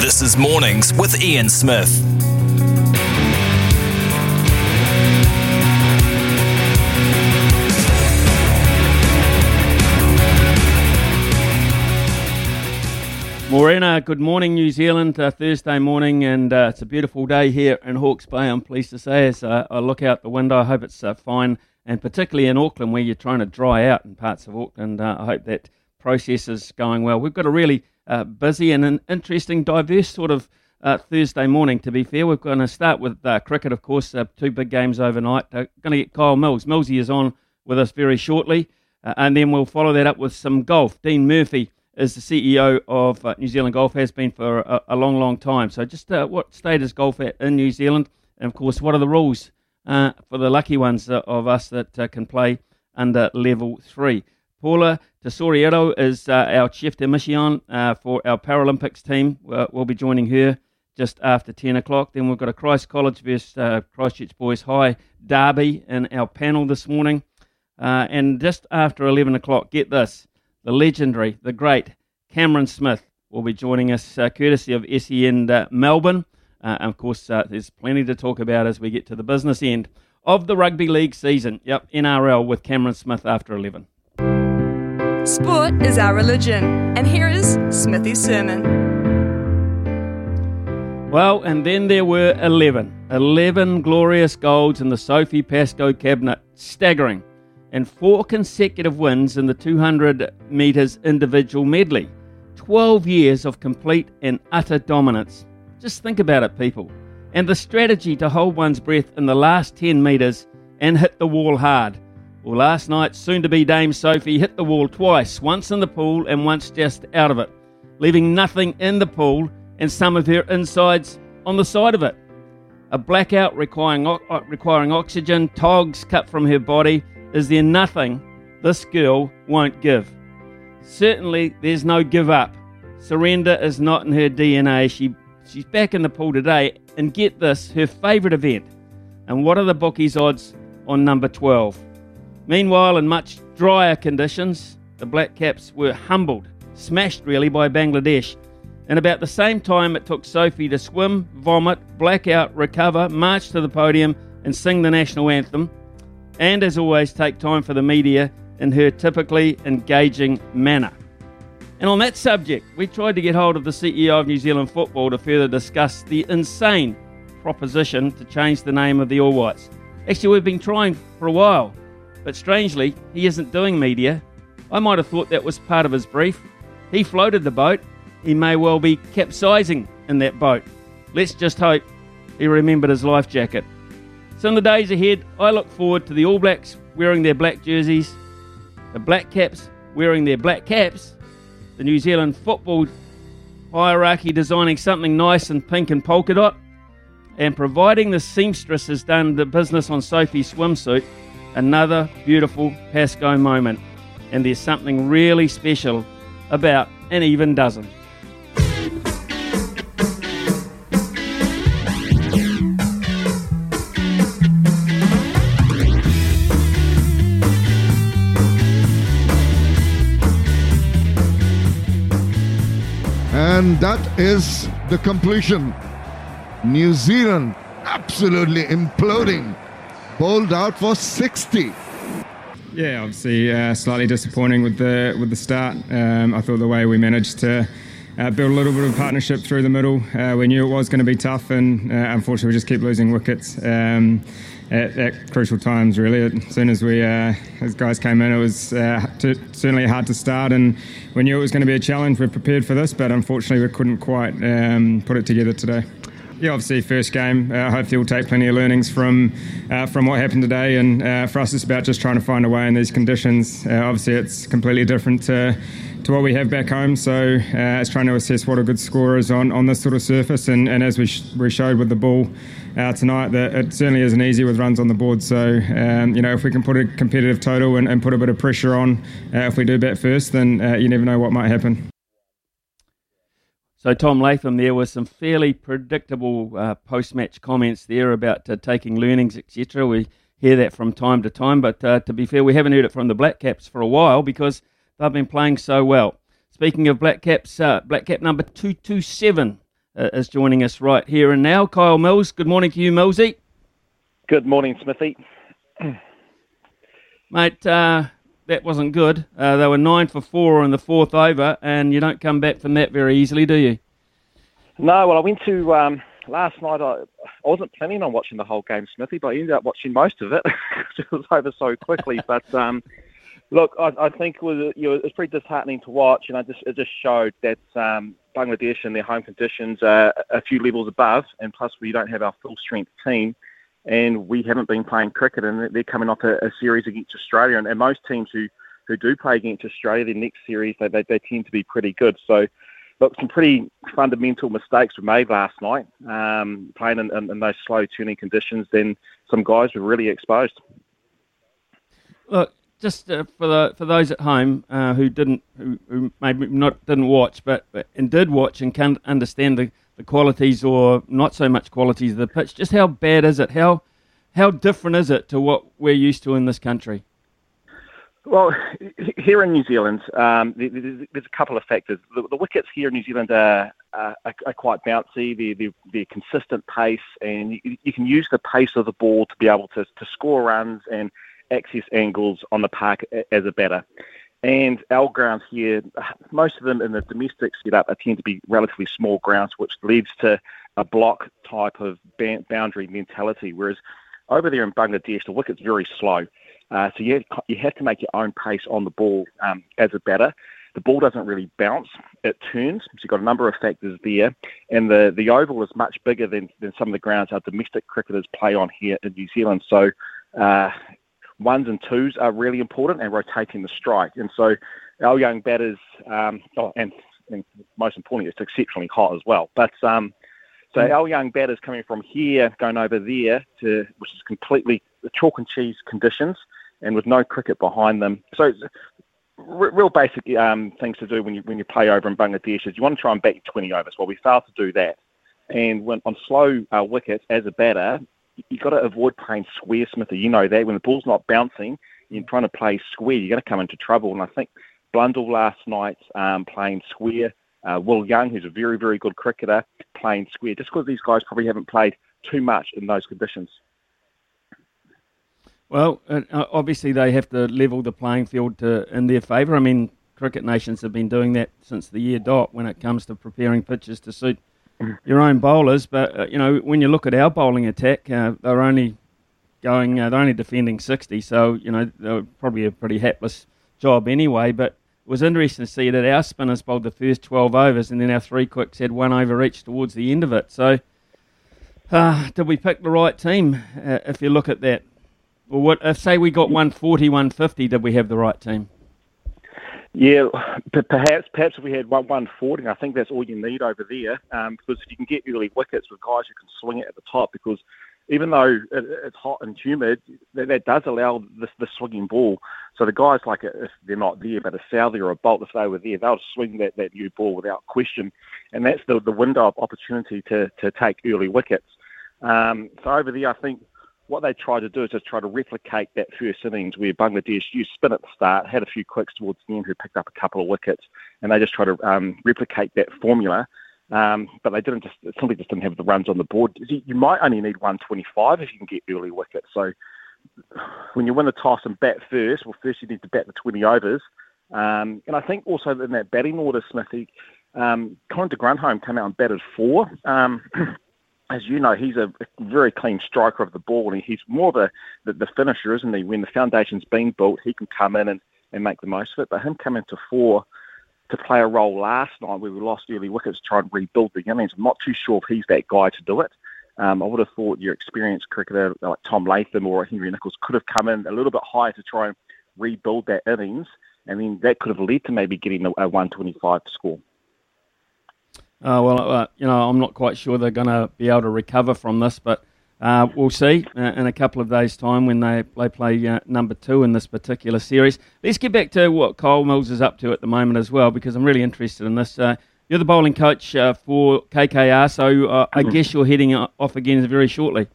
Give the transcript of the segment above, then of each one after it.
This is Mornings with Ian Smith. Morena, good morning, New Zealand. Uh, Thursday morning, and uh, it's a beautiful day here in Hawke's Bay. I'm pleased to say, as uh, I look out the window, I hope it's uh, fine, and particularly in Auckland, where you're trying to dry out in parts of Auckland. Uh, I hope that process is going well. We've got a really uh, busy and an interesting, diverse sort of Thursday morning. To be fair, we're going to start with cricket, of course. two big games overnight. going to get Kyle Mills. Millsy is on with us very shortly, and then we'll follow that up with some golf. Dean Murphy is the CEO of uh, New Zealand Golf, has been for a, a long, long time. So, just uh, what state is golf at in New Zealand? And of course, what are the rules uh, for the lucky ones uh, of us that uh, can play under level three? Paula Tesoriero is uh, our chef de mission for our Paralympics team. we'll be joining her just after 10 o'clock. Then we've got a Christ College versus Christchurch Boys High derby in our panel this morning. and just after 11 o'clock, get this the legendary, the great Cameron Smith will be joining us, uh, courtesy of SEN uh, Melbourne. Uh, and of course, uh, there's plenty to talk about as we get to the business end of the rugby league season. Yep, NRL with Cameron Smith after 11. Sport is our religion, and here is Smithy's sermon. Well, and then there were 11. 11 glorious golds in the Sophie Pascoe cabinet. Staggering and four consecutive wins in the 200 metres individual medley. 12 years of complete and utter dominance. Just think about it, people. And the strategy to hold one's breath in the last 10 metres and hit the wall hard. Well, last night, soon to be Dame Sophie hit the wall twice, once in the pool and once just out of it, leaving nothing in the pool and some of her insides on the side of it. A blackout requiring, uh, requiring oxygen, togs cut from her body, is there nothing this girl won't give? Certainly, there's no give up. Surrender is not in her DNA. She, she's back in the pool today, and get this her favourite event. And what are the bookies' odds on number 12? Meanwhile, in much drier conditions, the Black Caps were humbled, smashed really by Bangladesh. And about the same time it took Sophie to swim, vomit, blackout, recover, march to the podium, and sing the national anthem, and as always, take time for the media in her typically engaging manner. And on that subject, we tried to get hold of the CEO of New Zealand Football to further discuss the insane proposition to change the name of the All Whites. Actually, we've been trying for a while, but strangely, he isn't doing media. I might have thought that was part of his brief. He floated the boat. He may well be capsizing in that boat. Let's just hope he remembered his life jacket. So in the days ahead, I look forward to the All Blacks wearing their black jerseys, the Black Caps wearing their black caps, the New Zealand football hierarchy designing something nice and pink and polka dot, and providing the seamstress has done the business on Sophie's swimsuit, another beautiful Pascoe moment. And there's something really special about an even dozen. And that is the completion. New Zealand absolutely imploding. Bowled out for 60. Yeah, obviously uh, slightly disappointing with the with the start. Um, I thought the way we managed to uh, built a little bit of partnership through the middle. Uh, we knew it was going to be tough, and uh, unfortunately, we just keep losing wickets. Um, at, at, crucial times, really. As soon as we, uh, as guys came in, it was uh, certainly hard to start, and we knew it was going to be a challenge. We're prepared for this, but unfortunately, we couldn't quite um, put it together today. Yeah, obviously, first game. Uh, hopefully, we'll take plenty of learnings from uh, from what happened today. And uh, for us, it's about just trying to find a way in these conditions. Uh, obviously, it's completely different to to what we have back home. So uh, it's trying to assess what a good score is on, on this sort of surface. And, and as we, sh- we showed with the ball uh, tonight, that it certainly isn't easy with runs on the board. So, um, you know, if we can put a competitive total and, and put a bit of pressure on if we do bat first, then you never know what might happen. So Tom Latham there were some fairly predictable uh, post-match comments there about uh, taking learnings, etc. We hear that from time to time, but uh, to be fair, we haven't heard it from the Black Caps for a while because – They've been playing so well. Speaking of Black Caps, uh, Black Cap number 227 uh, is joining us right here and now. Kyle Mills, good morning to you, Millsy. Good morning, Smithy. Mate, uh, that wasn't good. Uh, they were nine for four in the fourth over, and you don't come back from that very easily, do you? No, well, I went to um, last night. I, I wasn't planning on watching the whole game, Smithy, but I ended up watching most of it because it was over so quickly. but um, Look, I, I think it was, you know, it was pretty disheartening to watch, and I just it just showed that um, Bangladesh and their home conditions are a few levels above, and plus we don't have our full strength team, and we haven't been playing cricket, and they're coming off a, a series against Australia, and, and most teams who who do play against Australia, their next series they, they, they tend to be pretty good. So, look, some pretty fundamental mistakes were made last night, um, playing in, in, in those slow turning conditions. Then some guys were really exposed. Look, just uh, for the for those at home uh, who didn't who, who, maybe not didn't watch but, but and did watch and can understand the, the qualities or not so much qualities of the pitch. Just how bad is it? How how different is it to what we're used to in this country? Well here in New Zealand um, there's a couple of factors. The, the wickets here in New Zealand are, are, are quite bouncy. They're, they're, they're, consistent pace and you, can use the pace of the ball to be able to, to score runs and access angles on the park as a batter. And our grounds here, most of them in the domestic setup, tend to be relatively small grounds, which leads to a block type of boundary mentality. Whereas over there in Bangladesh, the wicket's very slow. Uh, so you have, you have to make your own pace on the ball um, as a batter. The ball doesn't really bounce; it turns. So you've got a number of factors there, and the the oval is much bigger than, than some of the grounds our domestic cricketers play on here in New Zealand. So uh, ones and twos are really important and rotating the strike. And so our young batters, um, oh, and, and, most importantly, it's exceptionally hot as well. But um, so mm. our young batters coming from here, going over there to, which is completely chalk and cheese conditions and with no cricket behind them. So r- real basic um, things to do when you when you play over in Bangladesh is you want to try and bat 20 overs. Well, we failed to do that. And when on slow uh, wickets as a batter, you've got to avoid playing square, Smithy. You know that when the ball's not bouncing, you're trying to play square, you're going to come into trouble. And I think Blundell last night um, playing square, uh, Will Young, who's a very, very good cricketer, playing square, just because these guys probably haven't played too much in those conditions. Well, uh, obviously they have to level the playing field to, in their favour. I mean, cricket nations have been doing that since the year dot when it comes to preparing pitches to suit your own bowlers. But uh, you know, when you look at our bowling attack, uh, they're only going, uh, they're only defending 60. So you know, they're probably a pretty hapless job anyway. But it was interesting to see that our spinners bowled the first 12 overs, and then our three quicks had one over each towards the end of it. So. Uh, did we pick the right team? Uh, if you look at that, or what? If say we got 140, 150, did we have the right team? Yeah, perhaps perhaps if we had one one forty, I think that's all you need over there. Um, because if you can get early wickets with guys who can swing it at the top, because even though it's hot and humid, that, that does allow the, the swinging ball. So the guys like if they're not there, but a Southee or a Boult, if they were there, they'll swing that, that new ball without question, and that's the the window of opportunity to to take early wickets. Um, so over there, I think what they tried to do is just try to replicate that first innings where Bangladesh used spin at the start, had a few quicks towards the end who picked up a couple of wickets, and they just tried to um, replicate that formula. Um, but they didn't just simply just didn't have the runs on the board. You might only need 125 if you can get early wickets. So when you win the toss and bat first, well, first you need to bat the 20 overs. Um, and I think also in that batting order, Smithy, Um, Colin de Grandhomme came out and batted four. As you know, he's a very clean striker of the ball, and he's more the, the, the finisher, isn't he? When the foundation's being built, he can come in and, and make the most of it. But him coming to four to play a role last night where we lost early wickets trying to rebuild the innings, I'm not too sure if he's that guy to do it. Um, I would have thought your experienced cricketer like Tom Latham or Henry Nicholls could have come in a little bit higher to try and rebuild that innings, and then that could have led to maybe getting a 125 score. Uh, well, uh, you know, I'm not quite sure they're going to be able to recover from this, but uh, we'll see uh, in a couple of days' time when they, they play uh, number two in this particular series. Let's get back to what Kyle Mills is up to at the moment as well, because I'm really interested in this. Uh, you're the bowling coach for KKR, so I mm-hmm. guess you're heading off again very shortly.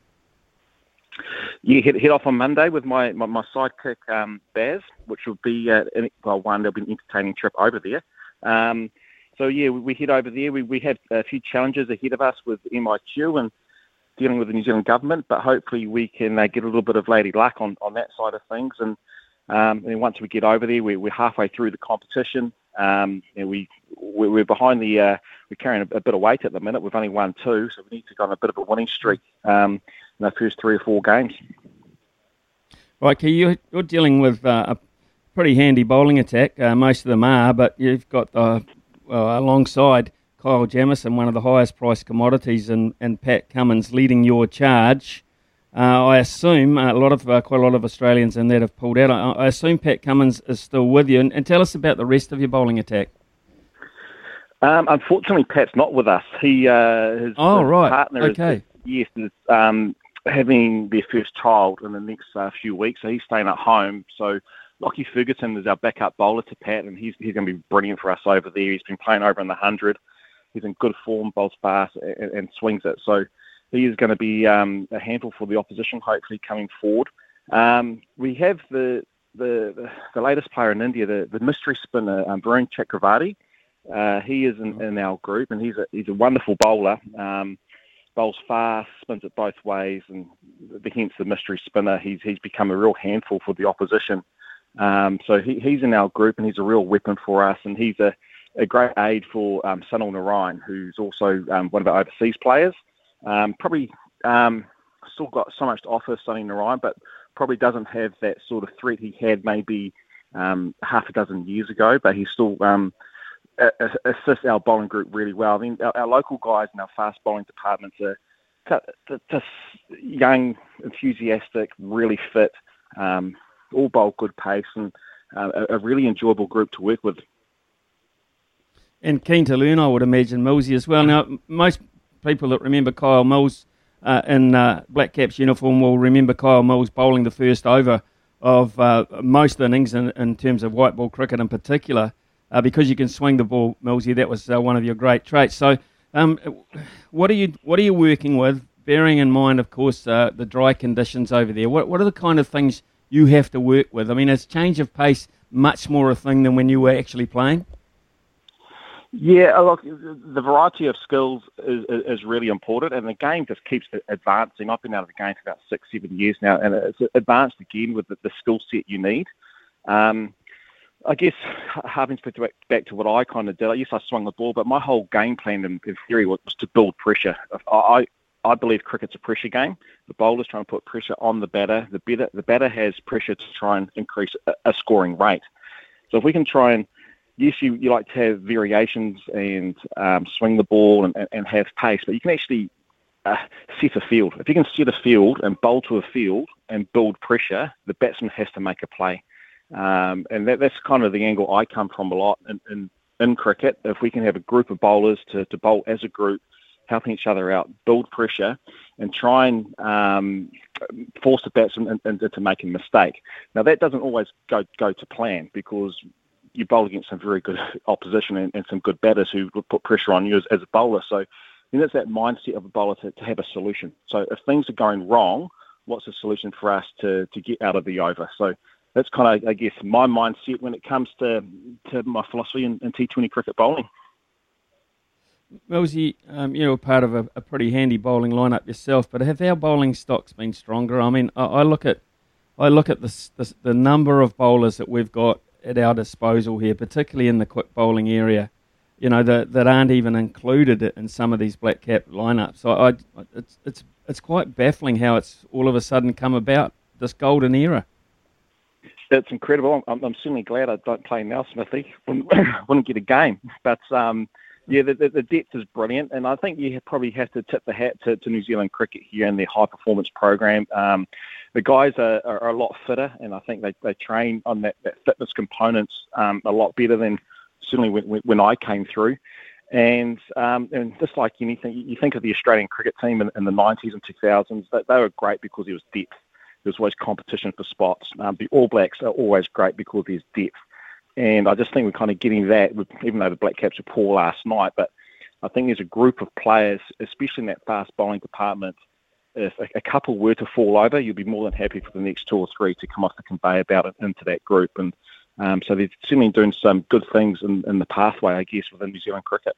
You head, head off on Monday with my, my, my sidekick um, Baz, which will be uh, well one. There'll be an entertaining trip over there. Um, so yeah, we, we head over there. We we have a few challenges ahead of us with MIQ and dealing with the New Zealand government, but hopefully we can uh, get a little bit of lady luck on, on that side of things. And um, and once we get over there, we, we're halfway through the competition. Um, and we we're behind the uh, we're carrying a, a, bit of weight at the minute. We've only won two, so we need to go on a bit of a winning streak um, in the first three or four games. Right, Key, you're, you're dealing with uh, a pretty handy bowling attack. Uh, most of them are, but you've got the well, alongside Kyle Jamieson, one of the highest priced commodities, and, and Pat Cummins leading your charge. Uh, I assume a lot of uh, quite a lot of Australians in that have pulled out. I, I assume Pat Cummins is still with you, and, and, tell us about the rest of your bowling attack. Um, unfortunately, Pat's not with us. He uh, his, oh his right, partner okay. is yes is um, having their first child in the next uh, few weeks, so he's staying at home. So Lockie Ferguson is our backup bowler to Pat, and he's he's going to be brilliant for us over there. He's been playing over in the hundred. He's in good form, bowls fast, and, and swings it. So he is going to be um, a handful for the opposition, hopefully coming forward. Um, we have the, the, the latest player in India, the, the mystery spinner um, Varun Chakravarthy. Uh, he is in, in, our group, and he's a he's a wonderful bowler. Um, bowls fast, spins it both ways, and hence the mystery spinner. He's he's become a real handful for the opposition. Um, so he, he's in our group and he's a real weapon for us, and he's a, a great aid for um, Sunil Narine, who's also um, one of our overseas players. Um, probably um, still got so much to offer, Sunil Narine, but probably doesn't have that sort of threat he had maybe um, half a dozen years ago, but he still assists our bowling group really well. I mean, our, our local guys in our fast bowling departments are just young, enthusiastic, really fit. Um, all bowl good pace and uh, a, really enjoyable group to work with. And keen to learn, I would imagine, Millsy as well. Now, most people that remember Kyle Mills uh, in uh, Black Caps uniform will remember Kyle Mills bowling the first over of uh, most innings in, in, terms of white ball cricket in particular. Uh, because you can swing the ball, Millsy, that was uh, one of your great traits. So, um, what are you what are you working with? Bearing in mind, of course, the dry conditions over there. What what are the kind of things you have to work with? I mean, is change of pace much more a thing than when you were actually playing? Yeah, look, the variety of skills is, is, really important, and the game just keeps advancing. I've been out of the game for about six, seven years now, and it's advanced again with the, the skill set you need. Um, I guess having to back to what I kind of did, yes, I swung the ball, but my whole game plan in, theory was to build pressure. I, I believe cricket's a pressure game. The bowler's trying to put pressure on the batter. The batter, the batter has pressure to try and increase a, a scoring rate. So if we can try and, yes, you, you like to have variations and um, swing the ball and, and, have pace, but you can actually uh, set a field. If you can set a field and bowl to a field and build pressure, the batsman has to make a play. Um, and that, that's kind of the angle I come from a lot in, in, in cricket. If we can have a group of bowlers to, to bowl as a group, helping each other out, build pressure, and try and um, force the batsman into making a mistake. Now that doesn't always go go to plan because you bowl against some very good opposition and, and some good batters who put pressure on you as, as a bowler. So then it's that mindset of a bowler to, to have a solution. So if things are going wrong, what's the solution for us to, to get out of the over? So that's kind of, I guess, my mindset when it comes to, to my philosophy in, in T20 cricket bowling. Millsy, um, you know, part of a, a, pretty handy bowling lineup yourself, but have our bowling stocks been stronger? I mean, I, I look at I look at the, the, number of bowlers that we've got at our disposal here, particularly in the quick bowling area. you know, that, that aren't even included in some of these black cap lineups. So I, it's, it's, it's quite baffling how it's all of a sudden come about, this golden era. It's incredible. I'm, I'm certainly glad I don't play now, Smithy. Wouldn't, wouldn't get a game. But um, yeah, the, the, depth is brilliant, and I think you probably have to tip the hat to, to New Zealand cricket here and their high performance program. Um, the guys are, are, a lot fitter, and I think they, they train on that, that fitness components um, a lot better than certainly when, when I came through. And, um, and just like anything, you think of the Australian cricket team in, in the 90s and 2000s, they, they, were great because there was depth. There was always competition for spots. Um, the All Blacks are always great because there's depth. And I just think we're kind of getting that, even though the Black Caps were poor last night. But I think there's a group of players, especially in that fast bowling department, if a, a couple were to fall over, you'd be more than happy for the next two or three to come off the conveyor belt into that group. And um, so they're certainly doing some good things in, in, the pathway, I guess, within New Zealand cricket.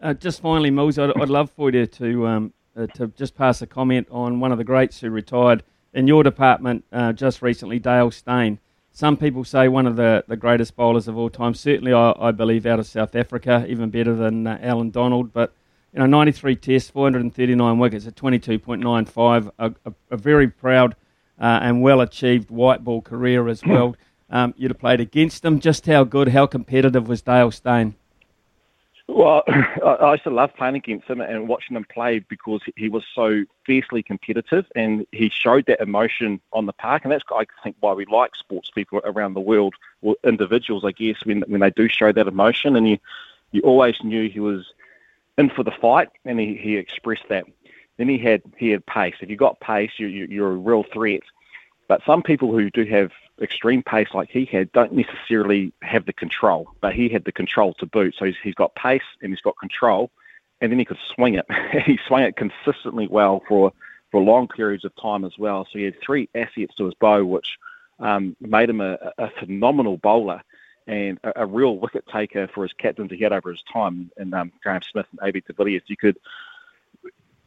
Uh, just finally, Mills, I'd, I'd, love for you to um, uh, to just pass a comment on one of the greats who retired in your department uh, just recently, Dale Steyn. Some people say one of the, the greatest bowlers of all time. Certainly, I, I believe out of South Africa, even better than uh, Allan Donald. But you know, 93 tests, 439 wickets at 22.95. A, a, a very proud uh, and well achieved white ball career as well. Um, you'd have played against him. Just how good, how competitive was Dale Steyn? Well, I used to love playing against him and watching him play because he was so fiercely competitive and he showed that emotion on the park. And that's, I think, why we like sports people around the world, or individuals, I guess, when, when they do show that emotion. And you, you always knew he was in for the fight and he, he expressed that. Then he had he had pace. If you got pace, you, you, you're a real threat. But some people who do have extreme pace like he had don't necessarily have the control, but he had the control to boot. So he's, he's got pace and he's got control, and then he could swing it. And he swung it consistently well for for long periods of time as well. So he had three assets to his bow, which um, made him a, a, phenomenal bowler and a, a, real wicket taker for his captains to get over his time. And um, Graeme Smith and AB de Villiers, you could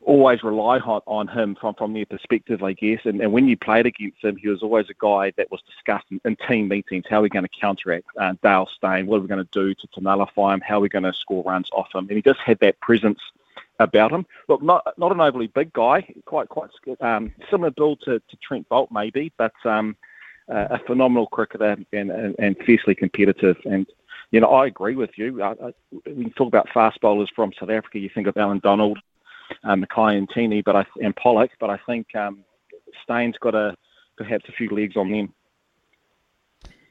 always rely on, on him from, from their perspective, I guess. And, and when you played against him, he was always a guy that was discussed in, in team meetings. How are we going to counteract uh, Dale Steyn? What are we going to do to, to nullify him? How are we going to score runs off him? And he just had that presence about him. Look, not not an overly big guy, quite quite um, similar build to, to Trent Boult maybe, but um, uh, a phenomenal cricketer and, and, and fiercely competitive. And you know, I agree with you. I, I, when you talk about fast bowlers from South Africa, you think of Allan Donald, um, Makhaya Ntini, but I and Pollock, but I think um, Steyn's got a perhaps a few legs on them.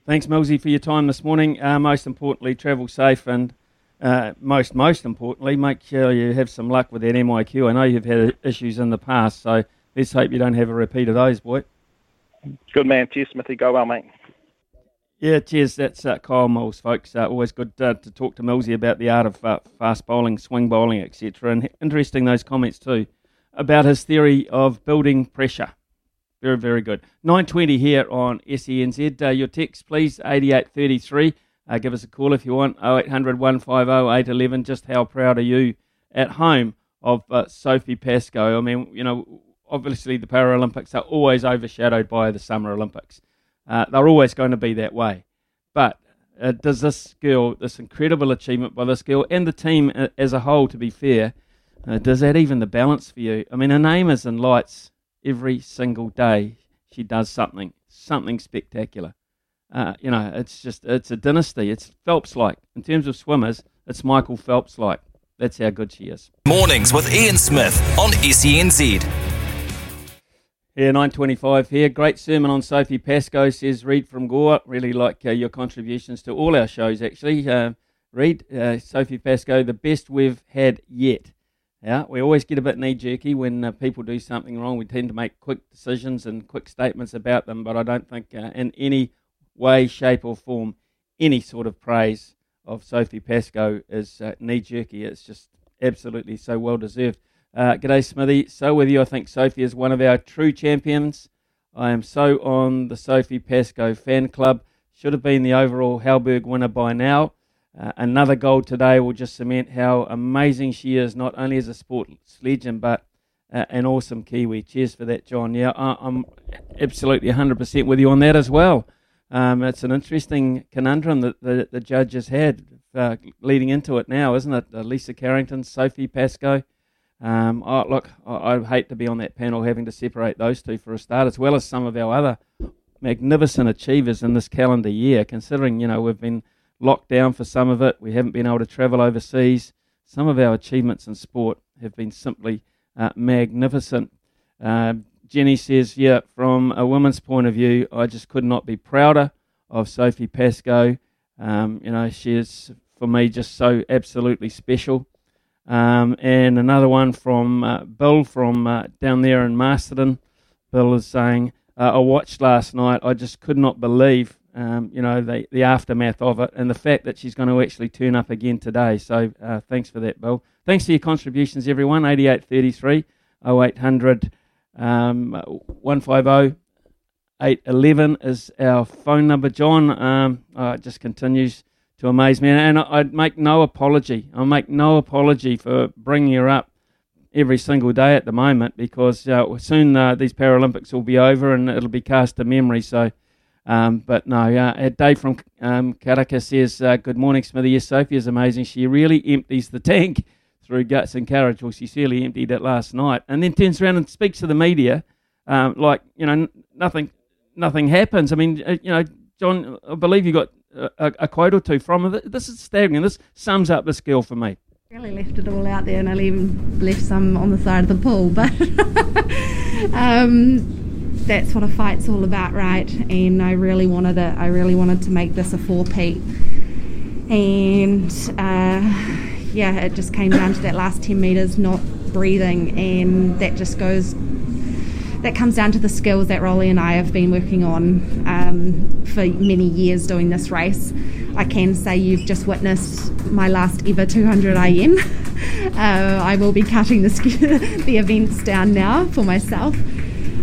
Thanks, Millsy, for your time this morning. Uh, most importantly, travel safe and uh, most most importantly, make sure you have some luck with that MIQ. I know you've had issues in the past, so let's hope you don't have a repeat of those, boy. Good man. Cheers, Smithy. Go well, mate. Yeah, cheers. That's uh, Kyle Mills, folks. Uh, always good uh, to talk to Millsy about the art of uh, fast bowling, swing bowling, etc. And interesting those comments too about his theory of building pressure. Very, very good. 9.20 here on SENZ. Uh, your text, please, 8833. Uh, give us a call if you want, 0800 150 811. Just how proud are you at home of Sophie Pascoe? I mean, you know, obviously the Paralympics are always overshadowed by the Summer Olympics. Uh, they're always going to be that way. But uh, does this girl, this incredible achievement by this girl and the team uh, as a whole, to be fair, uh, does that even the balance for you? I mean, her name is in lights every single day. She does something, something spectacular. Uh, you know, it's just, it's a dynasty. It's Phelps like. In terms of swimmers, it's Michael Phelps like. That's how good she is. Mornings with Ian Smith on SENZ. Yeah, 925 here. Great sermon on Sophie Pascoe, says Reed from Gore. Really like uh, your contributions to all our shows, actually. Uh, Reed, uh, Sophie Pascoe, the best we've had yet. Yeah, we always get a bit knee jerky when uh, people do something wrong. We tend to make quick decisions and quick statements about them, but I don't think uh, in any way, shape, or form any sort of praise of Sophie Pascoe is uh, knee jerky. It's just absolutely so well deserved. Uh, g'day, Smithy. So with you, I think Sophie is one of our true champions. I am so on the Sophie Pascoe fan club. Should have been the overall Halberg winner by now. Uh, another gold today will just cement how amazing she is, not only as a sports legend, but uh, an awesome Kiwi. Cheers for that, John. Yeah, I, am absolutely 100% with you on that as well. um, it's an interesting conundrum that the, the judge has had uh, leading into it now, isn't it? Lisa Carrington, Sophie Pascoe. Um, oh, look, I, I, hate to be on that panel having to separate those two for a start, as well as some of our other magnificent achievers in this calendar year, considering, you know, we've been locked down for some of it. We haven't been able to travel overseas. Some of our achievements in sport have been simply uh, magnificent. Uh, Jenny says, yeah, from a woman's point of view, I just could not be prouder of Sophie Pascoe. Um, you know, she is, for me, just so absolutely special. Um, and another one from uh, Bill from uh, down there in Masterton. Bill is saying, uh, I watched last night. I just could not believe, um, you know, the, the aftermath of it and the fact that she's going to actually turn up again today. So uh, thanks for that, Bill. Thanks for your contributions, everyone. 8833 0800 um, 150 811 is our phone number. John, um, it just continues to amaze me. And I'd make no apology. I make no apology for bringing her up every single day at the moment because uh, soon uh, these Paralympics will be over and it'll be cast to memory. So, um, but no, uh, Dave from um, Karaka says, uh, Good morning, Smithy. Yes, Sophie is amazing. She really empties the tank through guts and courage. Well, she certainly emptied it last night. And then turns around and speaks to the media um, like, you know, nothing, nothing happens. I mean, uh, you know, John, I believe you got a, a quote or two from her. This is staggering. This sums up this girl for me. Really left it all out there, and I even left some on the side of the pool. But um, that's what a fight's all about, right? And I really wanted it. I really wanted to make this a four-peat, and uh, yeah, it just came down to that last ten meters, not breathing, and that just goes that comes down to the skills that Rolly and I have been working on um, for many years doing this race. I can say you've just witnessed my last ever 200 IM. Uh, I will be cutting the, the events down now for myself.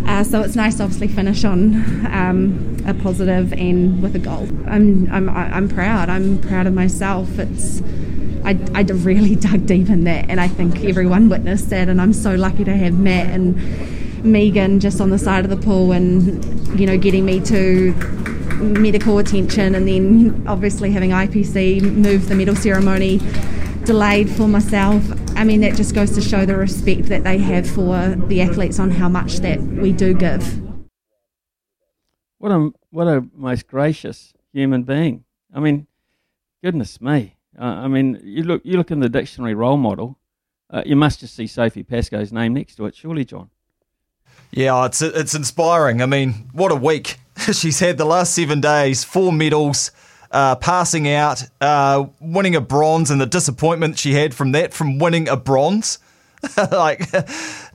Uh, so it's nice to obviously finish on um, a positive and with a goal. I'm, I'm, I'm proud. I'm proud of myself. It's I, I really dug deep in that, and I think everyone witnessed that. And I'm so lucky to have Matt and Megan just on the side of the pool and, you know, getting me to medical attention and then obviously having IPC move the medal ceremony delayed for myself. I mean, that just goes to show the respect that they have for the athletes on how much that we do give. What a what a most gracious human being. I mean, goodness me. Uh, I mean, you look you look in the dictionary role model. Uh, you must just see Sophie Pascoe's name next to it, surely, John. Yeah, it's it's inspiring. I mean, what a week she's had the last seven days, four medals, uh, passing out, uh, winning a bronze, and the disappointment she had from that, from winning a bronze. like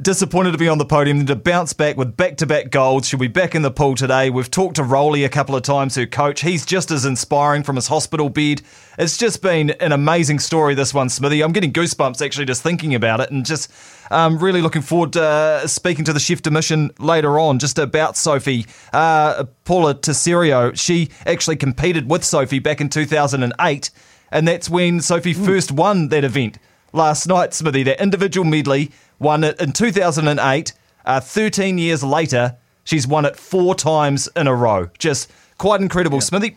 disappointed to be on the podium, then to bounce back with back-to-back golds. She'll be back in the pool today. We've talked to Rolly a couple of times, her coach. He's just as inspiring from his hospital bed. It's just been an amazing story. This one, Smithy. I'm getting goosebumps actually just thinking about it, and just um, really looking forward to uh, speaking to the chef de mission later on, just about Sophie. Uh, Paula Tesoriero, she actually competed with Sophie back in 2008, and that's when Sophie mm. first won that event last night, Smithy. That individual medley won it in 2008. Uh, 13 years later, she's won it four times in a row. Just quite incredible, yep. Smithy.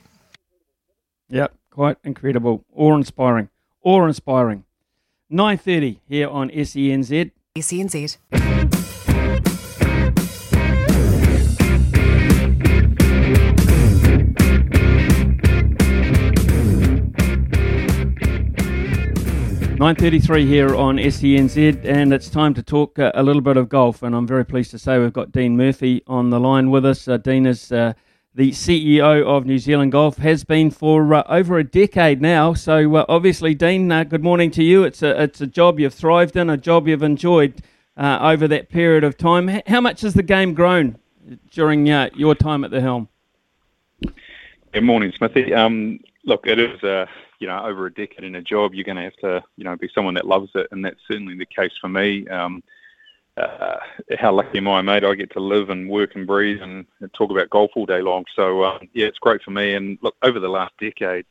Yep, quite incredible. Awe-inspiring. Awe-inspiring. 9.30 here on SENZ. SENZ. 9.33 here on SENZ and it's time to talk uh, a little bit of golf and I'm very pleased to say we've got Dean Murphy on the line with us. Uh, Dean is uh, the CEO of New Zealand Golf, has been for uh, over a decade now. So uh, obviously, Dean, good morning to you. It's a, it's a job you've thrived in, a job you've enjoyed over that period of time. How much has the game grown during your time at the helm? Good morning, Smithy. Um, look, it is a you know, over a decade in a job, you're going to have to, you know, be someone that loves it, and that's certainly the case for me. Um, uh, how lucky am I, mate? I get to live and work and breathe and talk about golf all day long. So um, yeah, it's great for me. And look, over the last decade,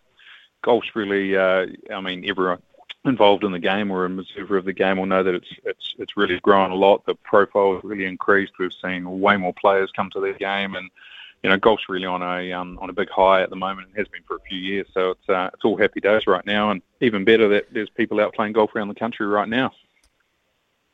golf's really, uh, I mean, everyone involved in the game or an observer of the game will know that it's it's it's really grown a lot. The profile has really increased. We've seen way more players come to the game and you know, golf's really on a um, on a big high at the moment and has been for a few years. So it's uh, it's all happy days right now, and even better that there's people out playing golf around the country right now.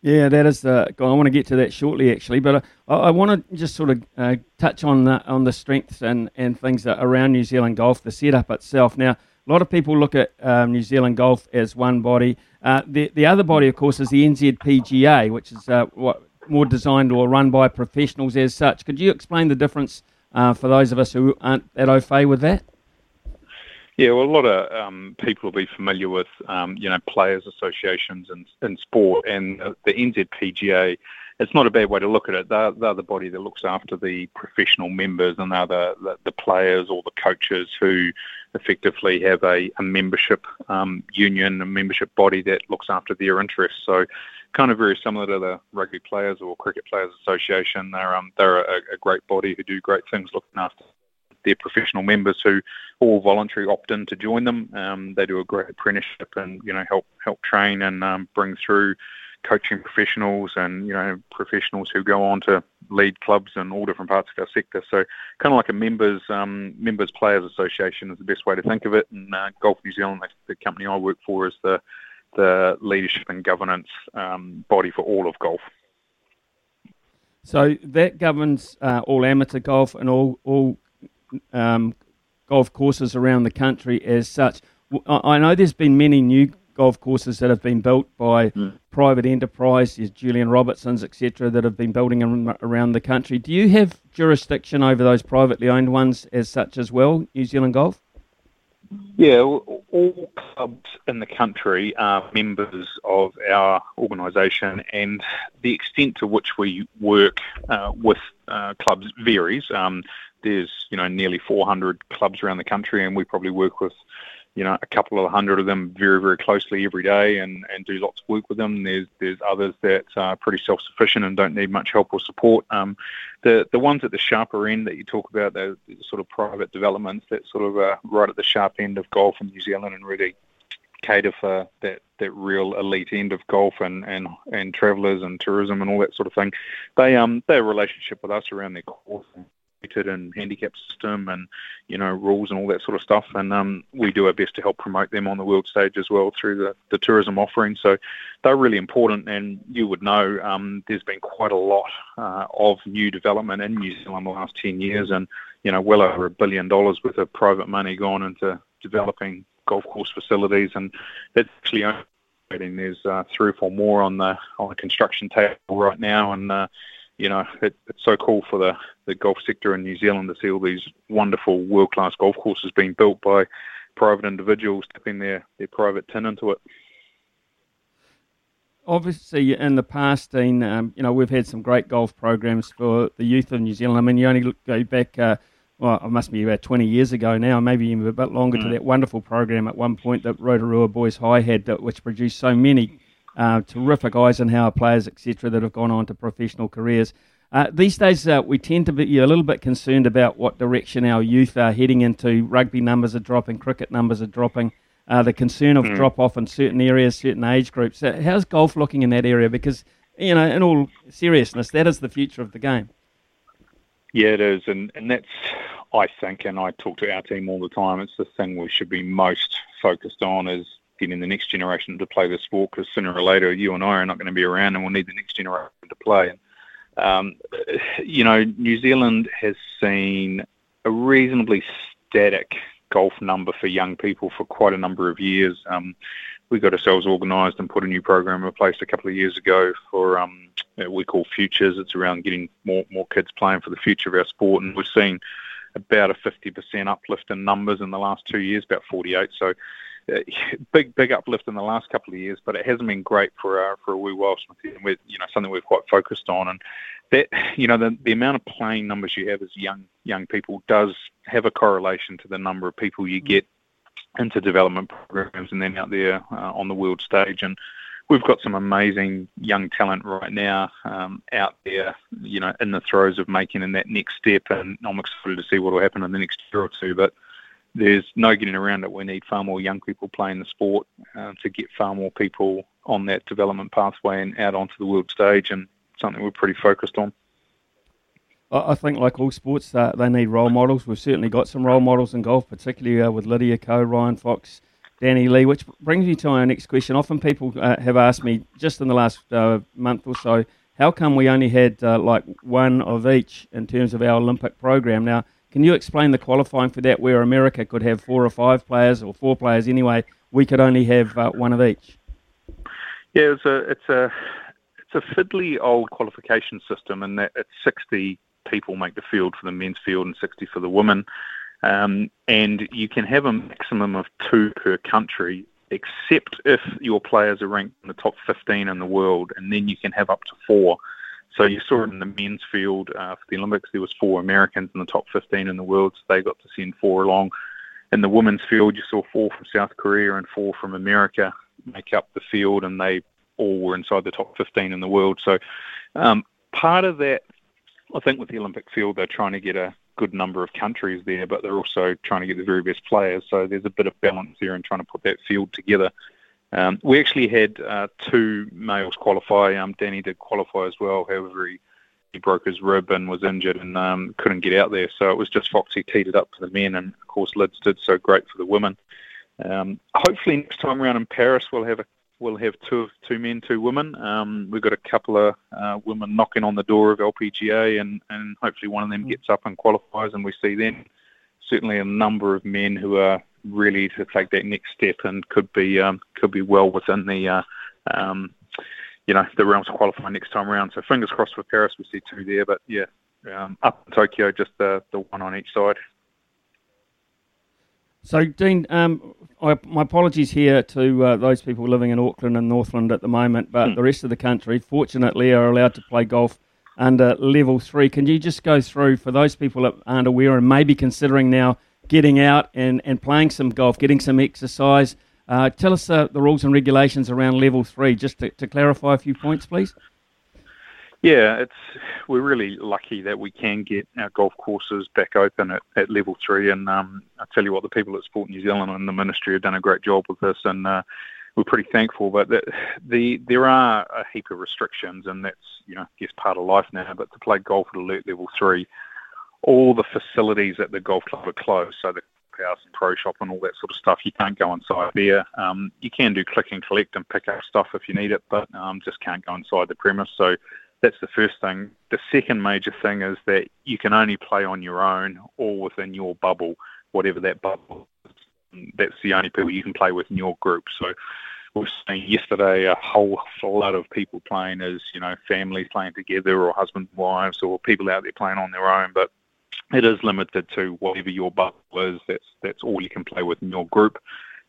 Yeah, that is the. I want to get to that shortly, actually, but I, I want to just sort of uh, touch on the, on the strengths and, and things around New Zealand golf, the setup itself. Now, a lot of people look at um, New Zealand golf as one body. Uh, the the other body, of course, is the NZPGA, which is uh, what more designed or run by professionals as such. Could you explain the difference uh, for those of us who aren't that au fait with that? Yeah, well, a lot of um, people will be familiar with, um, you know, players' associations in, in sport, and the, the NZPGA. It's not a bad way to look at it. They're, they're the body that looks after the professional members, and they're the, the, the players or the coaches who effectively have a, a membership um, union, a membership body that looks after their interests. So, kind of very similar to the Rugby Players or Cricket Players Association. They're um, they're a, a great body who do great things looking after their professional members who all voluntary opt in to join them. Um, they do a great apprenticeship and you know help help train and um, bring through coaching professionals and you know professionals who go on to lead clubs in all different parts of our sector. So kind of like a members um, members players association is the best way to think of it. And uh, Golf New Zealand, the company I work for, is the the leadership and governance um, body for all of golf. So that governs uh, all amateur golf and all all um, golf courses around the country as such. I know there's been many new golf courses that have been built by mm. private enterprise, there's Julian Robertsons, etc., that have been building around the country. Do you have jurisdiction over those privately owned ones as such as well, New Zealand Golf? Yeah, all clubs in the country are members of our organisation, and the extent to which we work uh, with uh, clubs varies. Um, there's you know nearly 400 clubs around the country, and we probably work with you know a couple of hundred of them very very closely every day, and, and do lots of work with them. There's there's others that are pretty self sufficient and don't need much help or support. Um, the the ones at the sharper end that you talk about, the sort of private developments that sort of are right at the sharp end of golf in New Zealand and really cater for that, that real elite end of golf and, and, and travellers and tourism and all that sort of thing. They um have a relationship with us around their course and handicap system and you know rules and all that sort of stuff. And um, we do our best to help promote them on the world stage as well through the, the tourism offering. So they're really important and you would know um, there's been quite a lot uh, of new development in New Zealand the last 10 years and you know well over a billion dollars worth of private money gone into developing golf course facilities and that's actually there's uh, three or four more on the on the construction table right now and uh, you know, it, it's so cool for the, the golf sector in New Zealand to see all these wonderful world class golf courses being built by private individuals dipping their, their private tin into it. Obviously, in the past, Dean, um, you know, we've had some great golf programs for the youth of New Zealand. I mean, you only go back, uh, well, it must be about 20 years ago now, maybe even a bit longer, mm. to that wonderful program at one point that Rotorua Boys High had, that, which produced so many uh, terrific Eisenhower players, etc., that have gone on to professional careers. Uh, these days, uh, we tend to be a little bit concerned about what direction our youth are heading into. Rugby numbers are dropping, cricket numbers are dropping. Uh, the concern of mm. drop off in certain areas, certain age groups. Uh, how's golf looking in that area? Because, you know, in all seriousness, that is the future of the game. Yeah, it is. And, and that's, I think, and I talk to our team all the time, it's the thing we should be most focused on is getting the next generation to play the sport because sooner or later you and I are not going to be around and we'll need the next generation to play. Um, you know, New Zealand has seen a reasonably static golf number for young people for quite a number of years. Um, we got ourselves organised and put a new program in place a couple of years ago for um, we call Futures. It's around getting more more kids playing for the future of our sport, and we've seen about a 50% uplift in numbers in the last two years, about 48. So big big uplift in the last couple of years, but it hasn't been great for our for a wee while. And we're you know something we're quite focused on, and that you know the the amount of playing numbers you have as young young people does have a correlation to the number of people you get into development programs and then out there uh, on the world stage and we've got some amazing young talent right now um, out there, you know, in the throes of making in that next step. And I'm excited to see what will happen in the next year or two. But there's no getting around it. We need far more young people playing the sport uh, to get far more people on that development pathway and out onto the world stage, and something we're pretty focused on. I, think, like all sports, uh, they need role models. We've certainly got some role models in golf, particularly uh, with Lydia Ko, Ryan Fox, Danny Lee, which brings me to our next question. Often people uh, have asked me just in the last uh, month or so, how come we only had uh, like one of each in terms of our Olympic program? Now, can you explain the qualifying for that, where America could have four or five players, or four players anyway? We could only have uh, one of each. Yeah, it's a it's a it's a fiddly old qualification system, and that it's sixty people make the field for the men's field and sixty for the women. Um, and you can have a maximum of two per country, except if your players are ranked in the top 15 in the world, and then you can have up to four. So you saw it in the men's field uh, for the Olympics. There was four Americans in the top 15 in the world, so they got to send four along. In the women's field, you saw four from South Korea and four from America make up the field, and they all were inside the top 15 in the world. So um, part of that, I think, with the Olympic field, they're trying to get a good number of countries there, but they're also trying to get the very best players. So there's a bit of balance there in trying to put that field together. Um, we actually had uh, two males qualify. Um, Danny did qualify as well. However, he, he broke his rib and was injured and um, couldn't get out there. So it was just Foxy teed it up for the men, and of course Lids did so great for the women. Um, hopefully next time around in Paris we'll have a we'll have two two men, two women. Um, we've got a couple of uh, women knocking on the door of LPGA, and, and hopefully one of them gets up and qualifies, and we see then certainly a number of men who are really to take that next step and could be um, could be well within the uh, um, you know the realms of qualifying next time around. So fingers crossed for Paris, we see two there, but yeah, um, up in Tokyo, just the the one on each side. So, Dean, um, I, my apologies here to uh, those people living in Auckland and Northland at the moment, but Hmm. the rest of the country, fortunately, are allowed to play golf under level three. Can you just go through for those people that aren't aware and maybe considering now getting out and, and playing some golf, getting some exercise? Uh, tell us uh, the rules and regulations around level three, just to, to clarify a few points, please. Yeah, it's we're really lucky that we can get our golf courses back open at, at level three. And um, I tell you what, the people at Sport New Zealand and the ministry have done a great job with this, and uh, we're pretty thankful. But the, the there are a heap of restrictions, and that's you know I guess part of life now. But to play golf at alert level three, all the facilities at the golf club are closed, so the house and pro shop and all that sort of stuff. You can't go inside there. Um, you can do click and collect and pick up stuff if you need it, but um, just can't go inside the premise. So that's the first thing. The second major thing is that you can only play on your own or within your bubble, whatever that bubble. is. That's the only people you can play with in your group. So we've seen yesterday a whole flood of people playing as you know families playing together or husband and wives or people out there playing on their own, but it is limited to whatever your bubble is. That's that's all you can play with in your group.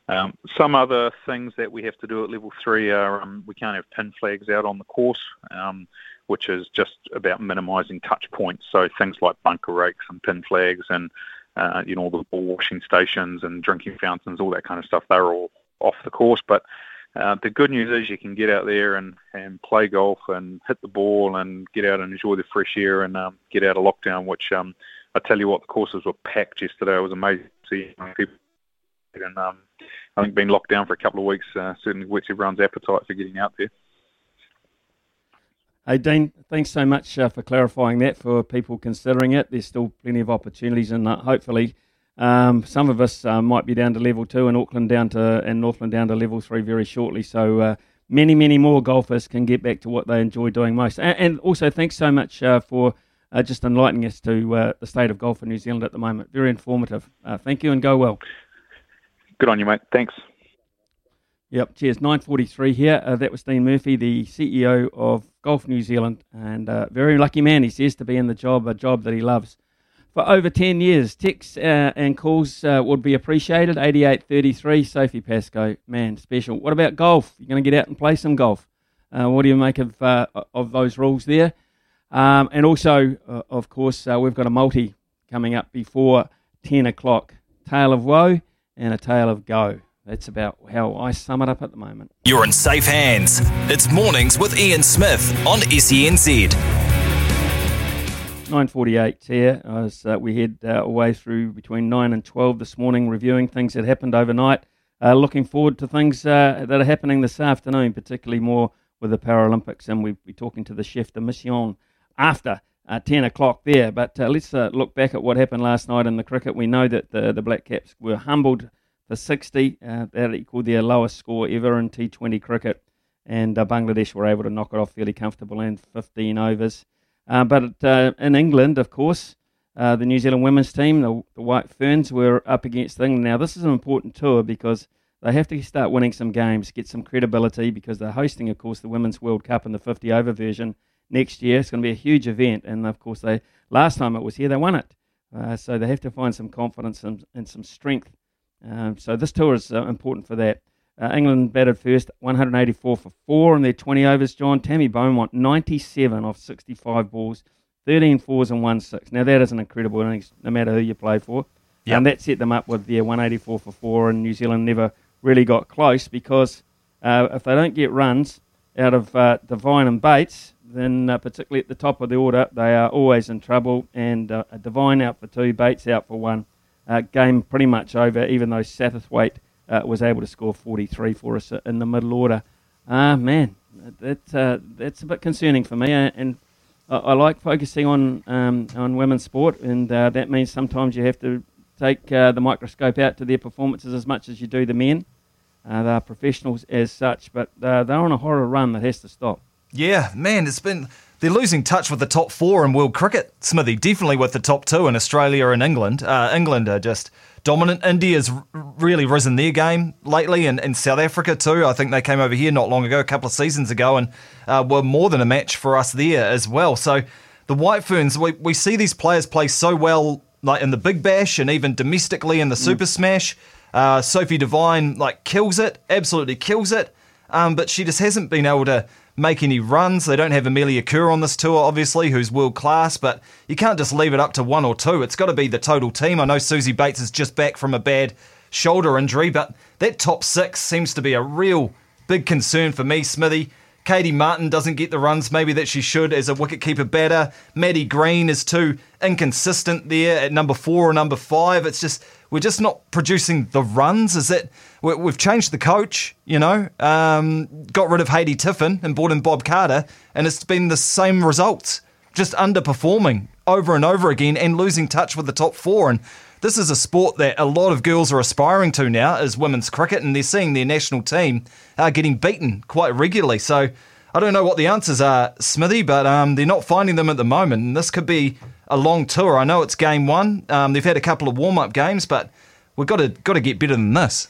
Um, some other things that we have to do at level three are um, we can't have pin flags out on the course, um, which is just about minimising touch points. So things like bunker rakes and pin flags and uh, you know all the ball washing stations and drinking fountains, all that kind of stuff. They're all off the course, but uh, the good news is you can get out there and, and play golf and hit the ball and get out and enjoy the fresh air and um, get out of lockdown, which um, I tell you what, the courses were packed yesterday. It was amazing to see people. And um, I think being locked down for a couple of weeks uh, certainly whets everyone's appetite for getting out there. Hey, Dean, thanks so much uh, for clarifying that for people considering it. There's still plenty of opportunities, and uh, hopefully, um, some of us uh, might be down to level two, and Auckland down to and Northland down to level three very shortly. So uh, many, many more golfers can get back to what they enjoy doing most. And, and also, thanks so much uh, for uh, just enlightening us to uh, the state of golf in New Zealand at the moment. Very informative. thank you, and go well. Good on you, mate. Thanks. Yep, cheers. 9.43 here. Uh, that was Dean Murphy, the CEO of Golf New Zealand, and uh, very lucky man, he says, to be in the job, a job that he loves. For over 10 years, texts uh, and calls uh, would be appreciated. 8833, Sophie Pascoe, man, special. What about golf? You're going to get out and play some golf. Uh, what do you make of, uh, of those rules there? Um, and also, of course, we've got a multi coming up before 10 o'clock. Tale of woe and a tale of go. That's about how I sum it up at the moment. You're in safe hands. It's Mornings with Ian Smith on SENZ. 9.48 here. As uh, we head uh, away through between 9 and 12 this morning, reviewing things that happened overnight. Uh, looking forward to things uh, that are happening this afternoon, particularly more with the Paralympics. And we'll be talking to the chef de mission after uh, 10 o'clock there. But uh, let's look back at what happened last night in the cricket. We know that the, the Black Caps were humbled for 60. Uh, that equalled their lowest score ever in T20 cricket. And Bangladesh were able to knock it off fairly comfortable in 15 overs. Uh, but in England, of course, the New Zealand women's team, the, the White Ferns, were up against England. Now, this is an important tour because they have to start winning some games, get some credibility because they're hosting, of course, the Women's World Cup in the 50 over version next year. It's going to be a huge event, and of course, they last time it was here, they won it. Uh, so they have to find some confidence and, and some strength. Um, so this tour is uh, important for that. Uh, England batted first, 184 for four in their 20 overs. John Tammy Beaumont, 97 off 65 balls, 13 fours and one six. Now that is an incredible innings, no matter who you play for. Yep. And that set them up with their 184 for four, and New Zealand never really got close because uh, if they don't get runs out of uh, Devine and Bates, then uh, particularly at the top of the order, they are always in trouble. And uh, Devine out for two, Bates out for one. Uh, game pretty much over, even though Satterthwaite uh, was able to score 43 for us in the middle order. Ah, man, that, uh, that's a bit concerning for me. and I, I like focusing on um, on women's sport, and that means sometimes you have to take uh, the microscope out to their performances as much as you do the men. Uh, they are professionals as such, but uh, they're on a horror run that has to stop. Yeah, man, it's been they're losing touch with the top four in world cricket. Smithy definitely with the top two in Australia and England. Uh, England are just dominant. India's really risen their game lately, and, and South Africa too. I think they came over here not long ago, a couple of seasons ago, and uh, were more than a match for us there as well. So the White Ferns, we, we see these players play so well like in the Big Bash and even domestically in the Super mm. Smash. Uh, Sophie Devine like kills it, absolutely kills it. Um, but she just hasn't been able to make any runs. They don't have Amelia Kerr on this tour, obviously, who's world class, but you can't just leave it up to one or two. It's got to be the total team. I know Suzie Bates is just back from a bad shoulder injury, but that top six seems to be a real big concern for me, Smithy. Katie Martin doesn't get the runs maybe that she should as a wicketkeeper batter. Maddie Green is too inconsistent there at number four or number five. It's just we're just not producing the runs. Is that we've changed the coach? You know, um, got rid of Haidee Tiffen and brought in Bob Carter, and it's been the same results. Just underperforming over and over again and losing touch with the top four. And this is a sport that a lot of girls are aspiring to now is women's cricket, and they're seeing their national team uh, getting beaten quite regularly. So I don't know what the answers are, Smithy, but um, they're not finding them at the moment. And this could be a long tour. I know it's game one. Um, they've had a couple of warm up games, but we've got to got to get better than this.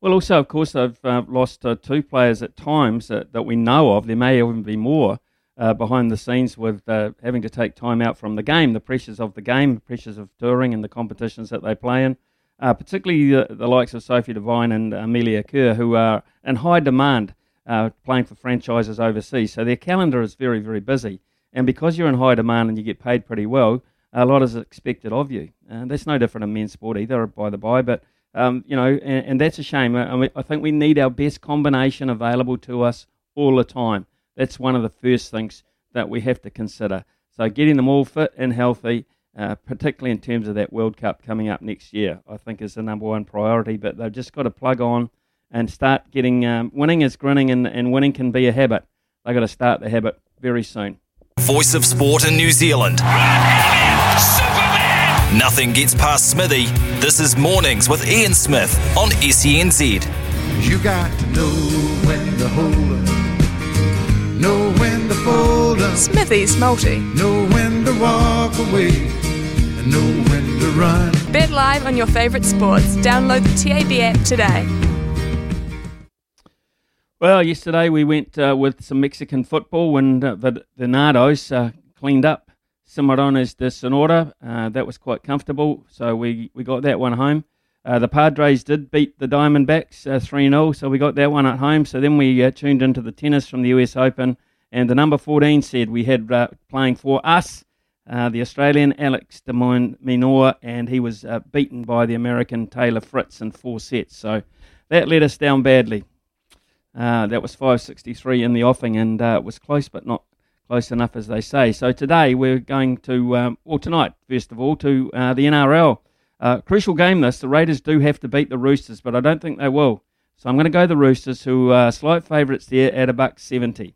Well, also, of course, they've uh, lost uh, two players at times that, that we know of. There may even be more uh, behind the scenes with uh, having to take time out from the game, the pressures of the game, the pressures of touring and the competitions that they play in. Uh, particularly the, the, likes of Sophie Devine and Amelia Kerr, who are in high demand uh, playing for franchises overseas. So their calendar is very, very busy. And because you're in high demand and you get paid pretty well, a lot is expected of you. And that's no different in men's sport either, by the by. But, um, you know, and, and, that's a shame. I, mean, I think we need our best combination available to us all the time. That's one of the first things that we have to consider. So getting them all fit and healthy, uh, particularly in terms of that World Cup coming up next year, I think is the number one priority. But they've just got to plug on and start getting um, winning is grinning, and, and winning can be a habit. They've got to start the habit very soon. Voice of Sport in New Zealand. Nothing gets past Smithy. This is Mornings with Ian Smith on SENZ. You got to know when to hold up Know when to fold up. Smithy's multi. Know when to walk away. And know when to run. Bet live on your favourite sports. Download the TAB app today. Well, yesterday we went uh, with some Mexican football when the Venados uh, cleaned up Cimarrones de Sonora. Uh, that was quite comfortable, so we, we got that one home. Uh, the Padres did beat the Diamondbacks uh, 3 0, so we got that one at home. So then we uh, tuned into the tennis from the US Open, and the number 14 said we had playing for us the Australian Alex de Minaur, and he was beaten by the American Taylor Fritz in four sets. So that let us down badly. That was 563 in the offing, and it was close, but not close enough, as they say. So today we're going to, um, well, tonight, first of all, to the NRL. Uh, crucial game this. The Raiders do have to beat the Roosters, but I don't think they will. So I'm going to go the Roosters, who are slight favourites there at a buck 70.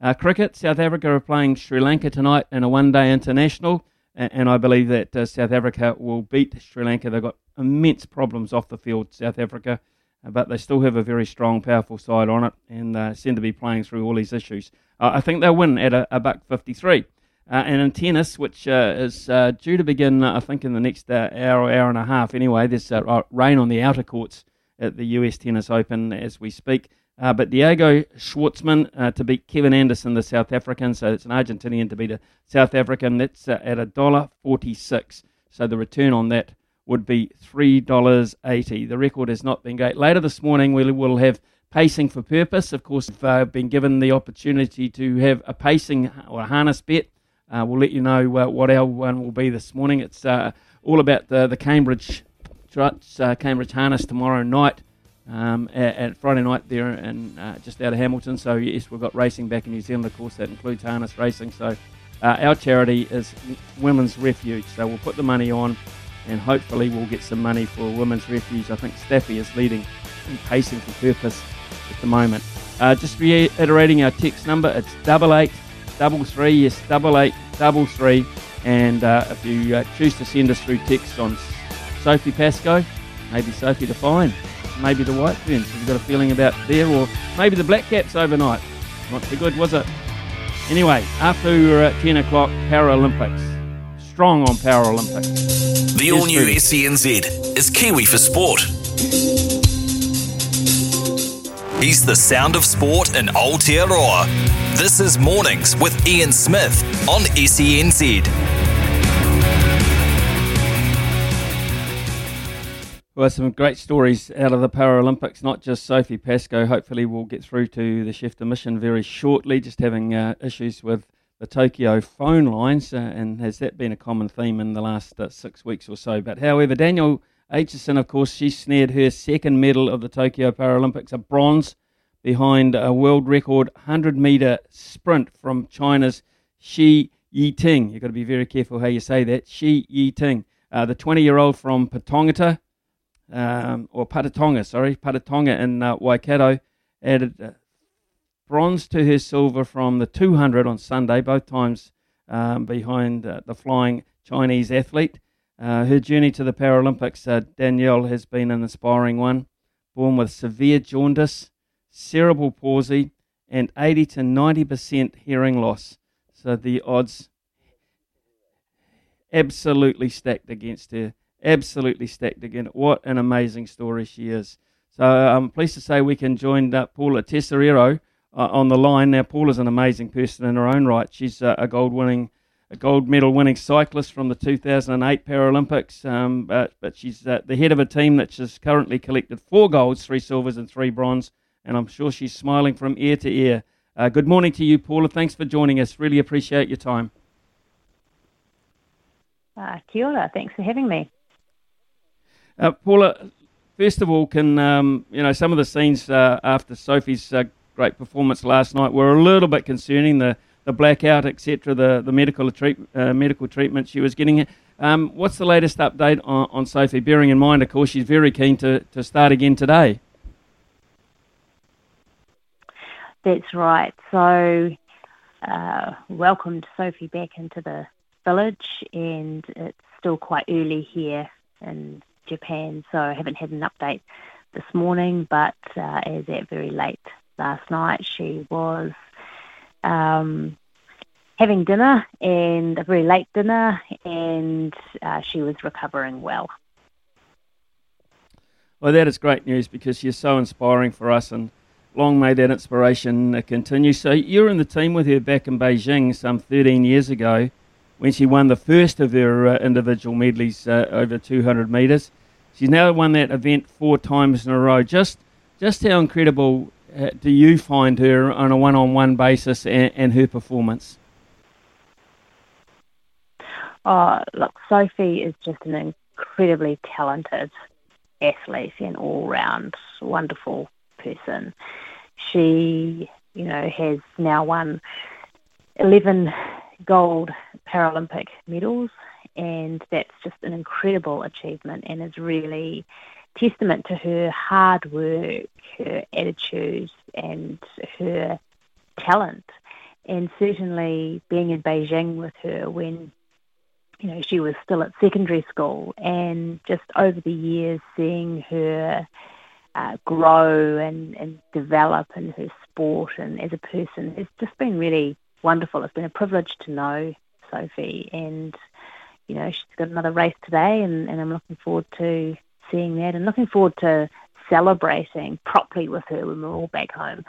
Uh, cricket, South Africa are playing Sri Lanka tonight in a one-day international, and, and I believe that uh, South Africa will beat Sri Lanka. They've got immense problems off the field, South Africa, uh, but they still have a very strong, powerful side on it, and uh, seem to be playing through all these issues. Uh, I think they'll win at a, a buck 53. Uh, and in tennis, which uh, is uh, due to begin, I think, in the next hour, hour and a half anyway, there's rain on the outer courts at the US Tennis Open as we speak. Uh, but Diego Schwartzman uh, to beat Kevin Anderson, the South African. So it's an Argentinian to beat a South African. That's uh, at a dollar forty-six. So the return on that would be three dollars eighty. The record has not been great. Later this morning, we will have pacing for purpose. Of course, we've uh, been given the opportunity to have a pacing or a harness bet. Uh, we'll let you know uh, what our one will be this morning. It's all about the the Cambridge Struts, Cambridge harness tomorrow night um, at, at, Friday night there and uh, just out of Hamilton. So yes, we've got racing back in New Zealand. Of course, that includes harness racing. So uh, our charity is Women's Refuge. So we'll put the money on, and hopefully we'll get some money for Women's Refuge. I think Staffy is leading in pacing for purpose at the moment. Uh, just reiterating our text number, it's double eight double three. Yes, double eight double three. And uh, if you uh, choose to send us through text on Sophie Pascoe, maybe Sophie Devine maybe the White Ferns. You got a feeling about there? Or maybe the Black Caps overnight. Not too good, was it? Anyway, after we were at 10 o'clock, Paralympics. Strong on Paralympics. The all new SENZ is Kiwi for Sport. He's the sound of sport in Aotearoa. This is Mornings with Ian Smith on SENZ. Well, some great stories out of the Paralympics, not just Sophie Pascoe. Hopefully, we'll get through to the chef de mission very shortly, just having uh, issues with the Tokyo phone lines. Uh, and has that been a common theme in the last uh, six weeks or so? But however, Danielle Aitchison, of course, she snared her second medal of the Tokyo Paralympics, a bronze behind a world record 100 metre sprint from China's Shi Yiting. You've got to be very careful how you say that. Shi Yiting, uh, the 20 year old from Patongata um, or Patatonga, sorry, Patatonga in uh, Waikato, added uh, bronze to her silver from the 200 on Sunday, both times um, behind uh, the flying Chinese athlete. Uh, her journey to the Paralympics, uh, Danielle, has been an inspiring one. Born with severe jaundice, cerebral palsy, and 80 to 90% hearing loss. So the odds absolutely stacked against her absolutely stacked again. What an amazing story she is. So I'm pleased to say we can join uh, Paula Tesoriero uh, on the line. Now, Paula's an amazing person in her own right. She's uh, a gold winning, a gold medal winning cyclist from the 2008 Paralympics, um, but, but she's uh, the head of a team that has currently collected four golds, three silvers, and three bronze. And I'm sure she's smiling from ear to ear. Uh, good morning to you, Paula. Thanks for joining us. Really appreciate your time. Uh, kia ora. Thanks for having me. Uh, Paula, first of all, can um, you know some of the scenes uh, after Sophie's uh, great performance last night were a little bit concerning. The the blackout, etc. The the medical treat, uh, medical treatment she was getting. Um, what's the latest update on, on Sophie? Bearing in mind, of course, she's very keen to, to start again today. That's right. So, uh, welcomed Sophie back into the village, and it's still quite early here in Japan, so I haven't had an update this morning. But uh, as at very late last night, she was um, having dinner and a very late dinner, and uh, she was recovering well. Well, that is great news because you're so inspiring for us, and long may that inspiration continue. So, you were in the team with her back in Beijing some 13 years ago when she won the first of her uh, individual medleys uh, over 200 metres. She's now won that event four times in a row. Just, just how incredible uh, do you find her on a one-on-one basis and, and her performance? Oh, look, Sophie is just an incredibly talented athlete and all-round wonderful person. She, you know, has now won 11 gold Paralympic medals, and that's just an incredible achievement and is really testament to her hard work, her attitude, and her talent. and certainly being in Beijing with her when you know she was still at secondary school, and just over the years seeing her uh, grow and, and develop in her sport and as a person, it's just been really wonderful. It's been a privilege to know Sophie, and you know she's got another race today, and, and I'm looking forward to seeing that, and looking forward to celebrating properly with her when we're all back home.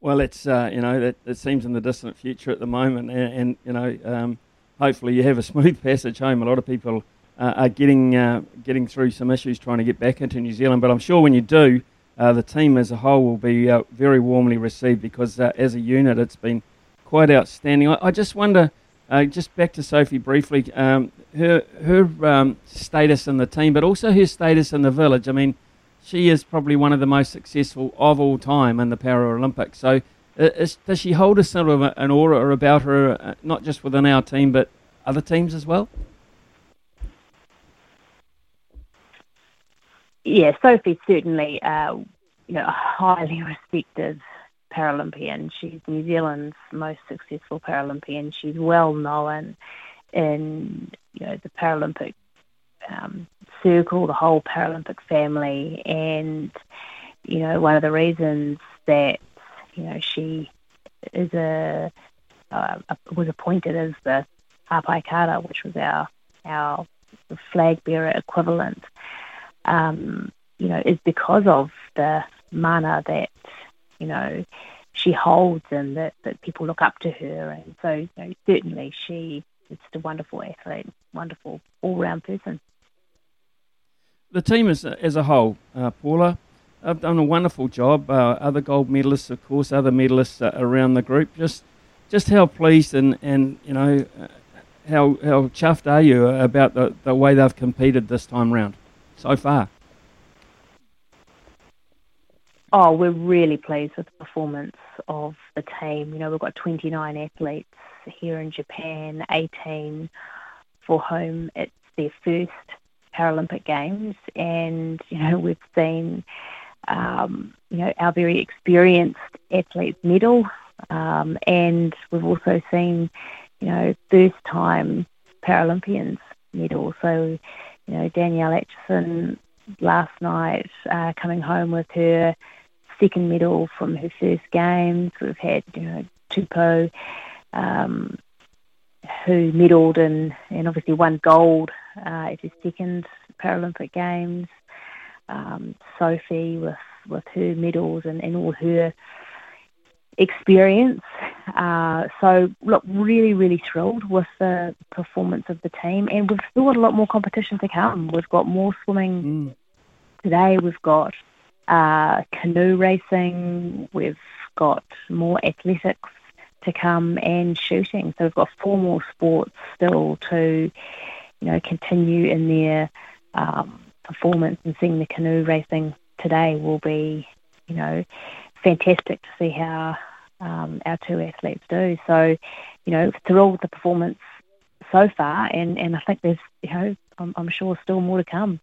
Well, it's uh, you know that it seems in the distant future at the moment, and, and you know um, hopefully you have a smooth passage home. A lot of people uh, are getting uh, getting through some issues trying to get back into New Zealand, but I'm sure when you do, uh, the team as a whole will be uh, very warmly received because uh, as a unit it's been quite outstanding. I, I just wonder, just back to Sophie briefly, um, her her um, status in the team, but also her status in the village. I mean she is probably one of the most successful of all time in the Paralympics. So, is, does she hold a sort of an aura about her, uh, not just within our team, but other teams as well? Yeah, Sophie's certainly, uh, you know, a highly respected Paralympian. She's New Zealand's most successful Paralympian. She's well known in, you know, the Paralympic um, circle, the whole Paralympic family, and you know one of the reasons that you know she is a, uh, was appointed as the Hapai Kara, which was our our flag bearer equivalent, um, you know, is because of the mana that you know she holds and that, that people look up to her, and so you know, certainly she is just a wonderful athlete, wonderful all round person the team as, as a whole, uh, Paula, have done a wonderful job. Uh, other gold medalists, of course, other medalists uh, around the group. Just, just how pleased and, and you know, uh, how how chuffed are you about the, the way they've competed this time round so far? Oh, we're really pleased with the performance of the team. You know, we've got 29 athletes here in Japan, 18 for home. It's their first Paralympic Games, and you know we've seen um, you know our very experienced athletes medal, um, and we've also seen you know first time Paralympians medal. So you know Danielle Aitchison last night uh, coming home with her second medal from her first games. We've had you know Tupou. Um, who medalled and, and obviously won gold uh, at his second Paralympic Games. Um, Sophie with, with her medals and, and all her experience. Uh, so, look, really, really thrilled with the performance of the team, and we've still got a lot more competition to come. We've got more swimming mm. today. We've got uh, canoe racing. We've got more athletics to come and shooting. So we've got four more sports still to, you know, continue in their um, performance. And seeing the canoe racing today will be, you know, fantastic to see how um, our two athletes do. So, you know, thrilled with the performance so far, and, and I think there's, you know, I'm, I'm sure still more to come.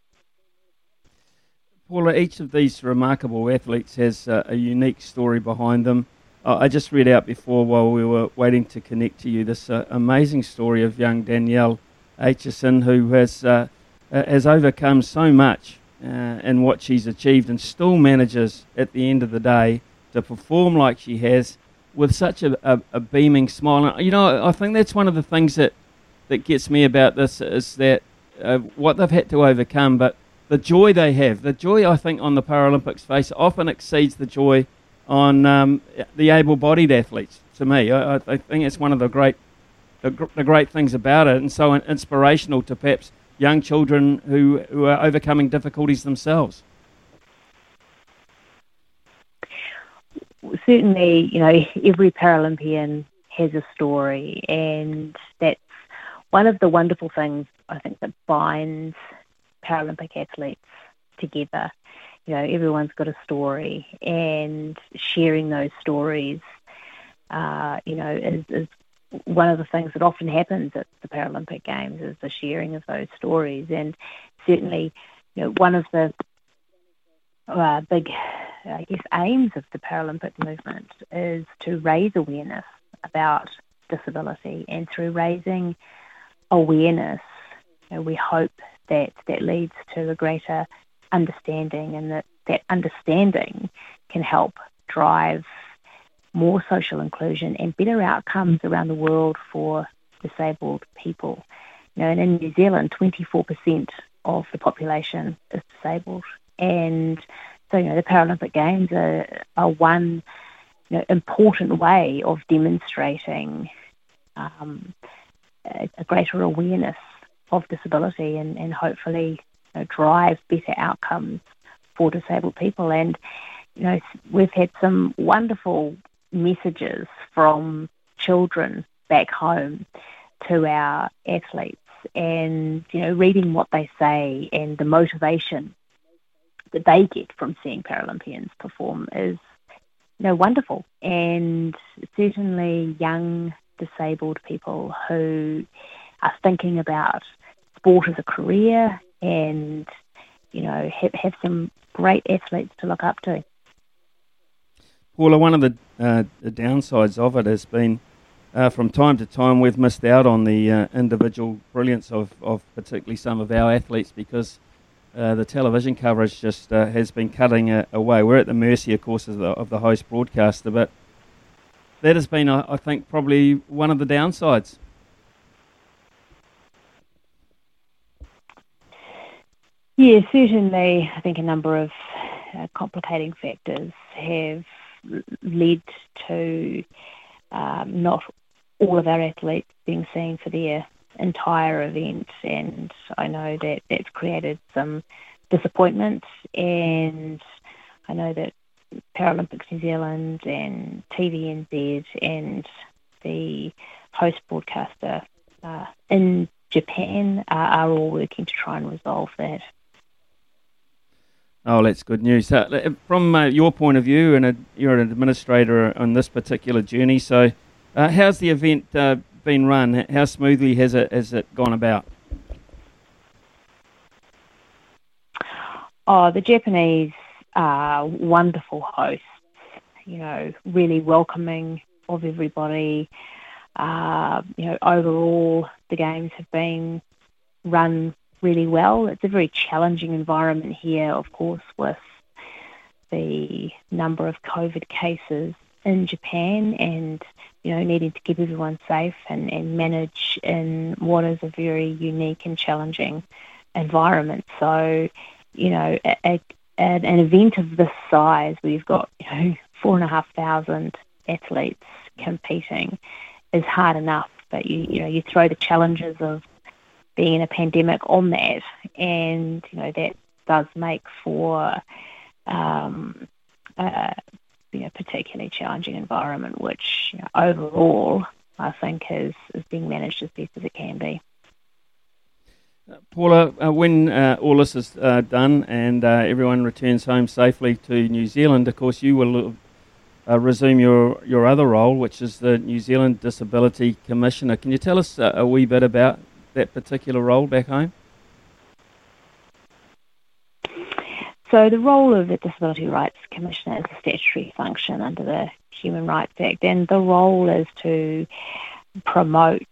Paula, each of these remarkable athletes has uh, a unique story behind them. I just read out before while we were waiting to connect to you this uh, amazing story of young Danielle Aitchison, who has uh, uh, has overcome so much uh, in what she's achieved, and still manages at the end of the day to perform like she has with such a, a, a beaming smile. And, you know, I think that's one of the things that that gets me about this is that uh, what they've had to overcome, but the joy they have, the joy I think on the Paralympics face often exceeds the joy on um, the able-bodied athletes. To me, I, I, think it's one of the great, the, the, great things about it, and so inspirational to perhaps young children who, who are overcoming difficulties themselves. Certainly, you know, every Paralympian has a story, and that's one of the wonderful things I think that binds Paralympic athletes together. You know, everyone's got a story, and sharing those stories, uh, you know, is, is one of the things that often happens at the Paralympic Games is the sharing of those stories, and certainly, you know, one of the uh, big I guess, aims of the Paralympic movement is to raise awareness about disability, and through raising awareness, you know, we hope that that leads to a greater understanding, and that that understanding can help drive more social inclusion and better outcomes around the world for disabled people. You know, and in New Zealand, 24% of the population is disabled, and so you know the Paralympic Games are, are one you know, important way of demonstrating um, a, a, greater awareness of disability and, and hopefully you know, drive better outcomes for disabled people. And you know, we've had some wonderful messages from children back home to our athletes and you know reading what they say and the motivation that they get from seeing Paralympians perform is you know wonderful and certainly young disabled people who are thinking about sport as a career and you know have, have some great athletes to look up to. Paula, one of the, uh, the downsides of it has been uh, from time to time we've missed out on the uh, individual brilliance of, of particularly some of our athletes because uh, the television coverage just uh, has been cutting uh, away. We're at the mercy, of course, of the, of the host broadcaster, but that has been, I think, probably one of the downsides. Yeah, certainly. I think a number of complicating factors have led to um, not all of our athletes being seen for their entire event, and I know that that's created some disappointment. And I know that Paralympics New Zealand and TVNZ and the host broadcaster uh, in Japan are all working to try and resolve that. Oh, that's good news. Uh, from uh, your point of view, and you're an administrator on this particular journey, so uh, how's the event uh, been run? How smoothly has it has it gone about? Oh, the Japanese are wonderful hosts. You know, really welcoming of everybody. Uh, you know, overall, the games have been run really well. It's a very challenging environment here, of course, with the number of COVID cases in Japan and you know needing to keep everyone safe and, and manage in what is a very unique and challenging environment. So, you know, a, a, an event of this size where you've got you know four and a half thousand athletes competing is hard enough. But you you know you throw the challenges of being in a pandemic on that, and you know that does make for um, a you know, particularly challenging environment, which you know, overall I think is is being managed as best as it can be. Uh, Paula, uh, when uh, all this is uh, done and uh, everyone returns home safely to New Zealand, of course, you will uh, resume your, your other role, which is the New Zealand Disability Commissioner. Can you tell us a wee bit about that particular role back home? So, the role of the Disability Rights Commissioner is a statutory function under the Human Rights Act, and the role is to promote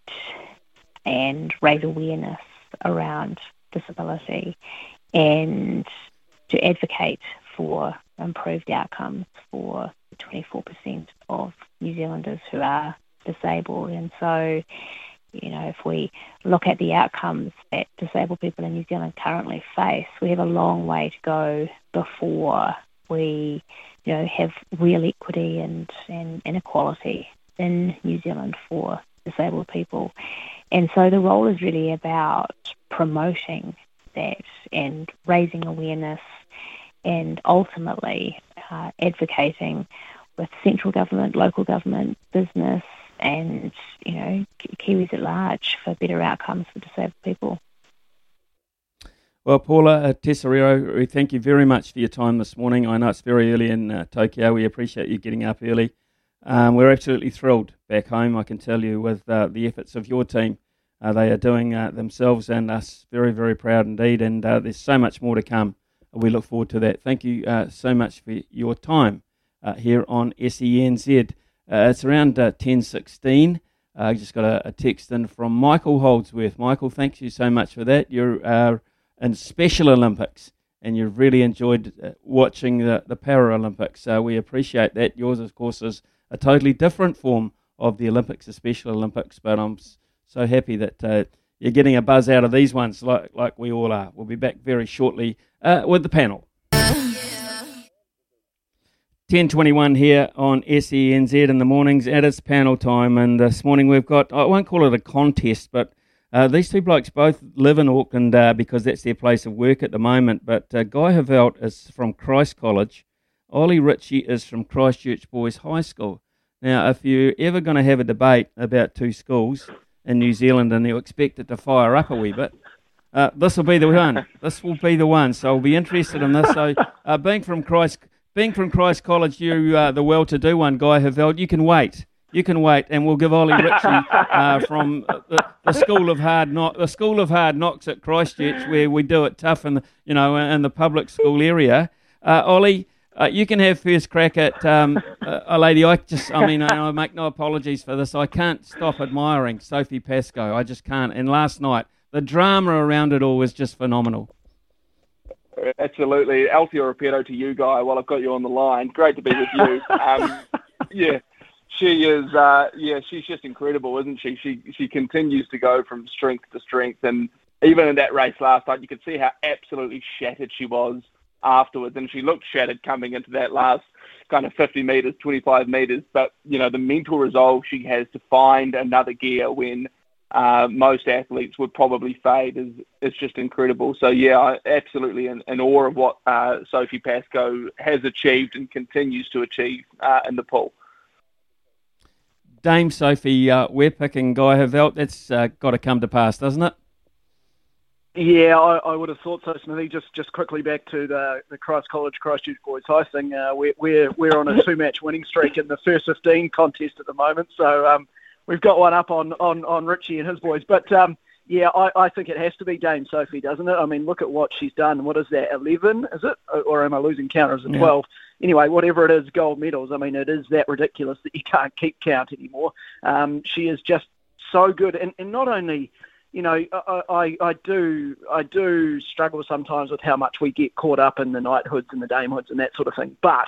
and raise awareness around disability and to advocate for improved outcomes for 24% of New Zealanders who are disabled. And so, you know, if we look at the outcomes that disabled people in New Zealand currently face, we have a long way to go before we, you know, have real equity and, and inequality in New Zealand for disabled people. And so the role is really about promoting that and raising awareness and ultimately uh, advocating with central government, local government, business, and you know Kiwis at large for better outcomes for disabled people. Well, Paula uh, Tesoriero, we thank you very much for your time this morning. I know it's very early in uh, Tokyo. We appreciate you getting up early. Um, we're absolutely thrilled back home, I can tell you, with uh, the efforts of your team. Uh, they are doing uh, themselves and us very, very proud indeed. And uh, there's so much more to come we look forward to that. Thank you so much for your time here on SENZ. Uh, it's around uh, 10.16. Uh, I just got a, a, text in from Michael Holdsworth. Michael, thank you so much for that. You're uh, in Special Olympics and you've really enjoyed uh, watching the, the Paralympics. So we appreciate that. Yours, of course, is a totally different form of the Olympics, the Special Olympics, but I'm so happy that uh, you're getting a buzz out of these ones like, like we all are. We'll be back very shortly uh, with the panel. 10.21 here on SENZ in the mornings at its panel time and this morning we've got, I won't call it a contest, but uh, these two blokes both live in Auckland uh, because that's their place of work at the moment, but uh, Guy Heveldt is from Christ College, Ollie Ritchie is from Christchurch Boys High School. Now, if you're ever going to have a debate about two schools in New Zealand and you expect it to fire up a wee bit, uh, this will be the one. This will be the one. So I'll be interested in this. So, uh, being from Christ, being from Christ College, you uh, the well-to-do one, Guy Heveldt, you can wait. You can wait, and we'll give Ollie Ritchie uh, from the, the, school of hard knock, the school of hard knocks at Christchurch, where we do it tough in the, you know in the public school area. Uh, Ollie, uh, you can have first crack at um, a lady. I just, I mean, I, I make no apologies for this. I can't stop admiring Sophie Pascoe. I just can't. And last night, the drama around it all was just phenomenal. Absolutely. Althea Repetto to you, Guy, while I've got you on the line. Great to be with you. Um, yeah, she is. Uh, yeah, she's just incredible, isn't she? She she continues to go from strength to strength, and even in that race last night, you could see how absolutely shattered she was afterwards, and she looked shattered coming into that last kind of 50 meters, 25 meters. But you know, the mental resolve she has to find another gear when uh, most athletes would probably fade is is just incredible. So yeah, absolutely in, in awe of what uh, Sophie Pascoe has achieved and continues to achieve uh, in the pool. Dame Sophie, uh, we're picking Guy Heveldt. That's uh, got to come to pass, doesn't it? Yeah, I, I, would have thought so, Smithy. Just just quickly back to the the Christ College Christchurch Boys High thing. Uh, we're we're we're on a two match winning streak in the first fifteen contest at the moment, so um, we've got one up on on on Ritchie and his boys. But um, yeah, I, I think it has to be Dame Sophie, doesn't it? I mean, look at what she's done. What is that? Eleven, is it? Or am I losing count? Or is it twelve? Yeah. Anyway, whatever it is, gold medals. I mean, it is that ridiculous that you can't keep count anymore. Um, she is just so good, and, and not only you know, I, I, I, do I do struggle sometimes with how much we get caught up in the knighthoods and the damehoods and that sort of thing. But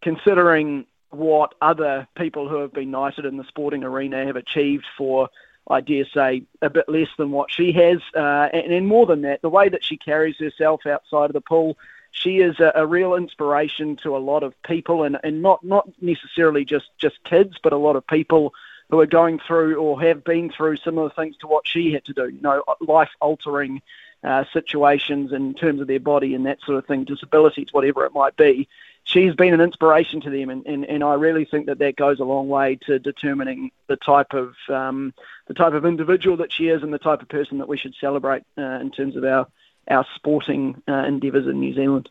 considering what other people who have been knighted in the sporting arena have achieved for, I dare say, a bit less than what she has, uh, and, and more than that, the way that she carries herself outside of the pool, she is a, a real inspiration to a lot of people, and, and not not necessarily just just kids, but a lot of people who are going through or have been through similar things to what she had to do, you know, life altering uh, situations in terms of their body and that sort of thing, disabilities, whatever it might be. She's been an inspiration to them, and, and, and I really think that that goes a long way to determining the type of um, the type of individual that she is and the type of person that we should celebrate uh, in terms of our our sporting uh, endeavours in New Zealand.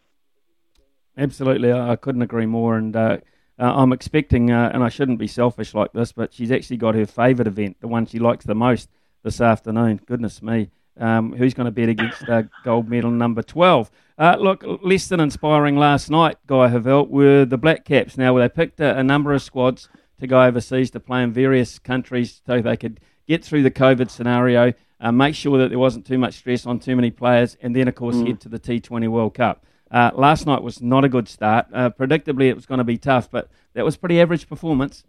Absolutely, I couldn't agree more, and uh, uh, I'm expecting, uh, and I shouldn't be selfish like this, but she's actually got her favourite event, the one she likes the most this afternoon. Goodness me. Um, who's going to bet against uh, gold medal number 12? Uh, look, less than inspiring last night, Guy Heveldt, were the Black Caps. Now, they picked a, a, number of squads to go overseas to play in various countries so they could get through the COVID scenario, uh, make sure that there wasn't too much stress on too many players, and then, of course, mm. head to the T20 World Cup. Uh, last night was not a good start. Uh, predictably, it was going to be tough, but that was pretty average performance.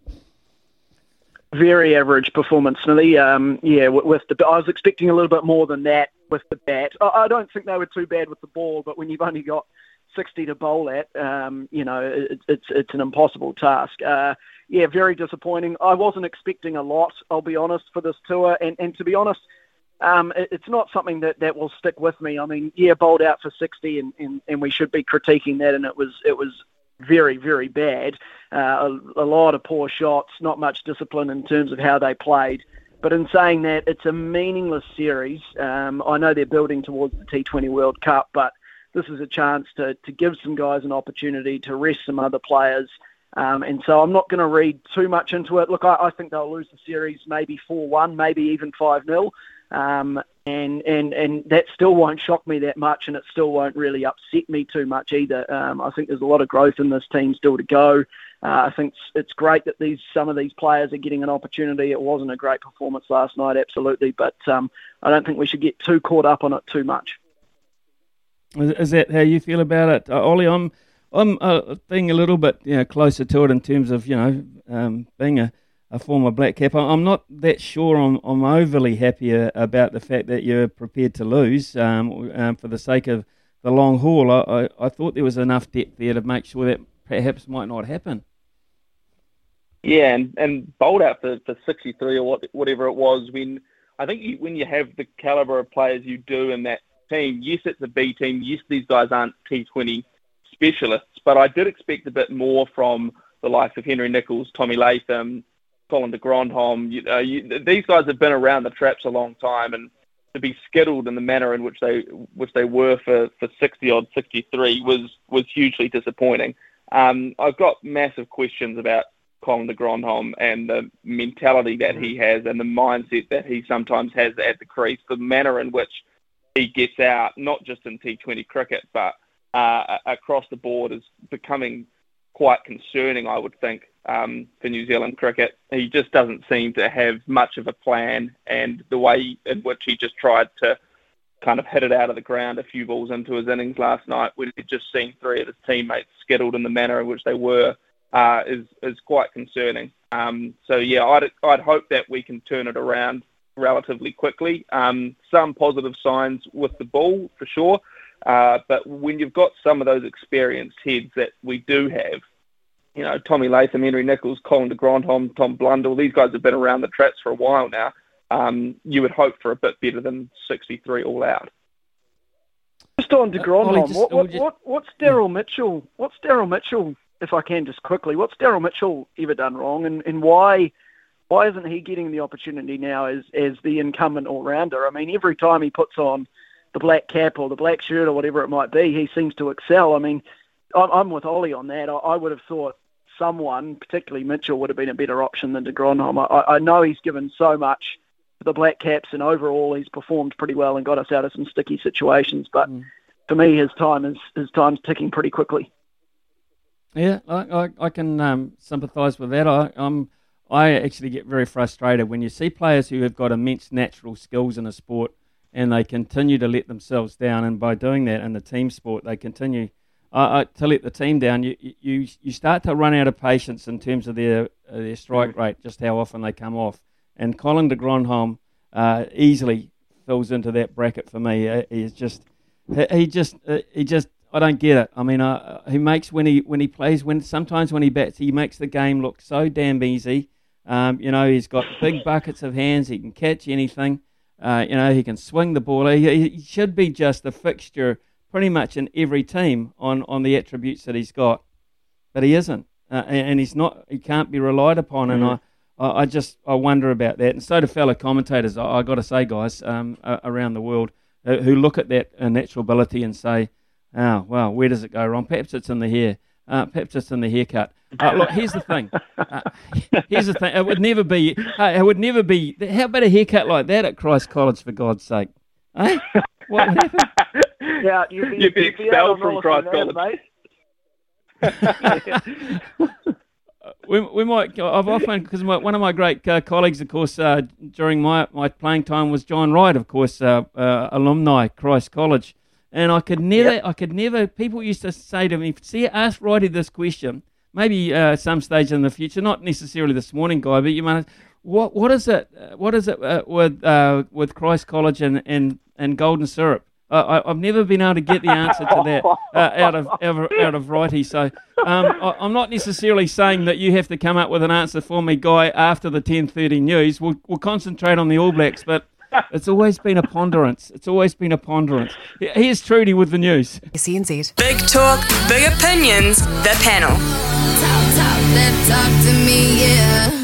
Very average performance, Smithy. Um, yeah, with, with, the I was expecting a little bit more than that with the bat. I, I, don't think they were too bad with the ball, but when you've only got 60 to bowl at, um, you know, it, it's it's an impossible task. Uh, yeah, very disappointing. I wasn't expecting a lot, I'll be honest, for this tour, and and to be honest um, it, it's not something that, that will stick with me. I mean, yeah, bowled out for 60, and, and, and we should be critiquing that, and it was it was very very bad. Uh, a, a lot of poor shots, not much discipline in terms of how they played. But in saying that, it's a meaningless series. Um, I know they're building towards the T20 World Cup, but this is a chance to, to give some guys an opportunity to rest some other players. Um, and so I'm not going to read too much into it. Look, I, I think they'll lose the series maybe 4 1, maybe even 5 0. Um, and, and, and that still won't shock me that much, and it still won't really upset me too much either. Um, I think there's a lot of growth in this team still to go. Uh, I think it's, great that these some of these players are getting an opportunity. It wasn't a great performance last night, absolutely, but um, I don't think we should get too caught up on it too much. Is that how you feel about it, uh, Ollie? I'm I'm uh, being a little bit you know, closer to it in terms of you know um, being a, a former black cap. I'm not that sure. I'm I'm overly happy uh, about the fact that you're prepared to lose um, um, for the sake of the long haul. I, I, I thought there was enough depth there to make sure that perhaps might not happen. Yeah, and, and bowled out for, for 63 or what, whatever it was. When I think you, when you have the caliber of players you do in that team, yes, it's a B team. Yes, these guys aren't T20 specialists, but I did expect a bit more from the likes of Henry Nicholls, Tommy Latham, Colin de Grandhomme. You know, you, these guys have been around the traps a long time, and to be skittled in the manner in which they which they were for, for 60 odd 63 was was hugely disappointing. Um, I've got massive questions about Colin de Grandhomme and the mentality that he has and the mindset that he sometimes has at the crease, the manner in which he gets out, not just in T20 cricket, but uh, across the board, is becoming quite concerning, I would think, um, for New Zealand cricket. He just doesn't seem to have much of a plan, and the way in which he just tried to kind of hit it out of the ground a few balls into his innings last night, when he'd just seen three of his teammates skittled in the manner in which they were uh, is is quite concerning. Um, so yeah, I'd I'd hope that we can turn it around relatively quickly. Um, some positive signs with the ball for sure, uh, but when you've got some of those experienced heads that we do have, you know, Tommy Latham, Henry Nicholls, Colin de Grandhomme, Tom Blundell, these guys have been around the tracks for a while now. Um, you would hope for a bit better than 63 all out. Just on de Grandhomme, what, what, what, what's Daryl Mitchell? What's Daryl Mitchell if I can just quickly, what's Daryl Mitchell ever done wrong, and, and why why isn't he getting the opportunity now as as the incumbent all rounder? I mean, every time he puts on the black cap or the black shirt or whatever it might be, he seems to excel. I mean, I'm, I'm with Ollie on that. I would have thought someone, particularly Mitchell, would have been a better option than de Grandhomme. I, I know he's given so much for the black caps, and overall he's performed pretty well and got us out of some sticky situations. But mm. for me, his time is his time's ticking pretty quickly. Yeah, I, I, I can um, sympathise with that. I, I'm, I actually get very frustrated when you see players who have got immense natural skills in a sport and they continue to let themselves down. And by doing that in the team sport, they continue uh, to let the team down. You, you, you start to run out of patience in terms of their, uh, their strike mm. rate, just how often they come off. And Colin de Grandhomme uh, easily fills into that bracket for me. Uh, he's just he, he just uh, he just I don't get it. I mean, uh, he makes when he when he plays when sometimes when he bats he makes the game look so damn easy. Um, you know, he's got big buckets of hands. He can catch anything. Uh, you know, he can swing the ball. He, he, should be just a fixture pretty much in every team on, on the attributes that he's got, but he isn't, uh, and, and, he's not. He can't be relied upon. Mm-hmm. And I, I, I, just I wonder about that. And so do fellow commentators. I, I got to say, guys, um, around the world uh, who look at that uh, natural ability and say Oh, well, where does it go wrong? Perhaps it's in the hair. Uh, perhaps it's in the haircut. Uh, look, here's the thing. Uh, here's the thing. It would never be. it would never be. How about a haircut like that at Christ College, for God's sake? Eh? What would happen? Yeah, you'd be, you'd be expelled from Christ College. we, we might. I've often because one of my great uh, colleagues, of course, uh, during my, my playing time was John Wright, of course, uh, uh alumni Christ College, and I could never, yep. I could never. People used to say to me, "See, ask Wrighty this question. Maybe uh, some stage in the future, not necessarily this morning, guy, but you might. What what is it? Uh, what is it uh, with uh, with Christ College and and, and golden syrup? I, have never been able to get the answer to that uh, out of out, out of Wrighty. So um, I, am not necessarily saying that you have to come up with an answer for me, guy, after the 10:30 news. We'll we'll concentrate on the All Blacks, but it's always been a ponderance. It's always been a ponderance. Here's Trudy with the news. SENZ. Big talk, big opinions, the panel. Talk, talk, talk to me, yeah.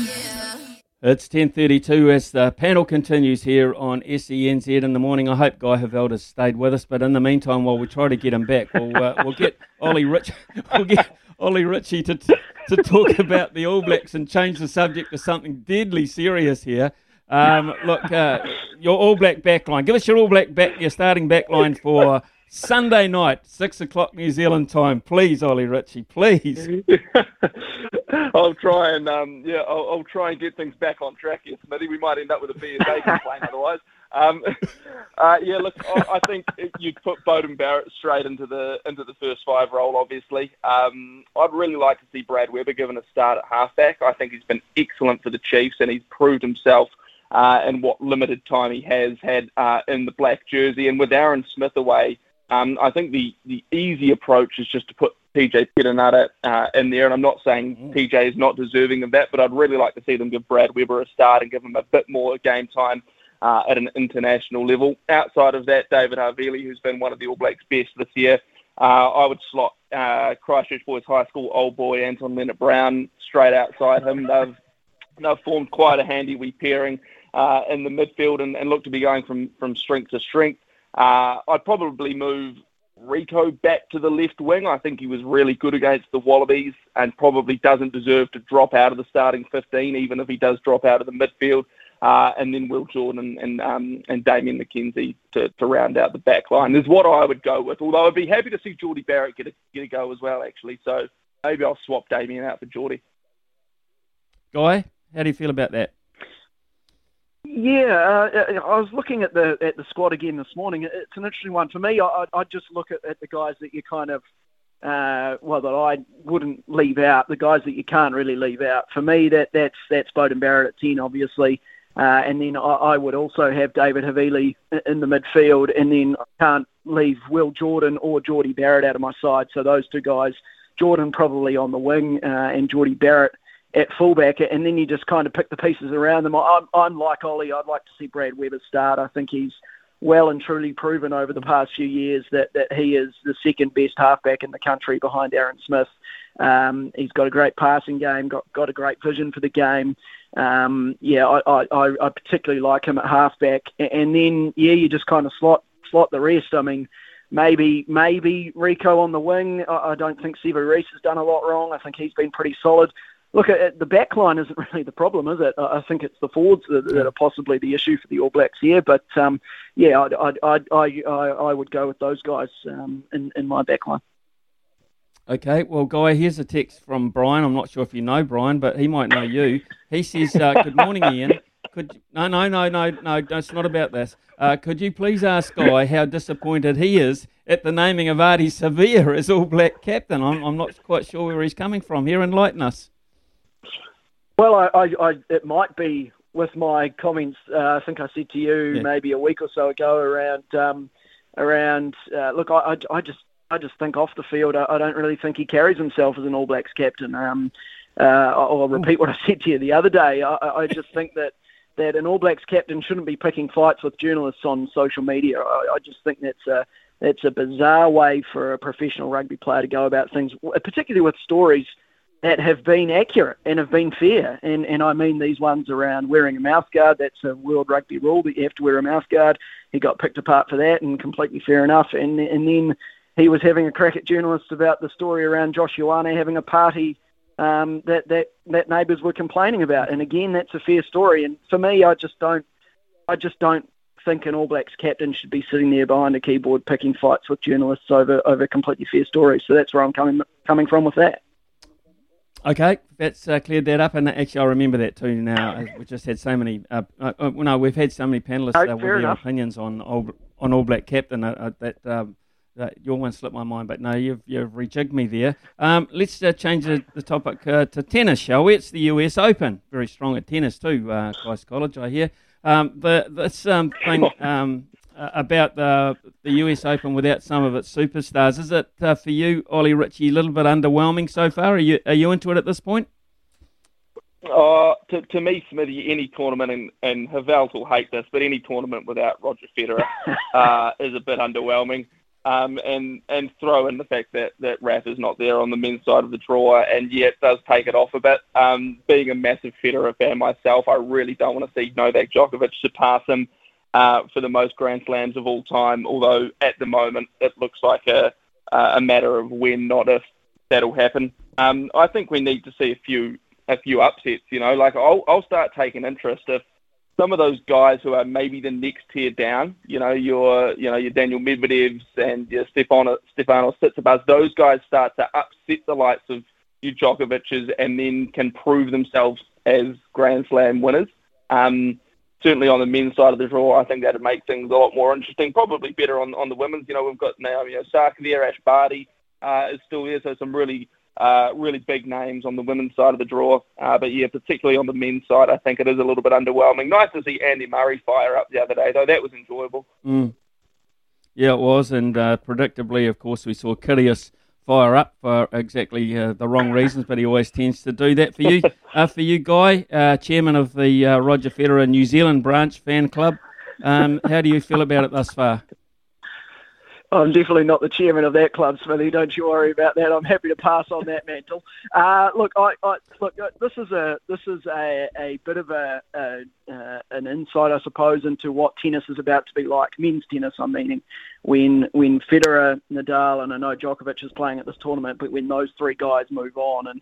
It's 10.32 as the panel continues here on SENZ in the morning. I hope Guy Heveldt has stayed with us, but in the meantime, while we try to get him back, we'll, uh, we'll get Ollie Rich, we'll get Ollie Ritchie to, to talk about the All Blacks and change the subject to something deadly serious here. Um, look, uh, your All Black backline. Give us your All Black back, your starting backline for Sunday night, six o'clock New Zealand time, please, Ollie Ritchie, please. I'll try and um, yeah, I'll, I'll, try and get things back on track here, Smithy. We might end up with a BSA complaint otherwise. Um, uh, yeah, look, I, I, think you'd put Beauden Barrett straight into the into the first five role. Obviously, um, I'd really like to see Brad Weber given a start at halfback. I think he's been excellent for the Chiefs, and he's proved himself. Uh, in what limited time he has had uh, in the black jersey, and with Aaron Smith away, um, I think the, the easy approach is just to put PJ Perenara uh, in there, and I'm not saying mm. PJ is not deserving of that, but I'd really like to see them give Brad Weber a start and give him a bit more game time uh, at an international level. Outside of that, David Havili, who's been one of the All Blacks' best this year, uh, I would slot uh, Christchurch Boys High School old boy Anton Lienert-Brown straight outside him. They've they've formed quite a handy wee pairing uh, in the midfield and, and look to be going from from strength to strength. Uh, I'd probably move Rieko back to the left wing. I think he was really good against the Wallabies and probably doesn't deserve to drop out of the starting 15, even if he does drop out of the midfield. Uh, and then Will Jordan and um, and Damian McKenzie to, to round out the back line is what I would go with. Although I'd be happy to see Jordie Barrett get a, get a go as well, actually. So maybe I'll swap Damian out for Jordie. Guy, how do you feel about that? Yeah, uh, I was looking at the at the squad again this morning. It's an interesting one for me. I, I just look at, at the guys that you kind of, uh, well, that I wouldn't leave out. The guys that you can't really leave out. For me, that that's that's Beauden Barrett at ten, obviously, uh, and then I, I would also have David Havili in the midfield, and then I can't leave Will Jordan or Jordie Barrett out of my side. So those two guys, Jordan probably on the wing, uh, and Jordie Barrett at fullback, and then you just kind of pick the pieces around them. I'm, I'm like Ollie. I'd like to see Brad Weber start. I think he's well and truly proven over the past few years that, that he is the second best halfback in the country behind Aaron Smith. Um, he's got a great passing game, got got a great vision for the game. Um, yeah, I, I, I particularly like him at halfback, and then yeah, you just kind of slot slot the rest. I mean, maybe maybe Rieko on the wing. I, I don't think Sevu Reece has done a lot wrong. I think he's been pretty solid look, at the back line isn't really the problem, is it? I think it's the forwards that, that are possibly the issue for the All Blacks here. But um, yeah, I, I, I, I, I would go with those guys um, in, in my back line. Okay, well, Guy, here's a text from Brian. I'm not sure if you know Brian, but he might know you. He says, uh, Good morning, Ian. Could no, no, no, no, no, it's not about this. Uh, could you please ask Guy how disappointed he is at the naming of Ardie Savea as All Black captain? I'm, I'm not quite sure where he's coming from. Here, enlighten us. Well, I, I, I, it might be with my comments. Uh, I think I said to you yeah. maybe a week or so ago around um, around. Uh, look, I, I, I, just I just think off the field, I, I, don't really think he carries himself as an All Blacks captain. Um, uh, I'll repeat what I said to you the other day. I, I just think that that an All Blacks captain shouldn't be picking fights with journalists on social media. I, I just think that's a that's a bizarre way for a professional rugby player to go about things, particularly with stories that have been accurate and have been fair. And, and I mean these ones around wearing a mouthguard. That's a World Rugby rule that you have to wear a mouthguard. He got picked apart for that and completely fair enough. And, and then he was having a crack at journalists about the story around Josh Ioane having a party um, that, that, that neighbours were complaining about. And again, that's a fair story. And for me, I just don't, I just don't think an All Blacks captain should be sitting there behind a keyboard picking fights with journalists over over completely fair stories. So that's where I'm coming coming from with that. Okay, that's uh, cleared that up, and actually I remember that too. Now we just had so many. Uh, uh, uh no, we've had so many panelists uh, with their enough. opinions on all, on All Black captain uh, that. Um, your one slipped my mind, but no, you've you've rejigged me there. Um, let's change the, the topic to tennis, shall we? It's the U.S. Open. Very strong at tennis too, uh, Christ College, I hear. Um, the this um, thing um, uh, about the the US Open without some of its superstars. Is it uh, for you, Ollie Ritchie, a little bit underwhelming so far? Are you are you into it at this point? Uh, to, to me, Smithy, any tournament, and, and Havels will hate this, but any tournament without Roger Federer uh, is a bit underwhelming. Um, and and throw in the fact that that Raf is not there on the men's side of the draw, and yet does take it off a bit. Um, being a massive Federer fan myself, I really don't want to see Novak Djokovic surpass him uh, for the most Grand Slams of all time. Although at the moment it looks like a a matter of when, not if, that'll happen. Um, I think we need to see a few a few upsets. You know, like I'll I'll start taking interest if some of those guys who are maybe the next tier down, you know, your you know your Daniil Medvedevs and your Stefano Stefano Tsitsipas, those guys start to upset the likes of your Djokovic's and then can prove themselves as Grand Slam winners. Um, certainly on the men's side of the draw, I think that'd make things a lot more interesting. Probably better on, on the women's. You know, we've got Naomi Osaka there, Ash Barty uh, is still there, so some really uh, really big names on the women's side of the draw. Uh, but yeah, particularly on the men's side, I think it is a little bit underwhelming. Nice to see Andy Murray fire up the other day, though. That was enjoyable. Mm. Yeah, it was, and uh, predictably, of course, we saw Kyrgios fire up for exactly uh, the wrong reasons, but he always tends to do that for you. uh, for you, Guy, uh, chairman of the uh, Roger Federer New Zealand branch fan club, um, how do you feel about it thus far? I'm definitely not the chairman of that club, Smithy. Don't you worry about that. I'm happy to pass on that mantle. Uh, look, I, I, look, uh, this is a this is a, a bit of a, a uh, an insight, I suppose, into what tennis is about to be like. Men's tennis, I'm meaning, when when Federer, Nadal, and I know Djokovic is playing at this tournament, but when those three guys move on, and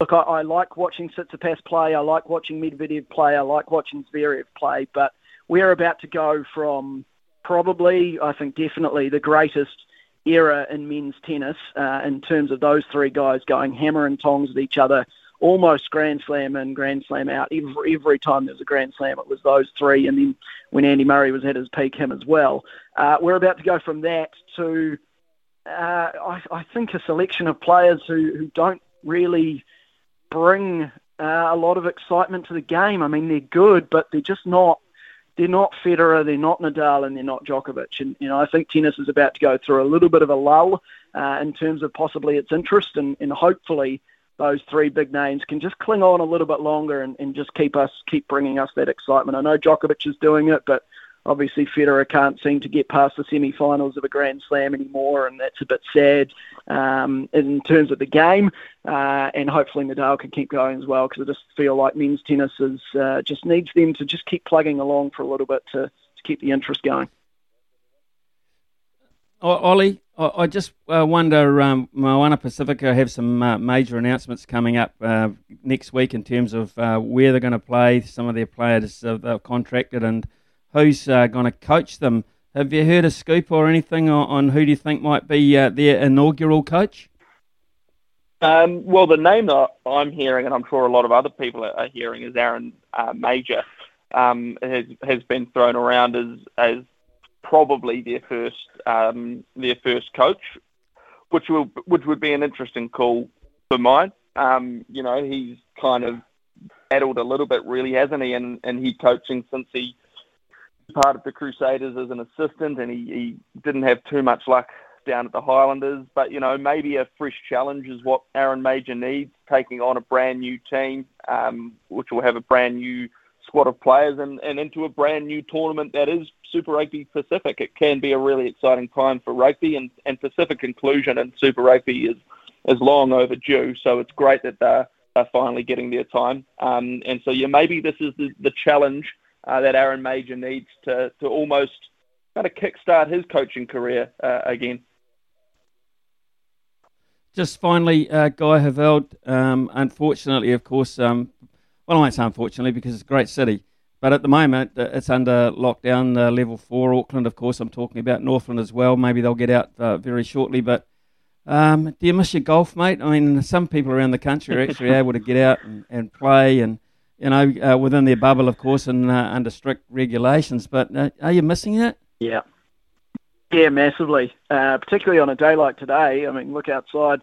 look, I, I like watching Tsitsipas play. I like watching Medvedev play. I like watching Zverev play, but we're about to go from probably, I think definitely the greatest era in men's tennis uh, in terms of those three guys going hammer and tongs at each other, almost Grand Slam in, Grand Slam out. Every, every time there was a Grand Slam, it was those three. And then when Andy Murray was at his peak, him as well. Uh, we're about to go from that to, uh, I, I, think, a selection of players who, who don't really bring uh, a lot of excitement to the game. I mean, they're good, but they're just not they're not Federer, they're not Nadal, and they're not Djokovic. And you know, I think tennis is about to go through a little bit of a lull uh, in terms of possibly its interest, and, and hopefully those three big names can just cling on a little bit longer and, and just keep us keep bringing us that excitement. I know Djokovic is doing it, but obviously Federer can't seem to get past the semi-finals of a Grand Slam anymore, and that's a bit sad um, in terms of the game. Uh, and hopefully Nadal can keep going as well, because I just feel like men's tennis is, uh, just needs them to just keep plugging along for a little bit to, to keep the interest going. Ollie, I just uh, wonder, um, Moana Pacifica have some uh, major announcements coming up uh, next week in terms of uh, where they're going to play, some of their players they've contracted, and who's uh, going to coach them. Have you heard a scoop or anything on, on who do you think might be uh, their inaugural coach? Um, well, the name that I'm hearing, and I'm sure a lot of other people are hearing, is Aaron uh, Mauger. Um, has has been thrown around as as probably their first um, their first coach, which will which would be an interesting call for mine. Um, you know, he's kind of battled a little bit, really, hasn't he? And and he coaching since he part of the Crusaders as an assistant, and he, he didn't have too much luck down at the Highlanders. But you know, maybe a fresh challenge is what Aaron Mauger needs, taking on a brand new team, um, which will have a brand new squad of players, and, and into a brand new tournament that is Super Rugby Pacific. It can be a really exciting time for rugby, and, and Pacific inclusion in Super Rugby is is long overdue. So it's great that they're, they're finally getting their time. Um, and so yeah, maybe this is the, the challenge uh, that Aaron Mauger needs to, to almost kind of kickstart his coaching career uh, again. Just finally, uh, Guy Heveldt, um, unfortunately, of course, um, well, I won't say unfortunately because it's a great city, but at the moment uh, it's under lockdown uh, level four. Auckland, of course, I'm talking about Northland as well. Maybe they'll get out uh, very shortly, but um, do you miss your golf, mate? I mean, some people around the country are actually able to get out and, and play and you know, uh, within their bubble, of course, and uh, under strict regulations. But uh, are you missing it? Yeah. Yeah, massively. Uh, particularly on a day like today. I mean, look outside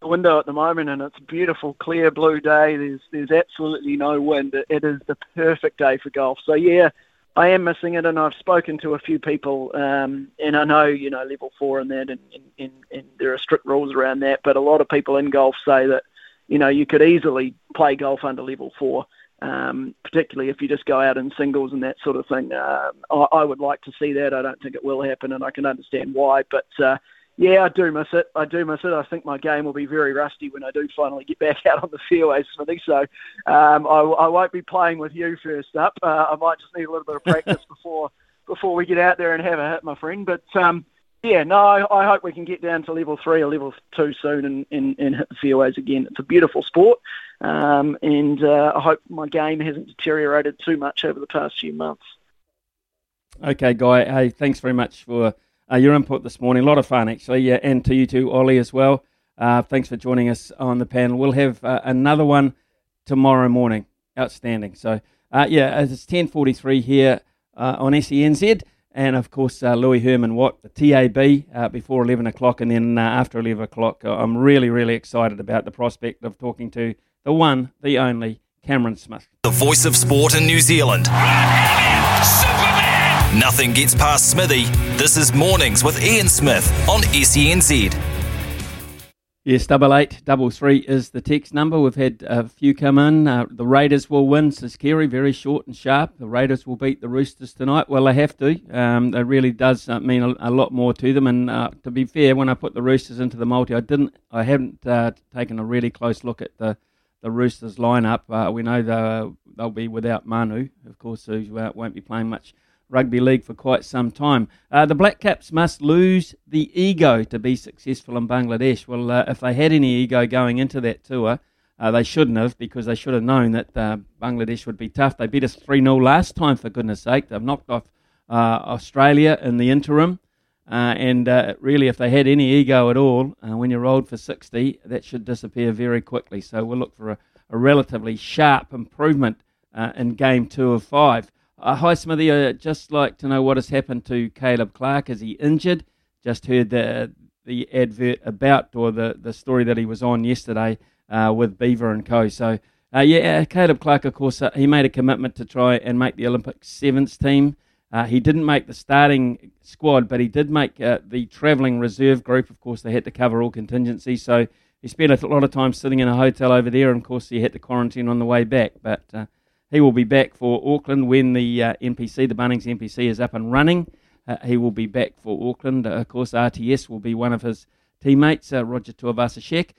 the window at the moment, and it's a beautiful, clear blue day. There's there's absolutely no wind. It is the perfect day for golf. So yeah, I am missing it, and I've spoken to a few people, um, and I know you know level four and that, and, and, and there are strict rules around that. But a lot of people in golf say that you know you could easily play golf under level four um, particularly if you just go out in singles and that sort of thing. Uh, I, I, would like to see that. I don't think it will happen, and I can understand why. But uh, yeah, I do miss it. I do miss it. I think my game will be very rusty when I do finally get back out on the fairway, Smithy. So um, I, I, won't be playing with you first up. Uh, I might just need a little bit of practice before before we get out there and have a hit, my friend. But um, yeah, no, I, I hope we can get down to level three or level two soon and, and, and hit the fairways again. It's a beautiful sport, um, and uh, I hope my game hasn't deteriorated too much over the past few months. Okay, Guy. Hey, thanks very much for uh, your input this morning. A lot of fun, actually, yeah, and to you too, Ollie, as well. Uh, thanks for joining us on the panel. We'll have uh, another one tomorrow morning. Outstanding. So, uh, yeah, it's 10.43 here uh, on SENZ. And, of course, uh, Louis Herman Watt, the TAB, uh, before 11 o'clock. And then uh, after 11 o'clock, uh, I'm really, really excited about the prospect of talking to the one, the only, Cameron Smith. The voice of sport in New Zealand. Nothing gets past Smithy. This is Mornings with Ian Smith on SENZ. Yes, double eight, double three is the text number. We've had a few come in. Uh, the Raiders will win, says Kerry, very short and sharp. The Raiders will beat the Roosters tonight. Well, they have to. Um, it really does uh, mean a, a, lot more to them. And uh, to be fair, when I put the Roosters into the multi, I didn't. I haven't uh, taken a really close look at the the Roosters lineup. Uh, we know they'll, they'll be without Manu, of course, who uh, won't be playing much rugby league for quite some time. Uh, the Black Caps must lose the ego to be successful in Bangladesh. Well, uh, if they had any ego going into that tour, uh, they shouldn't have because they should have known that uh, Bangladesh would be tough. They beat us 3 0 last time, for goodness sake. They've knocked off uh, Australia in the interim. Uh, and really, if they had any ego at all, when you're rolled for 60, that should disappear very quickly. So we'll look for a, a relatively sharp improvement in game two of five. Uh, hi, Smithy. I'd just like to know what has happened to Caleb Clarke. Is he injured? Just heard the the advert about or the, the story that he was on yesterday uh, with Beaver and Co. So, uh, yeah, uh, Caleb Clarke, of course, uh, he made a commitment to try and make the Olympic sevens team. Uh, he didn't make the starting squad, but he did make the travelling reserve group. Of course, they had to cover all contingencies. So he spent a lot of time sitting in a hotel over there. And, of course, he had to quarantine on the way back. But he will be back for Auckland when the uh, NPC, the Bunnings NPC, is up and running. Uh, he will be back for Auckland. Uh, of course, RTS will be one of his teammates, uh, Roger Tuivasa-Sheck,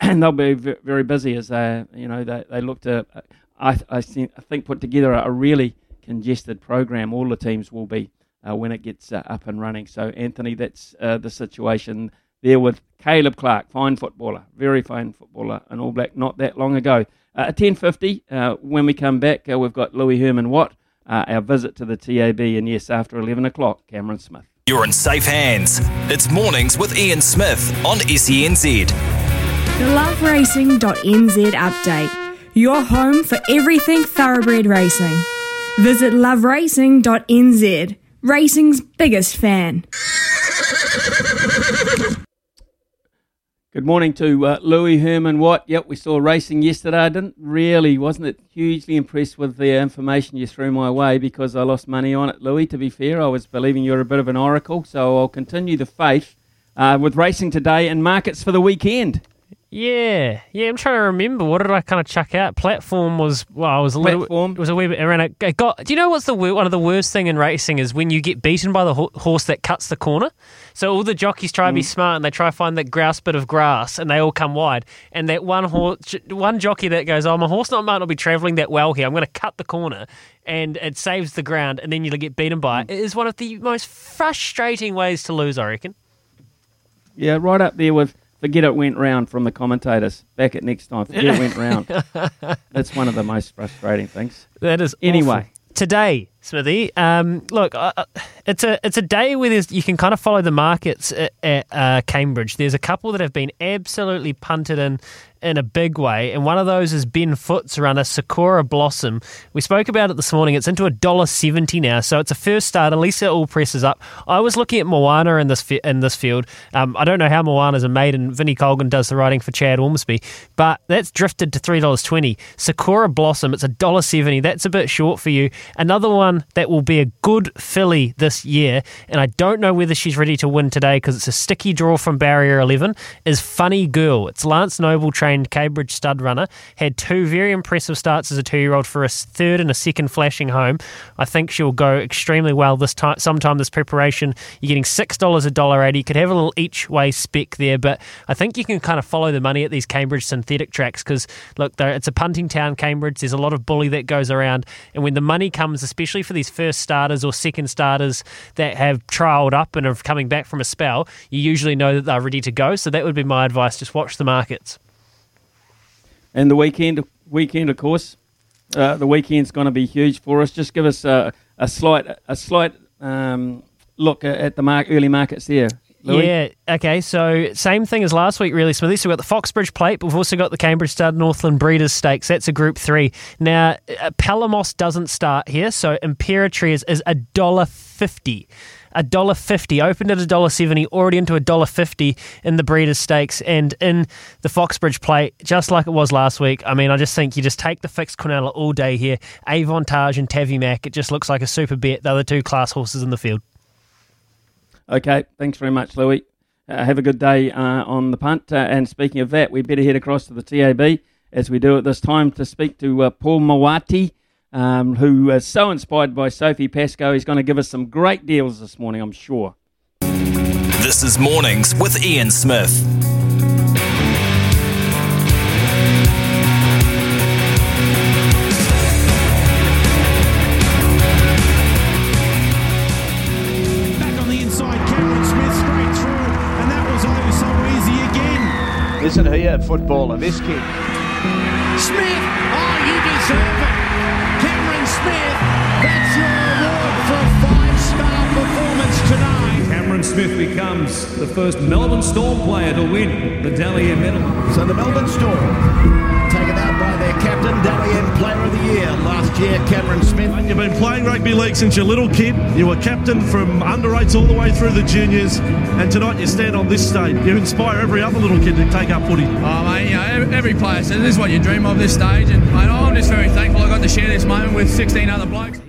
and they'll be very busy as they, you know, they, they look to, uh, I, I, think, put together a really congested program. All the teams will be uh, when it gets up and running. So, Anthony, that's the situation there with Caleb Clarke, fine footballer, very fine footballer, an All Black not that long ago. Uh, at 10.50, uh, when we come back, uh, we've got Louis Herman Watt, uh, our visit to the TAB, and yes, after 11 o'clock, Cameron Smith. You're in safe hands. It's Mornings with Ian Smith on SENZ. The loveracing.nz update. Your home for everything thoroughbred racing. Visit loveracing.nz, racing's biggest fan. Good morning to uh, Louis Herman Watt. Yep, we saw racing yesterday. I didn't really, wasn't it hugely impressed with the information you threw my way because I lost money on it, Louis. To be fair, I was believing you're a bit of an oracle, so I'll continue the faith uh, with racing today and markets for the weekend. Yeah, yeah. I'm trying to remember. What did I kind of chuck out? Platform was well, I was a little. Platform. It was a wee bit around. It got. Do you know what's the one of the worst thing in racing is when you get beaten by the horse that cuts the corner. So all the jockeys try to be mm. smart and they try to find that grouse bit of grass and they all come wide. And that one horse, one jockey that goes, "Oh, my horse not might not be travelling that well here. I'm going to cut the corner." And it saves the ground, and then you get beaten by it. Mm. It is one of the most frustrating ways to lose, I reckon. Yeah, right up there with Forget it went round from the commentators. Back it next time. Forget it went round. That's one of the most frustrating things. That is anyway. Awful. Today, Smithy. Um, look, uh, it's a it's a day where you can kind of follow the markets at, at uh, Cambridge. There's a couple that have been absolutely punted in in a big way, and one of those is Ben Foote's runner Sakura Blossom. We spoke about it this morning. It's into a dollar seventy now, so it's a first start. Lisa Allpress's up. I was looking at Moana in this in this field. Um, I don't know how Moana's a maiden. Vinnie Colgan does the writing for Chad Ormsby, but that's drifted to three dollars twenty. Sakura Blossom, it's a dollar seventy. That's a bit short for you. Another one that will be a good filly this year, and I don't know whether she's ready to win today because it's a sticky draw from barrier eleven. Is Funny Girl. It's Lance Noble trained Cambridge stud runner. Had two very impressive starts as a two year old for a third and a second flashing home. I think she'll go extremely well this time. Sometime this preparation, you're getting six dollars a dollar eighty. You could have a little each way spec there, but I think you can kind of follow the money at these Cambridge synthetic tracks because look, it's a punting town, Cambridge. There's a lot of bully that goes around, and when the money comes, especially especially for these first starters or second starters that have trialled up and are coming back from a spell. You usually know that they're ready to go. So that would be my advice. Just watch the markets. And the weekend, weekend, of course, uh, the weekend's going to be huge for us. Just give us a, a slight, a slight um, look at the mark, early markets there. Louis? Yeah. Okay. So same thing as last week, really, Smithy. So we've got the Foxbridge Plate, but we've also got the Cambridge Stud Northland Breeders' Stakes. That's a Group Three. Now, uh, Palamos doesn't start here, so Imperatriz is a dollar fifty. A dollar fifty opened at a dollar seventy, already into a dollar fifty in the Breeders' Stakes and in the Foxbridge Plate, just like it was last week. I mean, I just think you just take the fixed Quinella all day here. Avantage and Tavimac. It just looks like a super bet. The other two class horses in the field. Okay, thanks very much, Louis. Uh, have a good day uh, on the punt. Uh, and speaking of that, we better head across to the TAB as we do at this time to speak to uh, Paul Mawati, um, who is so inspired by Sophie Pascoe. He's going to give us some great deals this morning, I'm sure. This is Mornings with Ian Smith. Listen here, footballer, this kid. Smith, oh, you deserve it. Cameron Smith, that's your award for a five-star performance tonight. Cameron Smith becomes the first Melbourne Storm player to win the Dally medal. So the Melbourne Storm, captain, Dally M Player of the Year last year, Cameron Smith. You've been playing rugby league since you're a little kid. You were captain from under eights all the way through the juniors, and tonight you stand on this stage. You inspire every other little kid to take up footy. Oh, mate, you know, every, every player says this is what you dream of this stage, and mate, I'm just very thankful I got to share this moment with 16 other blokes.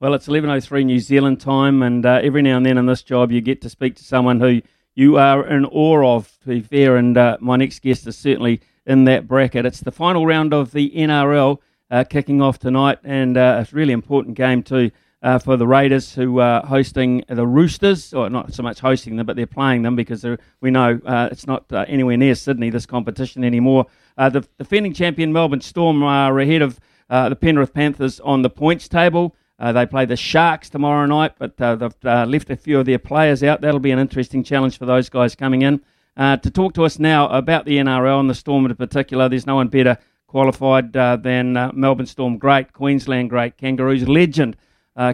Well, it's 11.03 New Zealand time, and uh, every now and then in this job you get to speak to someone who you are in awe of, to be fair, and uh, my next guest is certainly in that bracket. It's the final round of the NRL uh, kicking off tonight, and uh, it's a really important game too uh, for the Raiders who are hosting the Roosters, or not so much hosting them, but they're playing them because we know uh, it's not uh, anywhere near Sydney, this competition anymore. Uh, the defending champion Melbourne Storm are ahead of the Penrith Panthers on the points table. Uh, they play the Sharks tomorrow night, but uh, they've uh, left a few of their players out. That'll be an interesting challenge for those guys coming in. Uh, to talk to us now about the NRL and the Storm in particular, there's no one better qualified uh, than uh, Melbourne Storm great, Queensland great, Kangaroos legend,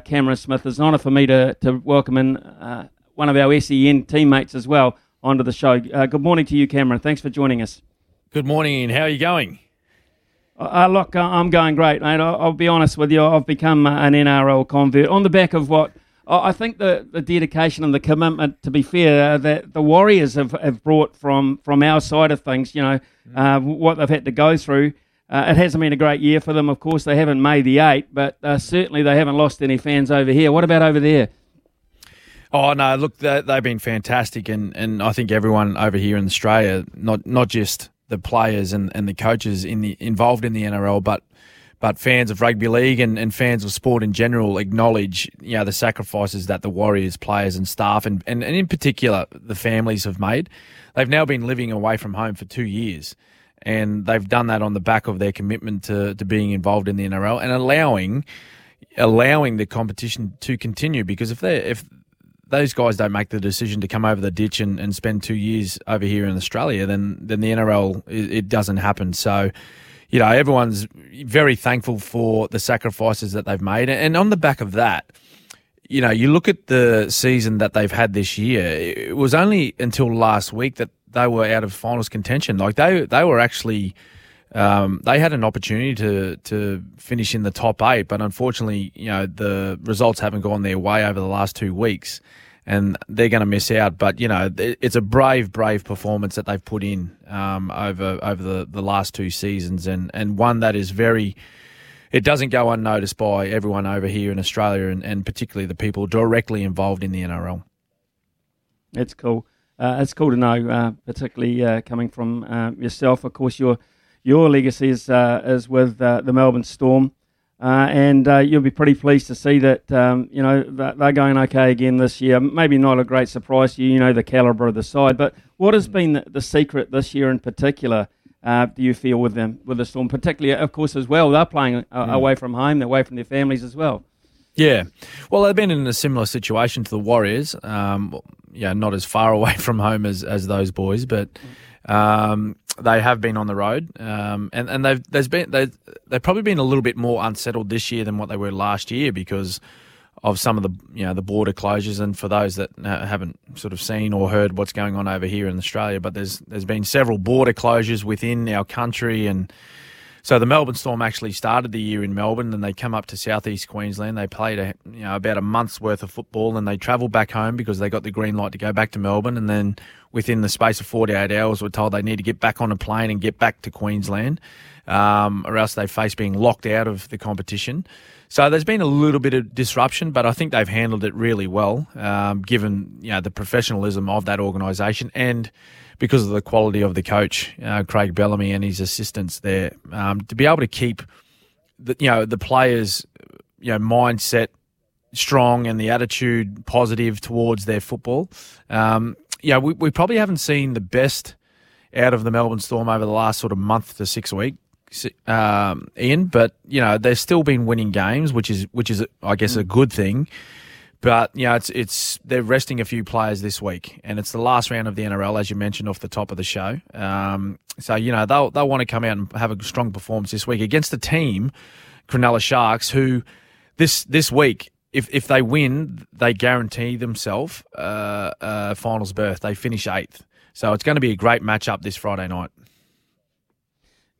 Cameron Smith. It's an honour for me to, to welcome in one of our SEN teammates as well onto the show. good morning to you, Cameron. Thanks for joining us. Good morning, Ian. How are you going? Uh, look, uh, I'm going great, mate. I'll, I'll, be honest with you. I've become uh, an NRL convert on the back of what I think the, the dedication and the commitment. To be fair, uh, that the Warriors have, have brought from from our side of things. You know uh, what they've had to go through. Uh, it hasn't been a great year for them. Of course, they haven't made the eight, but certainly they haven't lost any fans over here. What about over there? Oh no! Look, they, they've been fantastic, and, and I think everyone over here in Australia, not not just the players and, and the coaches in the involved in the NRL, but but fans of rugby league and, and fans of sport in general acknowledge you know the sacrifices that the Warriors players and staff and, and, and in particular the families have made. They've now been living away from home for two years. And they've done that on the back of their commitment to, to being involved in the NRL and allowing allowing the competition to continue because if they if those guys don't make the decision to come over the ditch and, and spend two years over here in Australia, then then the NRL it, it doesn't happen. So, you know, everyone's very thankful for the sacrifices that they've made, and on the back of that, you know, you look at the season that they've had this year. It was only until last week that they were out of finals contention. Like they they were actually. Um, they had an opportunity to to finish in the top eight, but unfortunately, you know, the results haven't gone their way over the last two weeks, and they're going to miss out. But you know, it's a brave, brave performance that they've put in um, over over the, the last two seasons, and and one that is very. It doesn't go unnoticed by everyone over here in Australia, and, and particularly the people directly involved in the NRL. It's cool. Uh, it's cool to know, uh, particularly uh, coming from uh, yourself. Of course, you're your legacy is, uh, is with uh, the Melbourne Storm. Uh, and uh, you'll be pretty pleased to see that um, you know they're going okay again this year. Maybe not a great surprise to you, you know the calibre of the side. But what has been the, the secret this year in particular uh, do you feel with them with the Storm, particularly of course as well? They're playing uh, Mm. away from home, they're away from their families as well. Yeah, well, they've been in a similar situation to the Warriors. Um, yeah, not as far away from home as, as those boys, but um, they have been on the road, um, and and they've there's been they they've probably been a little bit more unsettled this year than what they were last year because of some of the you know the border closures, and for those that haven't sort of seen or heard what's going on over here in Australia, but there's there's been several border closures within our country and. So the Melbourne Storm actually started the year in Melbourne, and they come up to southeast Queensland. They played a, you know about a month's worth of football, and they travelled back home because they got the green light to go back to Melbourne. And then within the space of 48 hours, were told they need to get back on a plane and get back to Queensland, um, or else they face being locked out of the competition. So there's been a little bit of disruption, but I think they've handled it really well, um, given you know the professionalism of that organisation and because of the quality of the coach, uh, Craig Bellamy, and his assistants there, um, to be able to keep the you know the players, you know, mindset strong and the attitude positive towards their football. Um, yeah, we, we probably haven't seen the best out of the Melbourne Storm over the last sort of month to six weeks, um, Ian. But you know, they've still been winning games, which is which is I guess a good thing. But you know, it's it's they're resting a few players this week, and it's the last round of the NRL, as you mentioned off the top of the show. Um, so you know they'll they'll want to come out and have a strong performance this week against the team, Cronulla Sharks, who this this week. If, if they win, they guarantee themselves uh, uh, finals berth. They finish eighth, so it's going to be a great matchup this Friday night.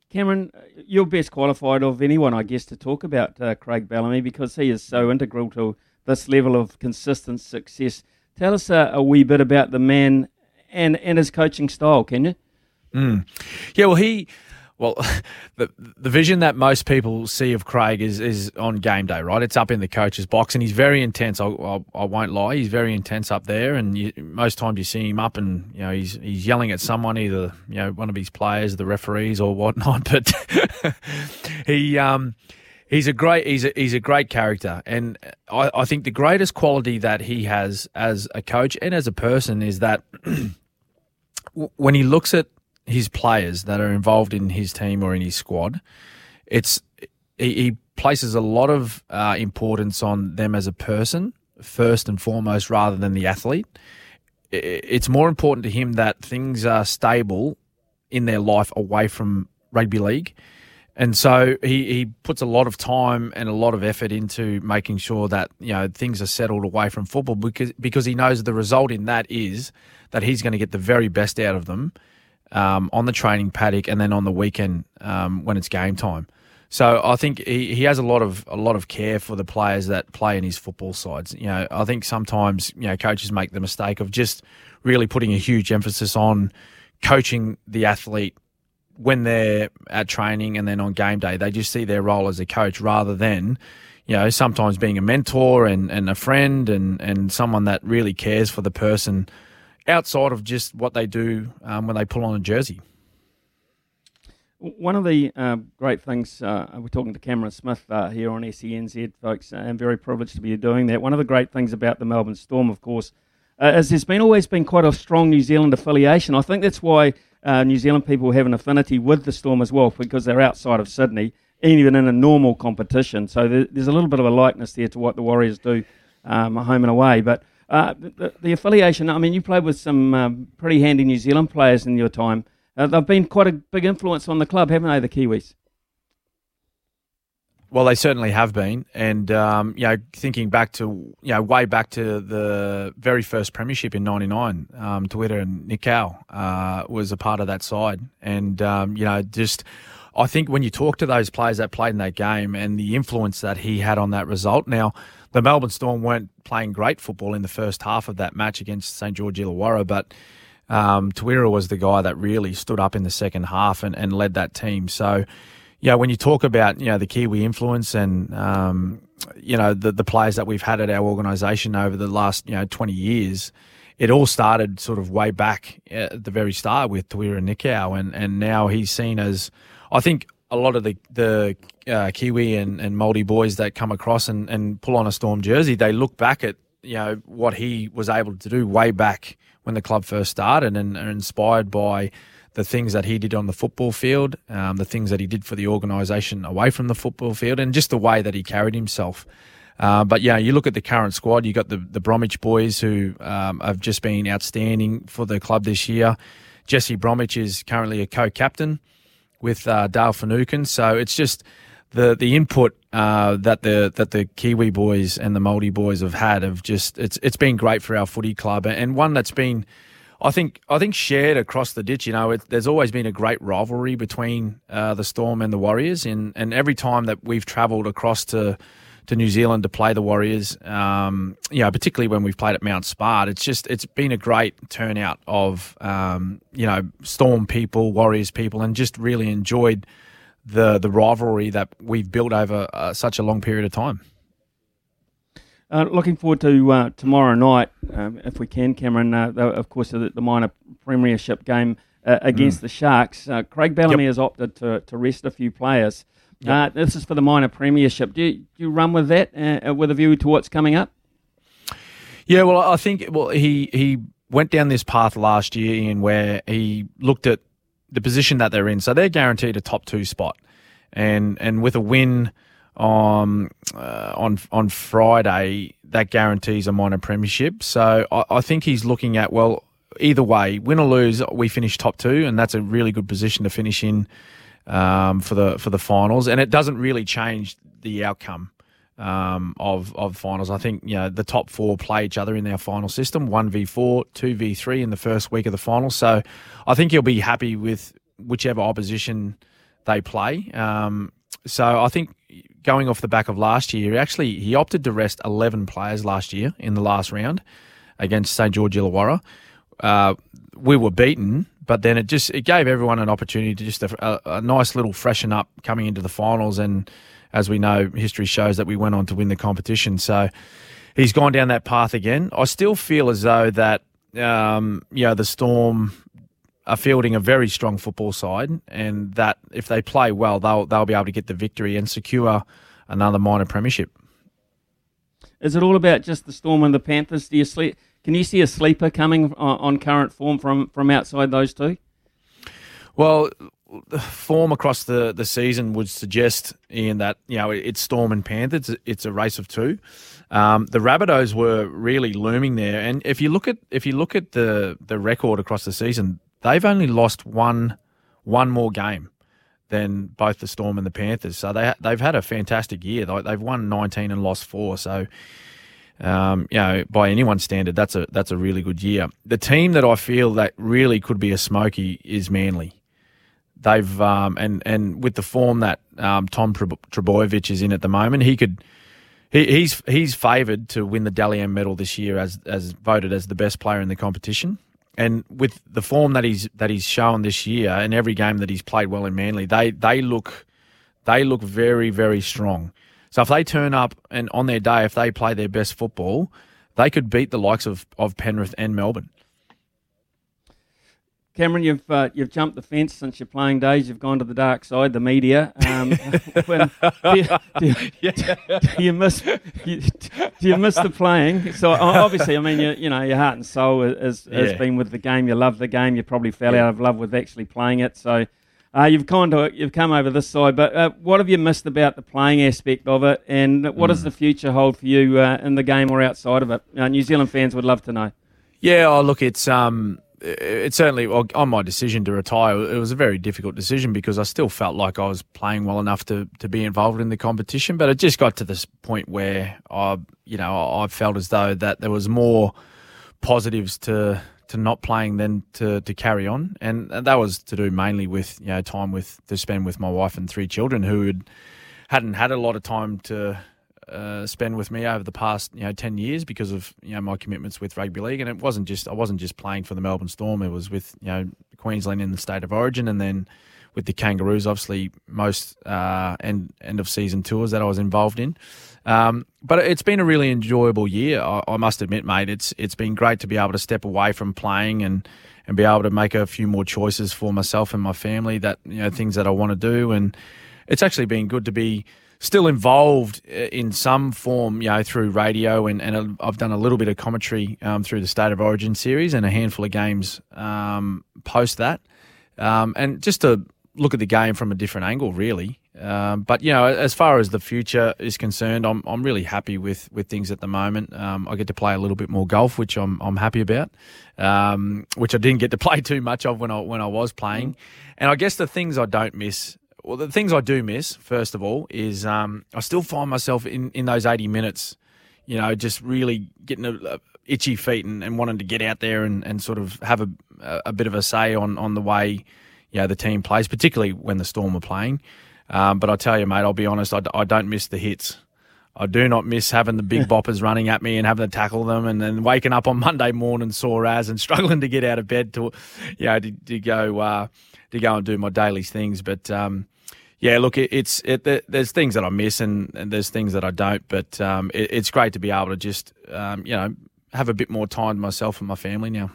Cameron, you're best qualified of anyone, I guess, to talk about uh, Craig Bellamy because he is so integral to this level of consistent success. Tell us uh, a wee bit about the man and, and his coaching style, can you? Mm. Yeah, well, he, well, the the vision that most people see of Craig is is on game day, right? It's up in the coach's box, and he's very intense. I, I, I won't lie, he's very intense up there, and you, most times you see him up, and you know he's he's yelling at someone, either you know one of his players, the referees, or whatnot. But he um he's a great he's a, he's a great character, and I, I think the greatest quality that he has as a coach and as a person is that when he looks at his players that are involved in his team or in his squad, it's he, he places a lot of uh, importance on them as a person first and foremost, rather than the athlete. It's more important to him that things are stable in their life away from rugby league. And so he, he puts a lot of time and a lot of effort into making sure that you know things are settled away from football because because he knows the result in that is that he's going to get the very best out of them um, on the training paddock and then on the weekend um, when it's game time. So I think he, he has a lot of a lot of care for the players that play in his football sides. You know, I think sometimes you know coaches make the mistake of just really putting a huge emphasis on coaching the athlete when they're at training and then on game day. They just see their role as a coach rather than you know sometimes being a mentor and, and a friend and, and someone that really cares for the person outside of just what they do um, when they pull on a jersey. One of the uh, great things, uh, we're talking to Cameron Smith uh, here on SENZ, folks. uh, I'm very privileged to be doing that. One of the great things about the Melbourne Storm, of course, uh, is there's been always been quite a strong New Zealand affiliation. I think that's why uh, New Zealand people have an affinity with the Storm as well, because they're outside of Sydney, even in a normal competition. So there, there's a little bit of a likeness there to what the Warriors do um, home and away. But uh, the, the affiliation, I mean, you played with some um, pretty handy New Zealand players in your time. Uh, they've been quite a big influence on the club, haven't they, the Kiwis? Well, they certainly have been, and um, you know, thinking back to you know way back to the very first premiership in '99, um, Tawera Nikau uh, was a part of that side, and um, you know, just I think when you talk to those players that played in that game and the influence that he had on that result. Now, the Melbourne Storm weren't playing great football in the first half of that match against St George Illawarra, but um, was the guy that really stood up in the second half and, and led that team. So, yeah, when you talk about you know the Kiwi influence and um, you know the the players that we've had at our organisation over the last you know twenty years, it all started sort of way back at the very start with Tawera Nikau, and and now he's seen as I think a lot of the the uh, Kiwi and, and Māori boys that come across and, and pull on a Storm jersey, they look back at you know what he was able to do way back when the club first started, and are inspired by the things that he did on the football field, um, the things that he did for the organisation away from the football field, and just the way that he carried himself. Uh, but yeah, you look at the current squad. You got the the Bromwich boys who um, have just been outstanding for the club this year. Jesse Bromwich is currently a co-captain with uh, Dale Finucane, so it's just the the input uh, that the that the Kiwi boys and the Māori boys have had have just it's it's been great for our footy club and one that's been. I think I think shared across the ditch. You know, it, there's always been a great rivalry between uh, the Storm and the Warriors, and and every time that we've travelled across to to New Zealand to play the Warriors. Um, you know, particularly when we've played at Mount Smart, it's just it's been a great turnout of um, you know Storm people, Warriors people, and just really enjoyed the the rivalry that we've built over uh, such a long period of time. Uh, looking forward to uh, tomorrow night, um, if we can, Cameron. Uh, of course, the, the minor premiership game uh, against mm. the Sharks. Uh, Craig Bellamy yep. has opted to, to rest a few players. Yep. this is for the minor premiership. Do you, do you run with that with a view to what's coming up? Yeah, well, I think well he he went down this path last year, in where he looked at the position that they're in. So they're guaranteed a top two spot, and and with a win on uh, on on Friday, that guarantees a minor premiership. So I, I, think he's looking at well, either way, win or lose, we finish top two, and that's a really good position to finish in um, for the for the finals. And it doesn't really change the outcome. Um, of of finals. I think you know the top four play each other in our final system: one v four, two v three in the first week of the final. So I think he'll be happy with whichever opposition they play. Um, so I think going off the back of last year, actually he opted to rest 11 players last year in the last round against St George Illawarra. Uh, we were beaten, but then it just it gave everyone an opportunity to just a, a, nice little freshen up coming into the finals. And as we know, history shows that we went on to win the competition. So he's gone down that path again. I still feel as though that um, you know the Storm are fielding a very strong football side, and that if they play well, they'll they'll be able to get the victory and secure another minor premiership. Is it all about just the Storm and the Panthers? Do you sleep? Can you see a sleeper coming on, on current form from from outside those two? Well, the form across the, the season would suggest, Ian, that you know it's Storm and Panthers. It's, it's a race of two. Um, the Rabbitohs were really looming there, and if you look at if you look at the the record across the season, they've only lost one one more game than both the Storm and the Panthers. So they they've had a fantastic year. They've won 19 and lost four. So um, you know, by anyone's standard, that's a that's a really good year. The team that I feel that really could be a smoky is Manly. They've um, and and with the form that um, Tom Trbojevic is in at the moment, he could. He, he's he's favoured to win the Dally M medal this year as as voted as the best player in the competition. And with the form that he's that he's shown this year, and every game that he's played well in Manly, they they look they look very very strong. So if they turn up and on their day, if they play their best football, they could beat the likes of, of Penrith and Melbourne. Cameron, you've uh, you've jumped the fence since your playing days. You've gone to the dark side, the media. Um, when, do, you, do, you, do, you, miss do you miss the playing? So obviously, I mean, you, you know, your heart and soul has, has yeah. been with the game. You love the game. You probably fell yeah. out of love with actually playing it. So uh, you've kind of you've come over this side. But uh, what have you missed about the playing aspect of it, and what mm. does the future hold for you uh, in the game or outside of it? Uh, New Zealand fans would love to know. Yeah, oh, look, it's um it certainly on my decision to retire. It was a very difficult decision because I still felt like I was playing well enough to, to be involved in the competition, but it just got to this point where I, you know, I felt as though that there was more positives to to not playing than to, to carry on, and that was to do mainly with you know time with to spend with my wife and three children who had hadn't had a lot of time to uh, spend with me over the past you know ten years because of you know my commitments with rugby league, and it wasn't just I wasn't just playing for the Melbourne Storm. It was with you know Queensland in the state of origin, and then with the Kangaroos, obviously most uh, end end of season tours that I was involved in. Um, but it's been a really enjoyable year. I, I, must admit, mate. It's it's been great to be able to step away from playing and and be able to make a few more choices for myself and my family. That you know things that I want to do, and it's actually been good to be still involved uh, in some form, you know, through radio, and, and I've done a little bit of commentary um, through the State of Origin series and a handful of games um, post that. um, and just to look at the game from a different angle, really. Um, but you know, as far as the future is concerned, I'm I'm really happy with, with things at the moment. Um, I get to play a little bit more golf, which I'm I'm happy about, um, which I didn't get to play too much of when I when I was playing. And I guess the things I don't miss, well, the things I do miss, first of all, is um, I still find myself in, in those 80 minutes, you know, just really getting a, a itchy feet and, and wanting to get out there and, and sort of have a, a bit of a say on on the way, you know, the team plays, particularly when the Storm are playing. Um, but I tell you, mate, I'll be honest, I, I don't miss the hits. I do not miss having the big boppers running at me and having to tackle them, and then waking up on Monday morning sore as and struggling to get out of bed to, you know, to, to go uh, to go and do my daily things. But um, yeah, look, it, it's it, there's things that I miss and, and there's things that I don't. But um, it, it's great to be able to just um, you know have a bit more time to myself and my family now.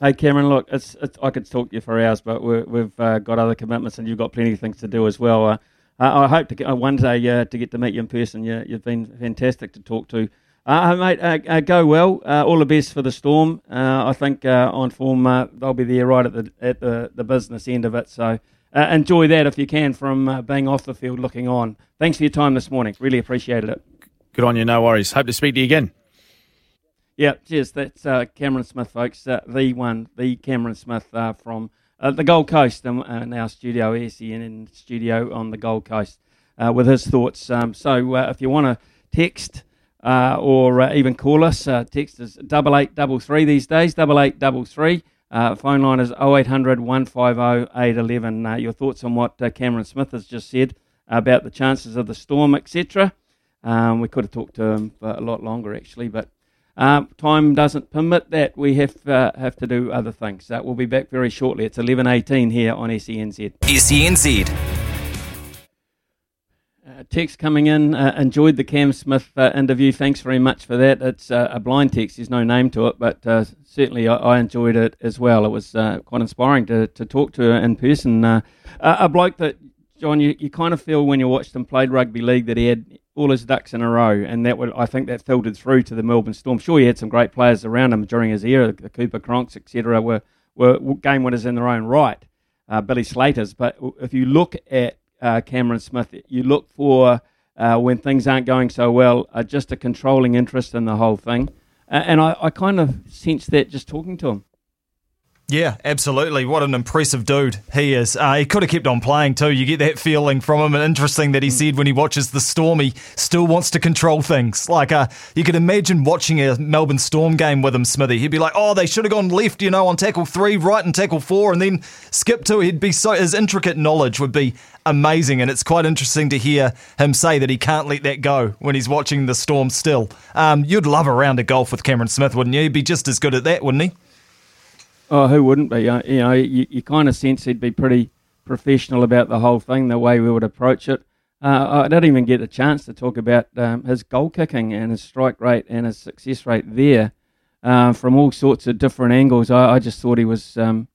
Hey Cameron, look, it's, it's I could talk to you for hours, but we have uh, got other commitments, and you've got plenty of things to do as well. Uh, I hope to get, uh, one day uh, to get to meet you in person. You, you've been fantastic to talk to. Uh, mate, uh, go well. all the best for the Storm. I think on form they'll be there right at the at the, the business end of it. So enjoy that if you can from being off the field looking on. Thanks for your time this morning. Really appreciated it. Good on you. No worries. Hope to speak to you again. Yeah, cheers. That's uh, Cameron Smith, folks. Uh, the one, the Cameron Smith uh, from uh, the Gold Coast, um, in our studio, SEN studio on the Gold Coast, uh, with his thoughts. Um, so if you want to text or even call us, text is double eight double three these days, double eight double three. Phone line is 0800 150 811. your thoughts on what Cameron Smith has just said about the chances of the storm, etc. Um, we could have talked to him for a lot longer, actually, but uh, time doesn't permit that. We have uh, have to do other things. Uh, we'll be back very shortly. It's 11.18 here on SENZ. SENZ. Uh, text coming in. Uh, enjoyed the Cam Smith uh, interview. Thanks very much for that. It's a blind text. There's no name to it, but certainly I, I, enjoyed it as well. It was quite inspiring to, to talk to her in person. a bloke that, John, you, you kind of feel when you watched him played rugby league that he had all his ducks in a row, and that would I think that filtered through to the Melbourne Storm. Sure, he had some great players around him during his era. The Cooper Cronks, etc., were were game winners in their own right. Uh, Billy Slater's, but if you look at uh, Cameron Smith, you look for uh, when things aren't going so well, uh, just a controlling interest in the whole thing, and I, I kind of sense that just talking to him. Yeah, absolutely. What an impressive dude he is. Uh, he could have kept on playing too. You get that feeling from him. And interesting that he said when he watches the Storm, he still wants to control things. Like uh, you could imagine watching a Melbourne Storm game with him, Smithy. He'd be like, "Oh, they should have gone left, you know, on tackle three, right and tackle four, and then skip two. He'd be so his intricate knowledge would be amazing. And it's quite interesting to hear him say that he can't let that go when he's watching the Storm. Still, um, you'd love a round of golf with Cameron Smith, wouldn't you? He'd be just as good at that, wouldn't he? Oh, who wouldn't be? Uh, you know, you, you kind of sense he'd be pretty professional about the whole thing, the way we would approach it. Uh, I didn't even get a chance to talk about um, his goal kicking and his strike rate and his success rate there uh, from all sorts of different angles. I, I just thought he was um,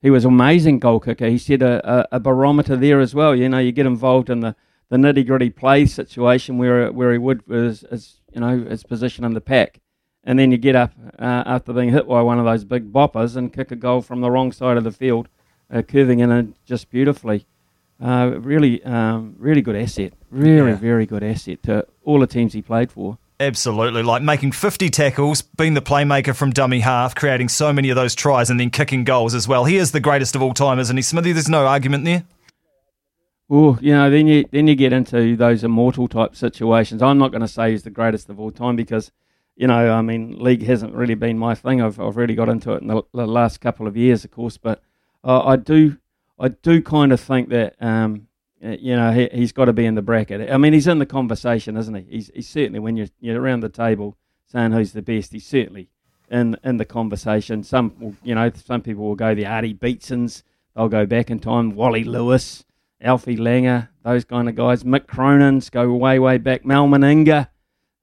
he was an amazing goal kicker. He set a, a, a, barometer there as well. You know, you get involved in the, the nitty gritty play situation where where he would as, as you know his position in the pack and then you get up uh, after being hit by one of those big boppers and kick a goal from the wrong side of the field, uh, curving in just beautifully. Uh, really, um, really good asset. Really, yeah. very good asset to all the teams he played for. Absolutely, like making 50 tackles, being the playmaker from dummy half, creating so many of those tries, and then kicking goals as well. He is the greatest of all time, isn't he, Smithy? There's no argument there. Oh, you know, then you then you get into those immortal type situations. I'm not going to say he's the greatest of all time because you know, I mean, league hasn't really been my thing. I've, I've really got into it in the, the last couple of years, of course, but uh, I do I do kind of think that um, you know he, has got to be in the bracket. I mean, he's in the conversation, isn't he? He's, he's certainly when you're, you're around the table saying who's the best, he's certainly in in the conversation. Some will, you know some people will go the Artie Beetsons. They'll go back in time. Wally Lewis, Alfie Langer, those kind of guys. Mick Cronins go way way back. Mal Meninga.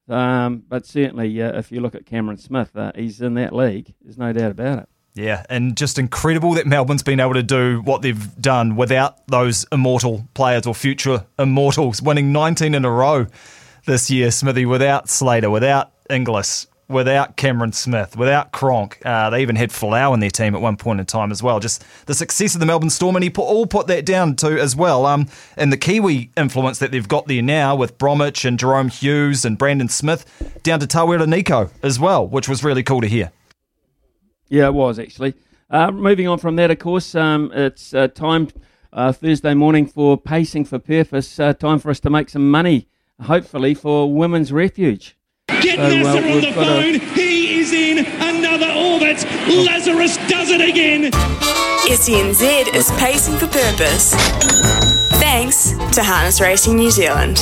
Um, but certainly, uh, if you look at Cameron Smith, uh, he's in that league. There's no doubt about it. Yeah, and just incredible that Melbourne's been able to do what they've done without those immortal players or future immortals, winning 19 in a row this year, Smithy, without Slater, without Inglis. Without Cameron Smith, without Cronk. Uh, they even had Folau in their team at one point in time as well. Just the success of the Melbourne Storm, and he put, all put that down to as well. Um, and the Kiwi influence that they've got there now with Bromwich and Jahrome Hughes and Brandon Smith, down to Tawera Nikau as well, which was really cool to hear. Yeah, it was actually. Uh, moving on from that, of course, um, it's uh, time uh, Thursday morning for Pacing for Purpose. Uh, time for us to make some money, hopefully, for Women's Refuge. Get So, uh, Nasser on the got a- phone. He is in another orbit. Lazarus does it again. SENZ is pacing for purpose. Thanks to Harness Racing New Zealand.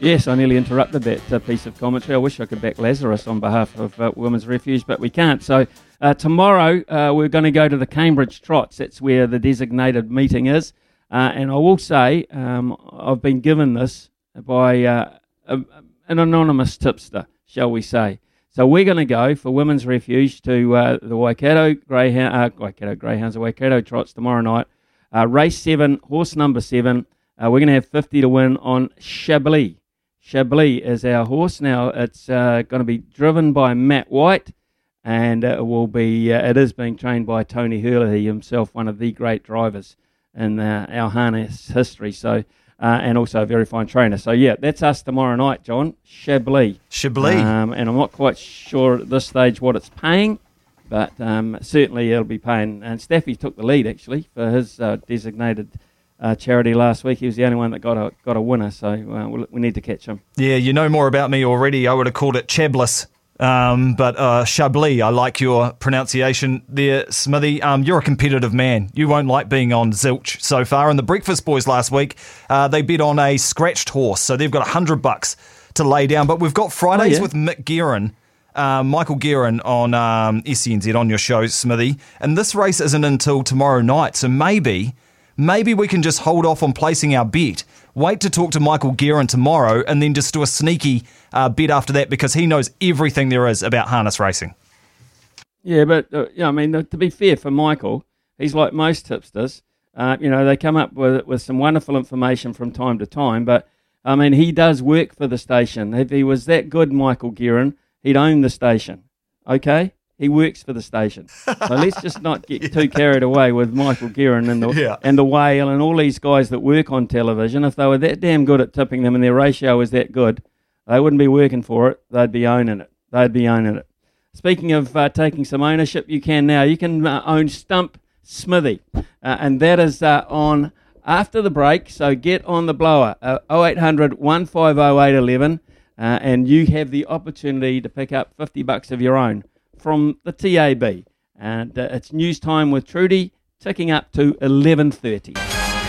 Yes, I nearly interrupted that uh, piece of commentary. I wish I could back Lazarus on behalf of uh, Women's Refuge, but we can't. So uh, tomorrow uh, we're going to go to the Cambridge Trots. That's where the designated meeting is. Uh, and I will say um, I've been given this by uh, a, an anonymous tipster, shall we say. So we're going to go for Women's Refuge to uh, the Waikato Greyhound, uh, Waikato Greyhounds, the Waikato Trots tomorrow night. Uh, race seven, horse number seven. Uh, we're going to have 50 to win on Chablis. Chablis is our horse. Now it's going to be driven by Matt White, and it will be. Uh, it is being trained by Tony Herlihy himself, one of the great drivers in uh, our harness history. So, uh, and also a very fine trainer. So yeah, that's us tomorrow night, John. Chablis. Chablis. Um, and I'm not quite sure at this stage what it's paying, but um, certainly it'll be paying. And Staffy took the lead actually for his uh, designated. Uh, charity last week. He was the only one that got a got a winner, so uh, we we need to catch him. Yeah, you know more about me already. I would have called it Chablis. Um, but uh, Chablis, I like your pronunciation there, Smithy. Um, you're a competitive man. You won't like being on zilch so far. And the Breakfast Boys last week, uh, they bet on a scratched horse, so they've got a hundred bucks to lay down. But we've got Fridays Oh, yeah. with Mick Guerin. Uh, Michael Guerin on um, SENZ on your show, Smithy. And this race isn't until tomorrow night, so maybe, maybe we can just hold off on placing our bet. Wait to talk to Michael Guerin tomorrow, and then just do a sneaky uh, after that because he knows everything there is about harness racing. Yeah, but uh, yeah, I mean, to be fair for Michael, he's like most tipsters. Uh, you know, they come up with with some wonderful information from time to time, but I mean, he does work for the station. If he was that good, Michael Guerin, he'd own the station. Okay, he works for the station. So let's just not get too carried away with Michael Guerin and the Yeah. and the whale and all these guys that work on television. If they were that damn good at tipping them and their ratio was that good, they wouldn't be working for it. They'd be owning it. They'd be owning it. Speaking of uh, taking some ownership, you can now. You can uh, own Stump Smithy, uh, and that is uh, on after the break. So get on the blower, uh, 0800 150811, uh, and you have the opportunity to pick up 50 bucks of your own from the TAB. And uh, it's news time with Trudy, ticking up to 11:30.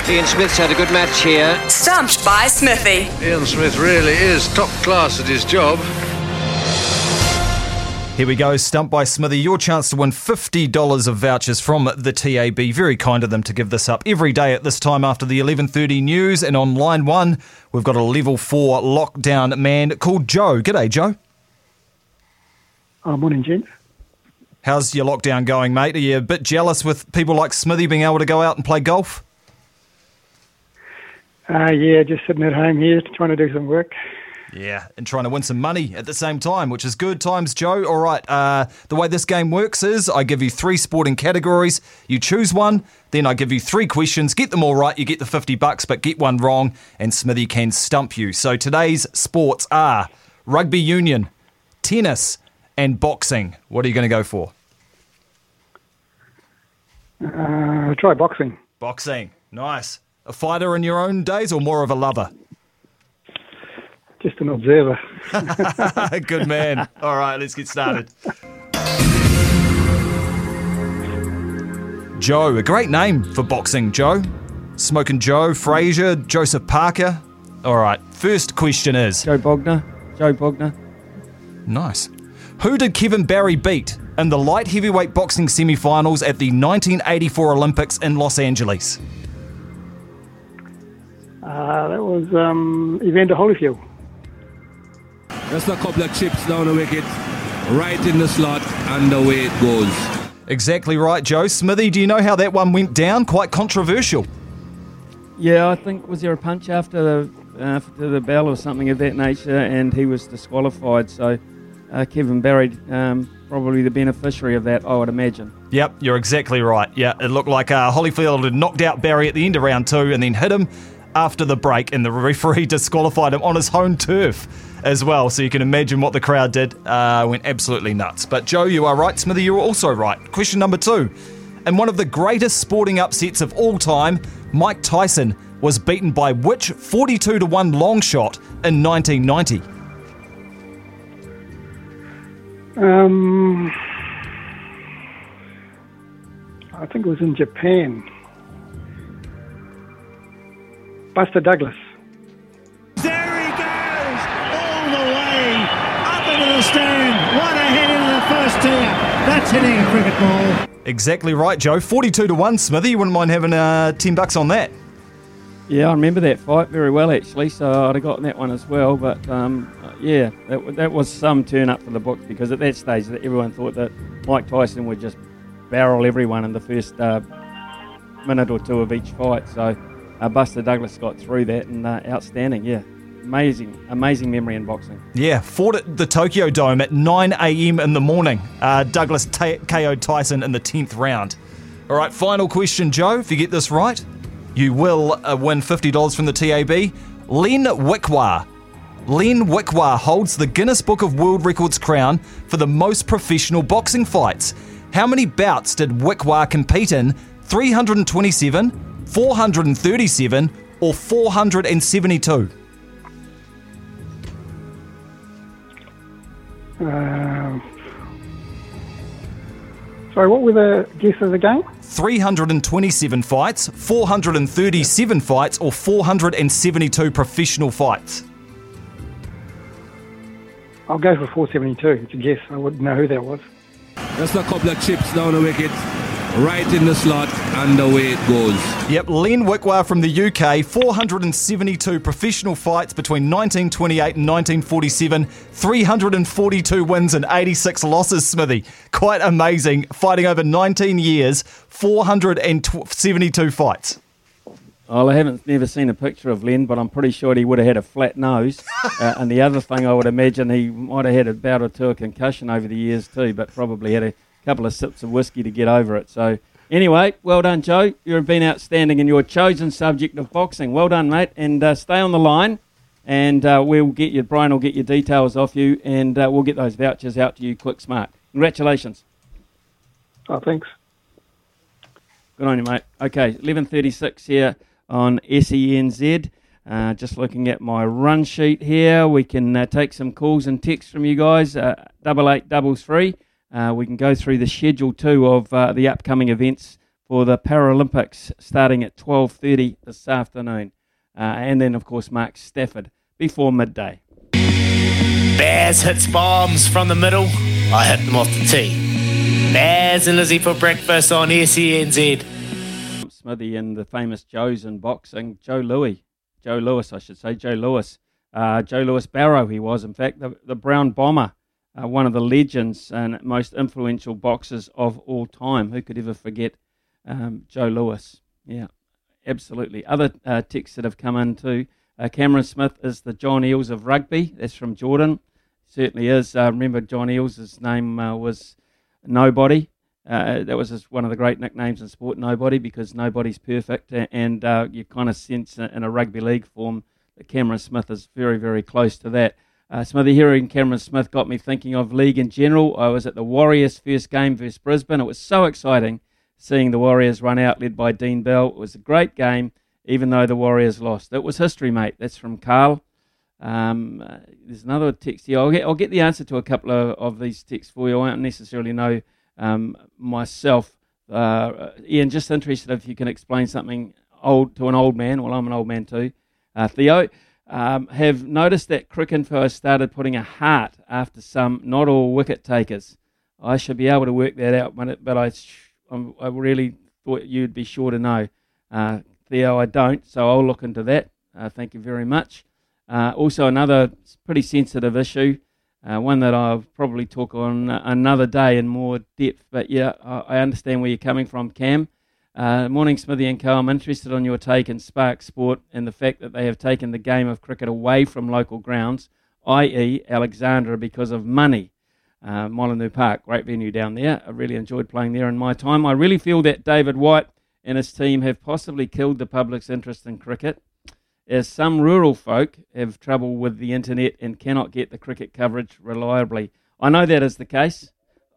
Ian Smith's had a good match here. Stumped by Smithy. Ian Smith really is top class at his job. Here we go, Stump by Smithy. Your chance to win $50 of vouchers from the TAB. Very kind of them to give this up every day at this time after the 11.30 news. And on line one, we've got a level four lockdown man called Joe. G'day, Joe. Oh, morning, gents. How's your lockdown going, mate? Are you a bit jealous with people like Smithy being able to go out and play golf? Uh, yeah, just sitting at home here trying to do some work. Yeah, and trying to win some money at the same time, which is good times, Joe. All right, uh, the way this game works is I give you three sporting categories. You choose one, then I give you three questions. Get them all right, you get the 50 bucks, but get one wrong, and Smithy can stump you. So today's sports are rugby union, tennis, and boxing. What are you going to go for? Uh, try boxing. Boxing. Nice. A fighter in your own days or more of a lover? Just an observer. Good man. All right, let's get started. Joe, a great name for boxing, Joe. Smoking Joe, Frazier, Joseph Parker. All right, first question is Joe Bogner. Joe Bogner. Nice. Who did Kevin Barry beat in the light heavyweight boxing semi finals at the 1984 Olympics in Los Angeles? Uh, that was um, Evander Holyfield. Just a couple of chips down the wicket, right in the slot, and away it goes. Exactly right, Joe. Smithy, do you know how that one went down? Quite controversial. Yeah, I think was there a punch after the to the bell or something of that nature, and he was disqualified. So uh, Kevin Barry, um, probably the beneficiary of that, I would imagine. Yep, you're exactly right. Yeah, it looked like uh, Holyfield had knocked out Barry at the end of round two and then hit him after the break, and the referee disqualified him on his home turf as well. So you can imagine what the crowd did. Uh, went absolutely nuts. But Joe, you are right. Smithy, you're also right. Question number two. In one of the greatest sporting upsets of all time, Mike Tyson was beaten by which 42 to 1 long shot in 1990? Um, I think it was in Japan. Buster Douglas. There he goes, all the way up into the stand. One ahead into the first tier. That's hitting a cricket ball. Exactly right, Joe. 42 to 1, Smithy. You wouldn't mind having uh, 10 bucks on that. Yeah, I remember that fight very well actually. So I'd have gotten that one as well. But um, yeah, that, that was some turn up for the books because at that stage everyone thought that Mike Tyson would just barrel everyone in the first uh, minute or two of each fight. So uh, Buster Douglas got through that and uh, outstanding. Yeah, amazing, amazing memory in boxing. Yeah, fought at the Tokyo Dome at 9 a.m. in the morning. Uh, Douglas t- KO'd Tyson in the 10th round. All right, final question, Joe. If you get this right, you will uh, win $50 from the TAB. Len Wickwar. Len Wickwar holds the Guinness Book of World Records crown for the most professional boxing fights. How many bouts did Wickwar compete in? 327, 437, or 472? Uh, sorry, what were the guesses again? 327 fights, 437 fights, or 472 professional fights? I'll go for 472. It's a guess. I wouldn't know who that was. Just a couple of chips down the wicket, right in the slot, and away it goes. Yep, Len Wickwar from the UK, 472 professional fights between 1928 and 1947, 342 wins and 86 losses, Smithy. Quite amazing. Fighting over 19 years, 472 fights. Well, I haven't never seen a picture of Len, but I'm pretty sure he would have had a flat nose. uh, and the other thing I would imagine he might have had a bout or two of concussion over the years too, but probably had a couple of sips of whiskey to get over it. So anyway, well done, Joe. You've been outstanding in your chosen subject of boxing. Well done, mate. And uh, stay on the line, and uh, we'll get you. Brian will get your details off you, and uh, we'll get those vouchers out to you quick, smart. Congratulations. Oh, thanks. Good on you, mate. Okay, 11.36 here on SENZ. Uh, just looking at my run sheet here, we can uh, take some calls and texts from you guys. Uh, double eight double three. Uh, we can go through the schedule too of uh, the upcoming events for the Paralympics starting at 12.30 this afternoon. Uh, and then, of course, Mark Stafford before midday. Bears hits bombs from the middle. I hit them off the tee. Bears and Lizzie for breakfast on SENZ. Smithy and the famous Joes in boxing, Joe Louis, Joe Lewis, I should say, Joe Lewis, uh, Joe Lewis Barrow, he was, in fact, the, the Brown Bomber, uh, one of the legends and most influential boxers of all time. Who could ever forget um, Joe Lewis? Yeah, absolutely. Other uh, texts that have come in too. Uh, Cameron Smith is the John Eales of rugby. That's from Jordan. Certainly is. Uh, remember, John Eales, name uh, was Nobody. Uh, that was one of the great nicknames in sport, nobody, because nobody's perfect. And you kind of sense in a rugby league form that Cameron Smith is very, very close to that. Uh, Smithy hearing Cameron Smith got me thinking of league in general. I was at the Warriors' first game versus Brisbane. It was so exciting seeing the Warriors run out, led by Dean Bell. It was a great game, even though the Warriors lost. It was history, mate. That's from Carl. Um, uh, there's another text here. I'll get, I'll get the answer to a couple of, of these texts for you. I don't necessarily know um, myself. Uh, Ian, just interested if you can explain something old to an old man. Well, I'm an old man too. Uh, Theo, um, have noticed that Cricinfo has started putting a heart after some not all wicket takers. I should be able to work that out, but I, I really thought you'd be sure to know. Uh, Theo, I don't, so I'll look into that. Uh, thank you very much. Uh, also, another pretty sensitive issue uh, one that I'll probably talk on another day in more depth. But yeah, I understand where you're coming from, Cam. Uh, morning, Smithy and Co. I'm interested on your take in Spark Sport and the fact that they have taken the game of cricket away from local grounds, i.e., Alexandra, because of money. Uh, Molyneux Park, great venue down there. I really enjoyed playing there in my time. I really feel that David White and his team have possibly killed the public's interest in cricket, as some rural folk have trouble with the internet and cannot get the cricket coverage reliably. I know that is the case.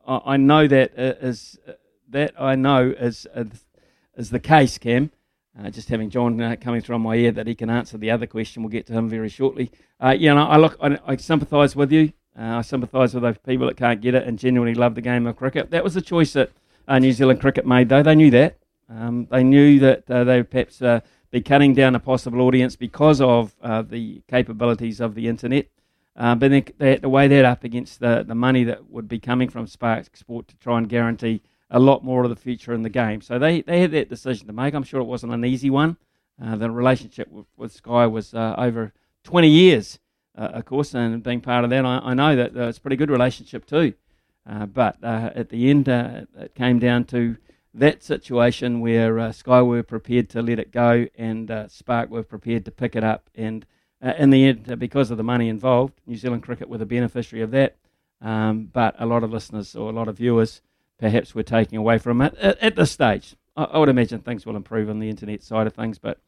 I, I know that uh, uh, that I know is uh, is the case, Cam. Uh, just having John uh, coming through on my ear that he can answer the other question. We'll get to him very shortly. Uh, know, I look, I, I sympathise with you. Uh, I sympathise with those people that can't get it and genuinely love the game of cricket. That was the choice that uh, New Zealand cricket made, though. They knew that. Um, they knew that uh, they would perhaps be cutting down a possible audience because of the capabilities of the internet. But then they had to weigh that up against the, the money that would be coming from Spark Sport to try and guarantee a lot more of the future in the game. So they, they had that decision to make. I'm sure it wasn't an easy one. Uh, the relationship with, with Sky was uh, over 20 years, uh, of course, and being part of that, I, I know that uh, it's a pretty good relationship too. Uh, but uh, at the end, it came down to that situation where Sky were prepared to let it go and Spark were prepared to pick it up. And in the end, because of the money involved, New Zealand cricket were the beneficiary of that. Um, but a lot of listeners or a lot of viewers perhaps we're taking away from it at, at this stage. I, I, would imagine things will improve on the internet side of things, but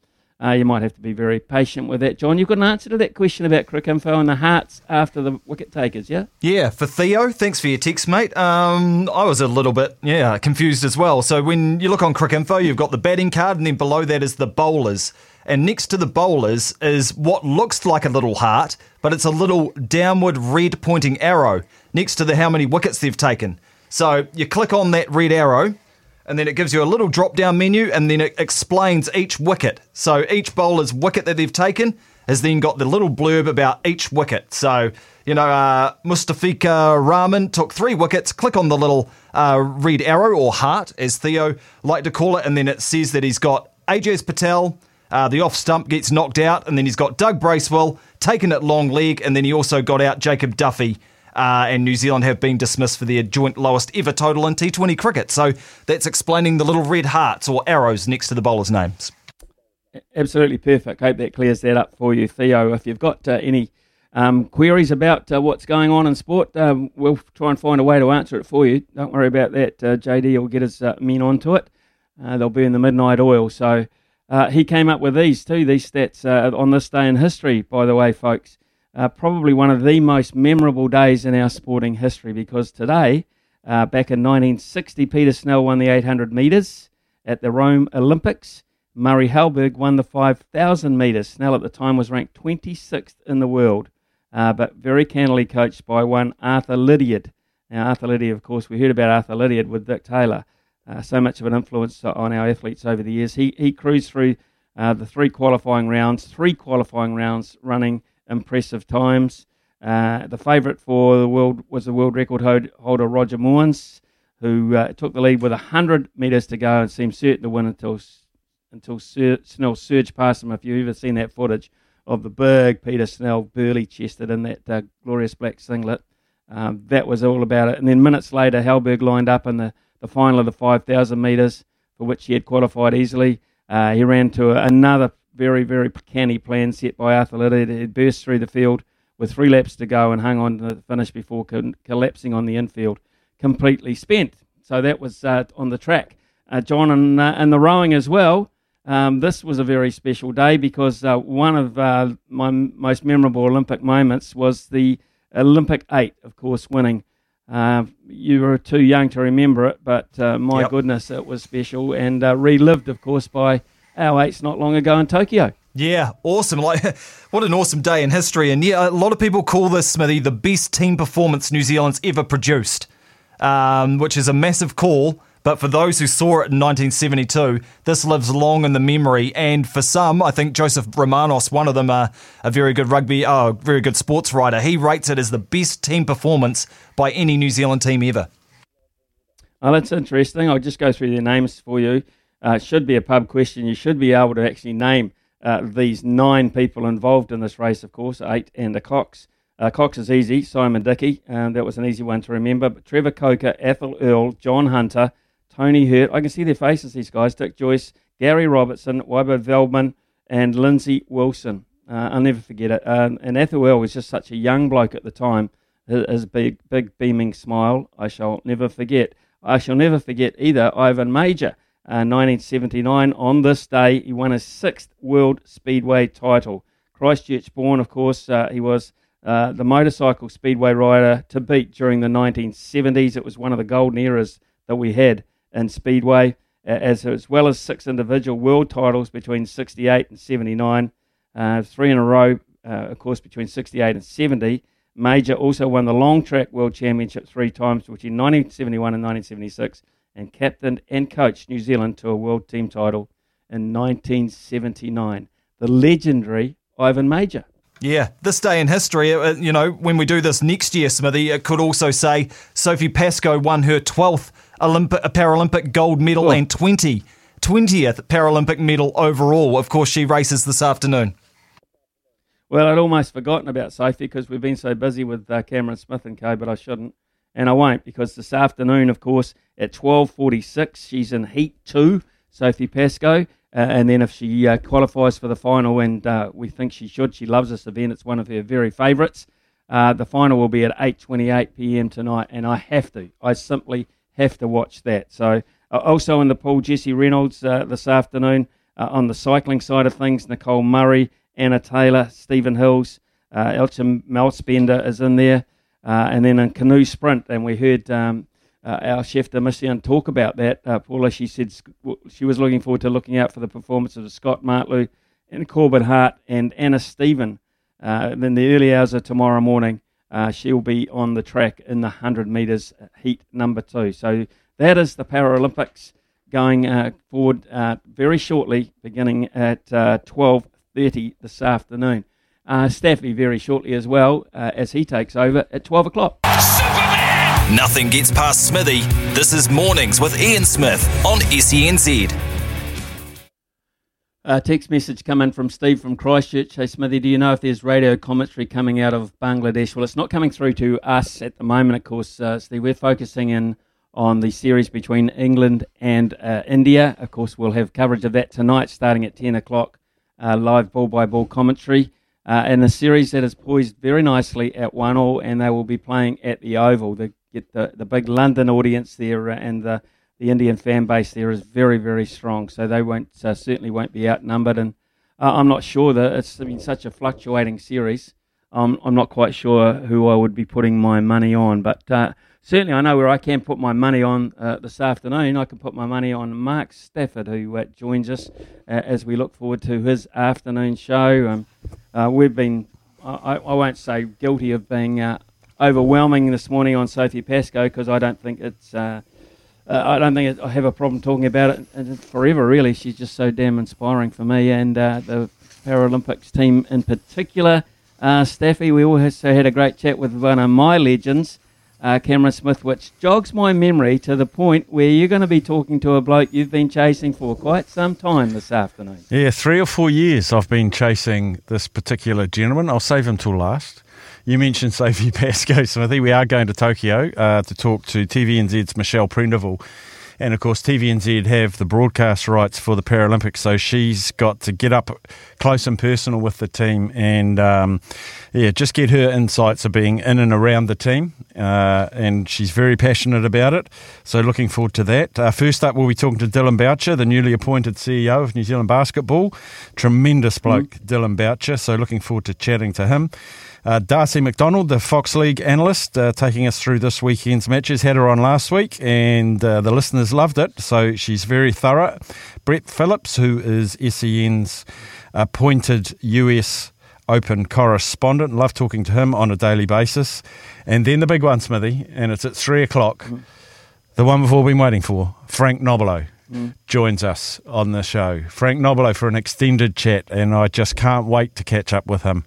uh, you might have to be very patient with that. John, you've got an answer to that question about Cricinfo and the hearts after the wicket takers, yeah? Yeah, for Theo, thanks for your text, mate. Um, I was a little bit, yeah, confused as well. So when you look on Cricinfo, you've got the batting card, and then below that is the bowlers. And next to the bowlers is what looks like a little heart, but it's a little downward red pointing arrow next to the how many wickets they've taken. So you click on that red arrow, and then it gives you a little drop down menu, and then it explains each wicket. So each bowler's wicket that they've taken has then got the little blurb about each wicket. So, you know, uh, Mustafizur Rahman took three wickets. Click on the little uh, red arrow or heart, as Theo liked to call it, and then it says that he's got Ajaz Patel. Uh, the off stump gets knocked out, and then he's got Doug Bracewell taken at long leg, and then he also got out Jacob Duffy uh, and New Zealand have been dismissed for their joint lowest ever total in T20 cricket. So that's explaining the little red hearts or arrows next to the bowlers' names. Absolutely perfect. Hope that clears that up for you, Theo. If you've got uh, any um, queries about uh, what's going on in sport, um, we'll try and find a way to answer it for you. Don't worry about that. Uh, JD will get his uh, men onto it. Uh, they'll be in the midnight oil. So he came up with these too, these stats on this day in history, by the way, folks uh, probably one of the most memorable days in our sporting history because today, uh, back in 1960, Peter Snell won the 800 metres at the Rome Olympics. Murray Halberg won the 5,000 metres. Snell at the time was ranked 26th in the world, uh, but very cannily coached by one Arthur Lydiard. Now, Arthur Lydiard, of course, we heard about Arthur Lydiard with Dick Taylor. Uh, so much of an influence on our athletes over the years. He, he cruised through uh, the three qualifying rounds, three qualifying rounds running impressive times. Uh, the favourite for the world was the world record holder Roger Moens, who uh, took the lead with 100 metres to go and seemed certain to win until until Snell surged past him. If you've ever seen that footage of the big Peter Snell burly chested in that uh, glorious black singlet, um, that was all about it. And then minutes later, Halberg lined up in the, the final of the 5,000 metres, for which he had qualified easily. Uh, he ran to another very, very canny plan set by Arthur. He burst through the field with three laps to go and hung on to the finish before co- collapsing on the infield, completely spent. So that was uh, on the track. Uh, John, and, uh, and the rowing as well. Um, this was a very special day because uh, one of uh, my most memorable Olympic moments was the Olympic eight, of course, winning. Uh, you were too young to remember it, but my yep. goodness, it was special and relived, of course, by our eights not long ago in Tokyo. Yeah, awesome. Like what an awesome day in history. And yeah, a lot of people call this Smithy the best team performance New Zealand's ever produced. Um, which is a massive call, but for those who saw it in 1972, this lives long in the memory. And for some, I think Joseph Romanos, one of them, uh, a very good rugby, uh, very good sports writer, he rates it as the best team performance by any New Zealand team ever. Oh, that's interesting. I'll just go through their names for you. Uh, should be a pub question. You should be able to actually name uh, these nine people involved in this race, of course, eight and a Cox. Uh, Cox is easy, Simon Dickey. Um, that was an easy one to remember. But Trevor Coker, Athol Earl, John Hunter, Tony Hurt. I can see their faces, these guys. Dick Joyce, Gary Robertson, Wybo Veldman, and Lindsay Wilson. Uh, I'll never forget it. Um, and Athol Earl was just such a young bloke at the time. His big, big beaming smile, I shall never forget. I shall never forget either Ivan Mauger, uh, 1979. On this day, he won his sixth World Speedway title. Christchurch born, of course, uh, he was uh, the motorcycle speedway rider to beat during the 1970s. It was one of the golden eras that we had in speedway, as, as well as six individual world titles between 68 and 79, uh, three in a row, uh, of course, between 68 and 70. Major also won the long track world championship three times which in 1971 and 1976, and captained and coached New Zealand to a world team title in 1979. The legendary Ivan Mauger. Yeah, this day in history, uh, you know, when we do this next year, Smithy, it could also say Sophie Pascoe won her 12th Olympic, Paralympic gold medal Oh. and 20, 20th Paralympic medal overall. Of course, she races this afternoon. Well, I'd almost forgotten about Sophie because we've been so busy with uh, Cameron Smith and co, but I shouldn't, and I won't because this afternoon, of course, at twelve forty-six, she's in Heat Two, Sophie Pascoe, uh, and then if she uh, qualifies for the final, and uh, we think she should, she loves this event. It's one of her very favourites. Uh, the final will be at eight twenty-eight p.m. tonight, and I have to, I simply have to watch that. So, uh, also in the pool, Jesse Reynolds uh, this afternoon on the cycling side of things, Nicole Murray. Anna Taylor, Stephen Hills, uh, Eltje Malzbender is in there, uh, and then in canoe sprint. And we heard um, uh, our chef de mission talk about that. Uh, Paula, she said she was looking forward to looking out for the performances of Scott Martlew and Corbin Hart and Anna Stephen. Uh, in the early hours of tomorrow morning, uh, she'll be on the track in the 100 metres heat number two. So that is the Paralympics going uh, forward uh, very shortly, beginning at uh, 12.30 this afternoon. Uh, Staffy very shortly as well, uh, as he takes over at 12 o'clock. Nothing gets past Smithy. This is Mornings with Ian Smith on SENZ. Uh, text message coming from Steve from Christchurch. Hey, Smithy, do you know if there's radio commentary coming out of Bangladesh? Well, it's not coming through to us at the moment, of course, uh, Steve. We're focusing in on the series between England and uh, India. Of course, we'll have coverage of that tonight starting at 10 o'clock, uh, live ball by ball commentary. Uh, and a series that is poised very nicely at 1 all, and they will be playing at the Oval. They get the, the big London audience there, uh, and the the Indian fan base there is very, very strong. So they won't uh, certainly won't be outnumbered. And uh, I'm not sure that it's been such a fluctuating series. Um, I'm not quite sure who I would be putting my money on, but uh, certainly I know where I can put my money on uh, this afternoon. I can put my money on Mark Stafford, who uh, joins us uh, as we look forward to his afternoon show. Um, uh, we've been, I, I won't say guilty of being uh, overwhelming this morning on Sophie Pascoe because I don't think it's. Uh, uh, I don't think it, I have a problem talking about it uh, forever. Really, she's just so damn inspiring for me and uh, the Paralympics team in particular. Staffy, we also had a great chat with one of my legends, uh, Cameron Smith, which jogs my memory to the point where you're going to be talking to a bloke you've been chasing for quite some time this afternoon. Yeah, three or four years I've been chasing this particular gentleman. I'll save him till last. You mentioned Sophie Pascoe Smithy. We are going to Tokyo uh, to talk to TVNZ's Michelle Prendeville. And of course, TVNZ have the broadcast rights for the Paralympics, so she's got to get up close and personal with the team and, um, yeah, just get her insights of being in and around the team. Uh, and she's very passionate about it. So, looking forward to that. Uh, first up, we'll be talking to Dillon Boucher, the newly appointed CEO of New Zealand Basketball. Tremendous bloke, Dillon Boucher. So, looking forward to chatting to him. Uh, Darcy McDonald, the Fox League analyst, uh, taking us through this weekend's matches. Had her on last week, and uh, the listeners loved it, so she's very thorough. Brett Phillips, who is SEN's appointed US Open correspondent, love talking to him on a daily basis. And then the big one, Smithy, and it's at three o'clock. The one we've all been waiting for, Frank Nobilo. Mm. Joins us on the show. Frank Nobilo for an extended chat, and I just can't wait to catch up with him.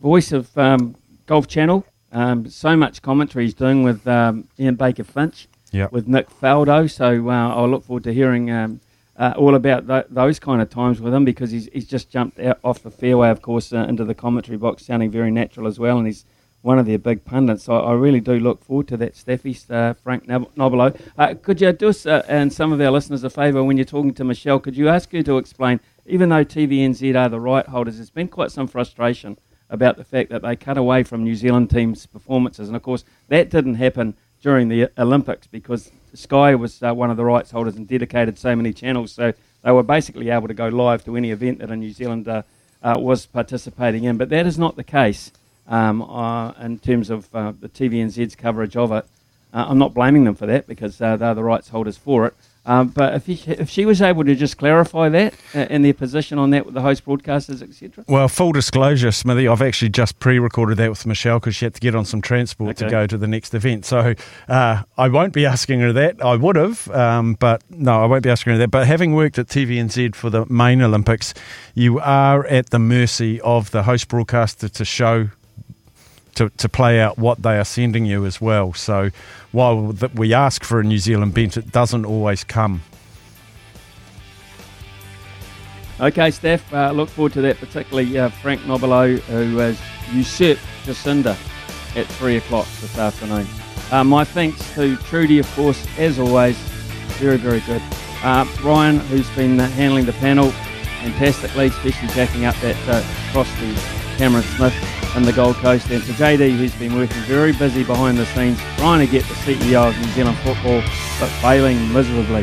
Voice of um, Golf Channel. Um, so much commentary he's doing with um, Ian Baker Finch, Yep. with Nick Faldo. So uh, I'll look forward to hearing um, uh, all about th- those kind of times with him because he's, he's just jumped out off the fairway, of course, uh, into the commentary box, sounding very natural as well. And he's one of their big pundits. I, I really do look forward to that, Staffy, uh, Frank Nob- Nobilo. Uh, could you do us uh, and some of our listeners a favour when you're talking to Michelle? Could you ask her to explain, even though TVNZ are the right holders, there's been quite some frustration about the fact that they cut away from New Zealand teams' performances. And of course, that didn't happen during the Olympics because Sky was uh, one of the rights holders and dedicated so many channels. So they were basically able to go live to any event that a New Zealander uh, was participating in. But that is not the case um, uh, in terms of uh, the TVNZ's coverage of it. Uh, I'm not blaming them for that because uh, they're the rights holders for it. Um, but if, he, if she was able to just clarify that uh, and their position on that with the host broadcasters, etc. Well, full disclosure, Smithy, I've actually just pre-recorded that with Michelle because she had to get on some transport Okay. to go to the next event. So uh, I won't be asking her that. I would have, um, but no, I won't be asking her that. But having worked at TVNZ for the main Olympics, you are at the mercy of the host broadcaster to show to, to play out what they are sending you as well. So while th- we ask for a New Zealand bench, it doesn't always come. Okay, Steph, uh, look forward to that, particularly uh, Frank Nobilo, who has usurped Jacinda at 3 o'clock this afternoon. Uh, my thanks to Trudy, of course, as always. Very, very good. Uh, Ryan, who's been uh, handling the panel fantastically, especially backing up that uh, cross to Cameron Smith in the Gold Coast. And to JD, who's been working very busy behind the scenes, trying to get the CEO of New Zealand football, but failing miserably.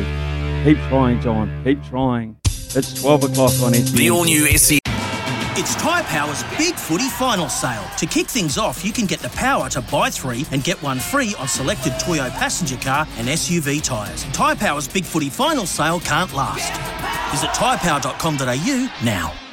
Keep trying, John. Keep trying. It's 12 o'clock on SEN. The all new SE. It's Tyre Power's Big Footy Final Sale. To kick things off, you can get the power to buy three and get one free on selected Toyo passenger car and SUV tyres. Tyre Power's Big Footy Final Sale can't last. Visit tyrepower.com.au now.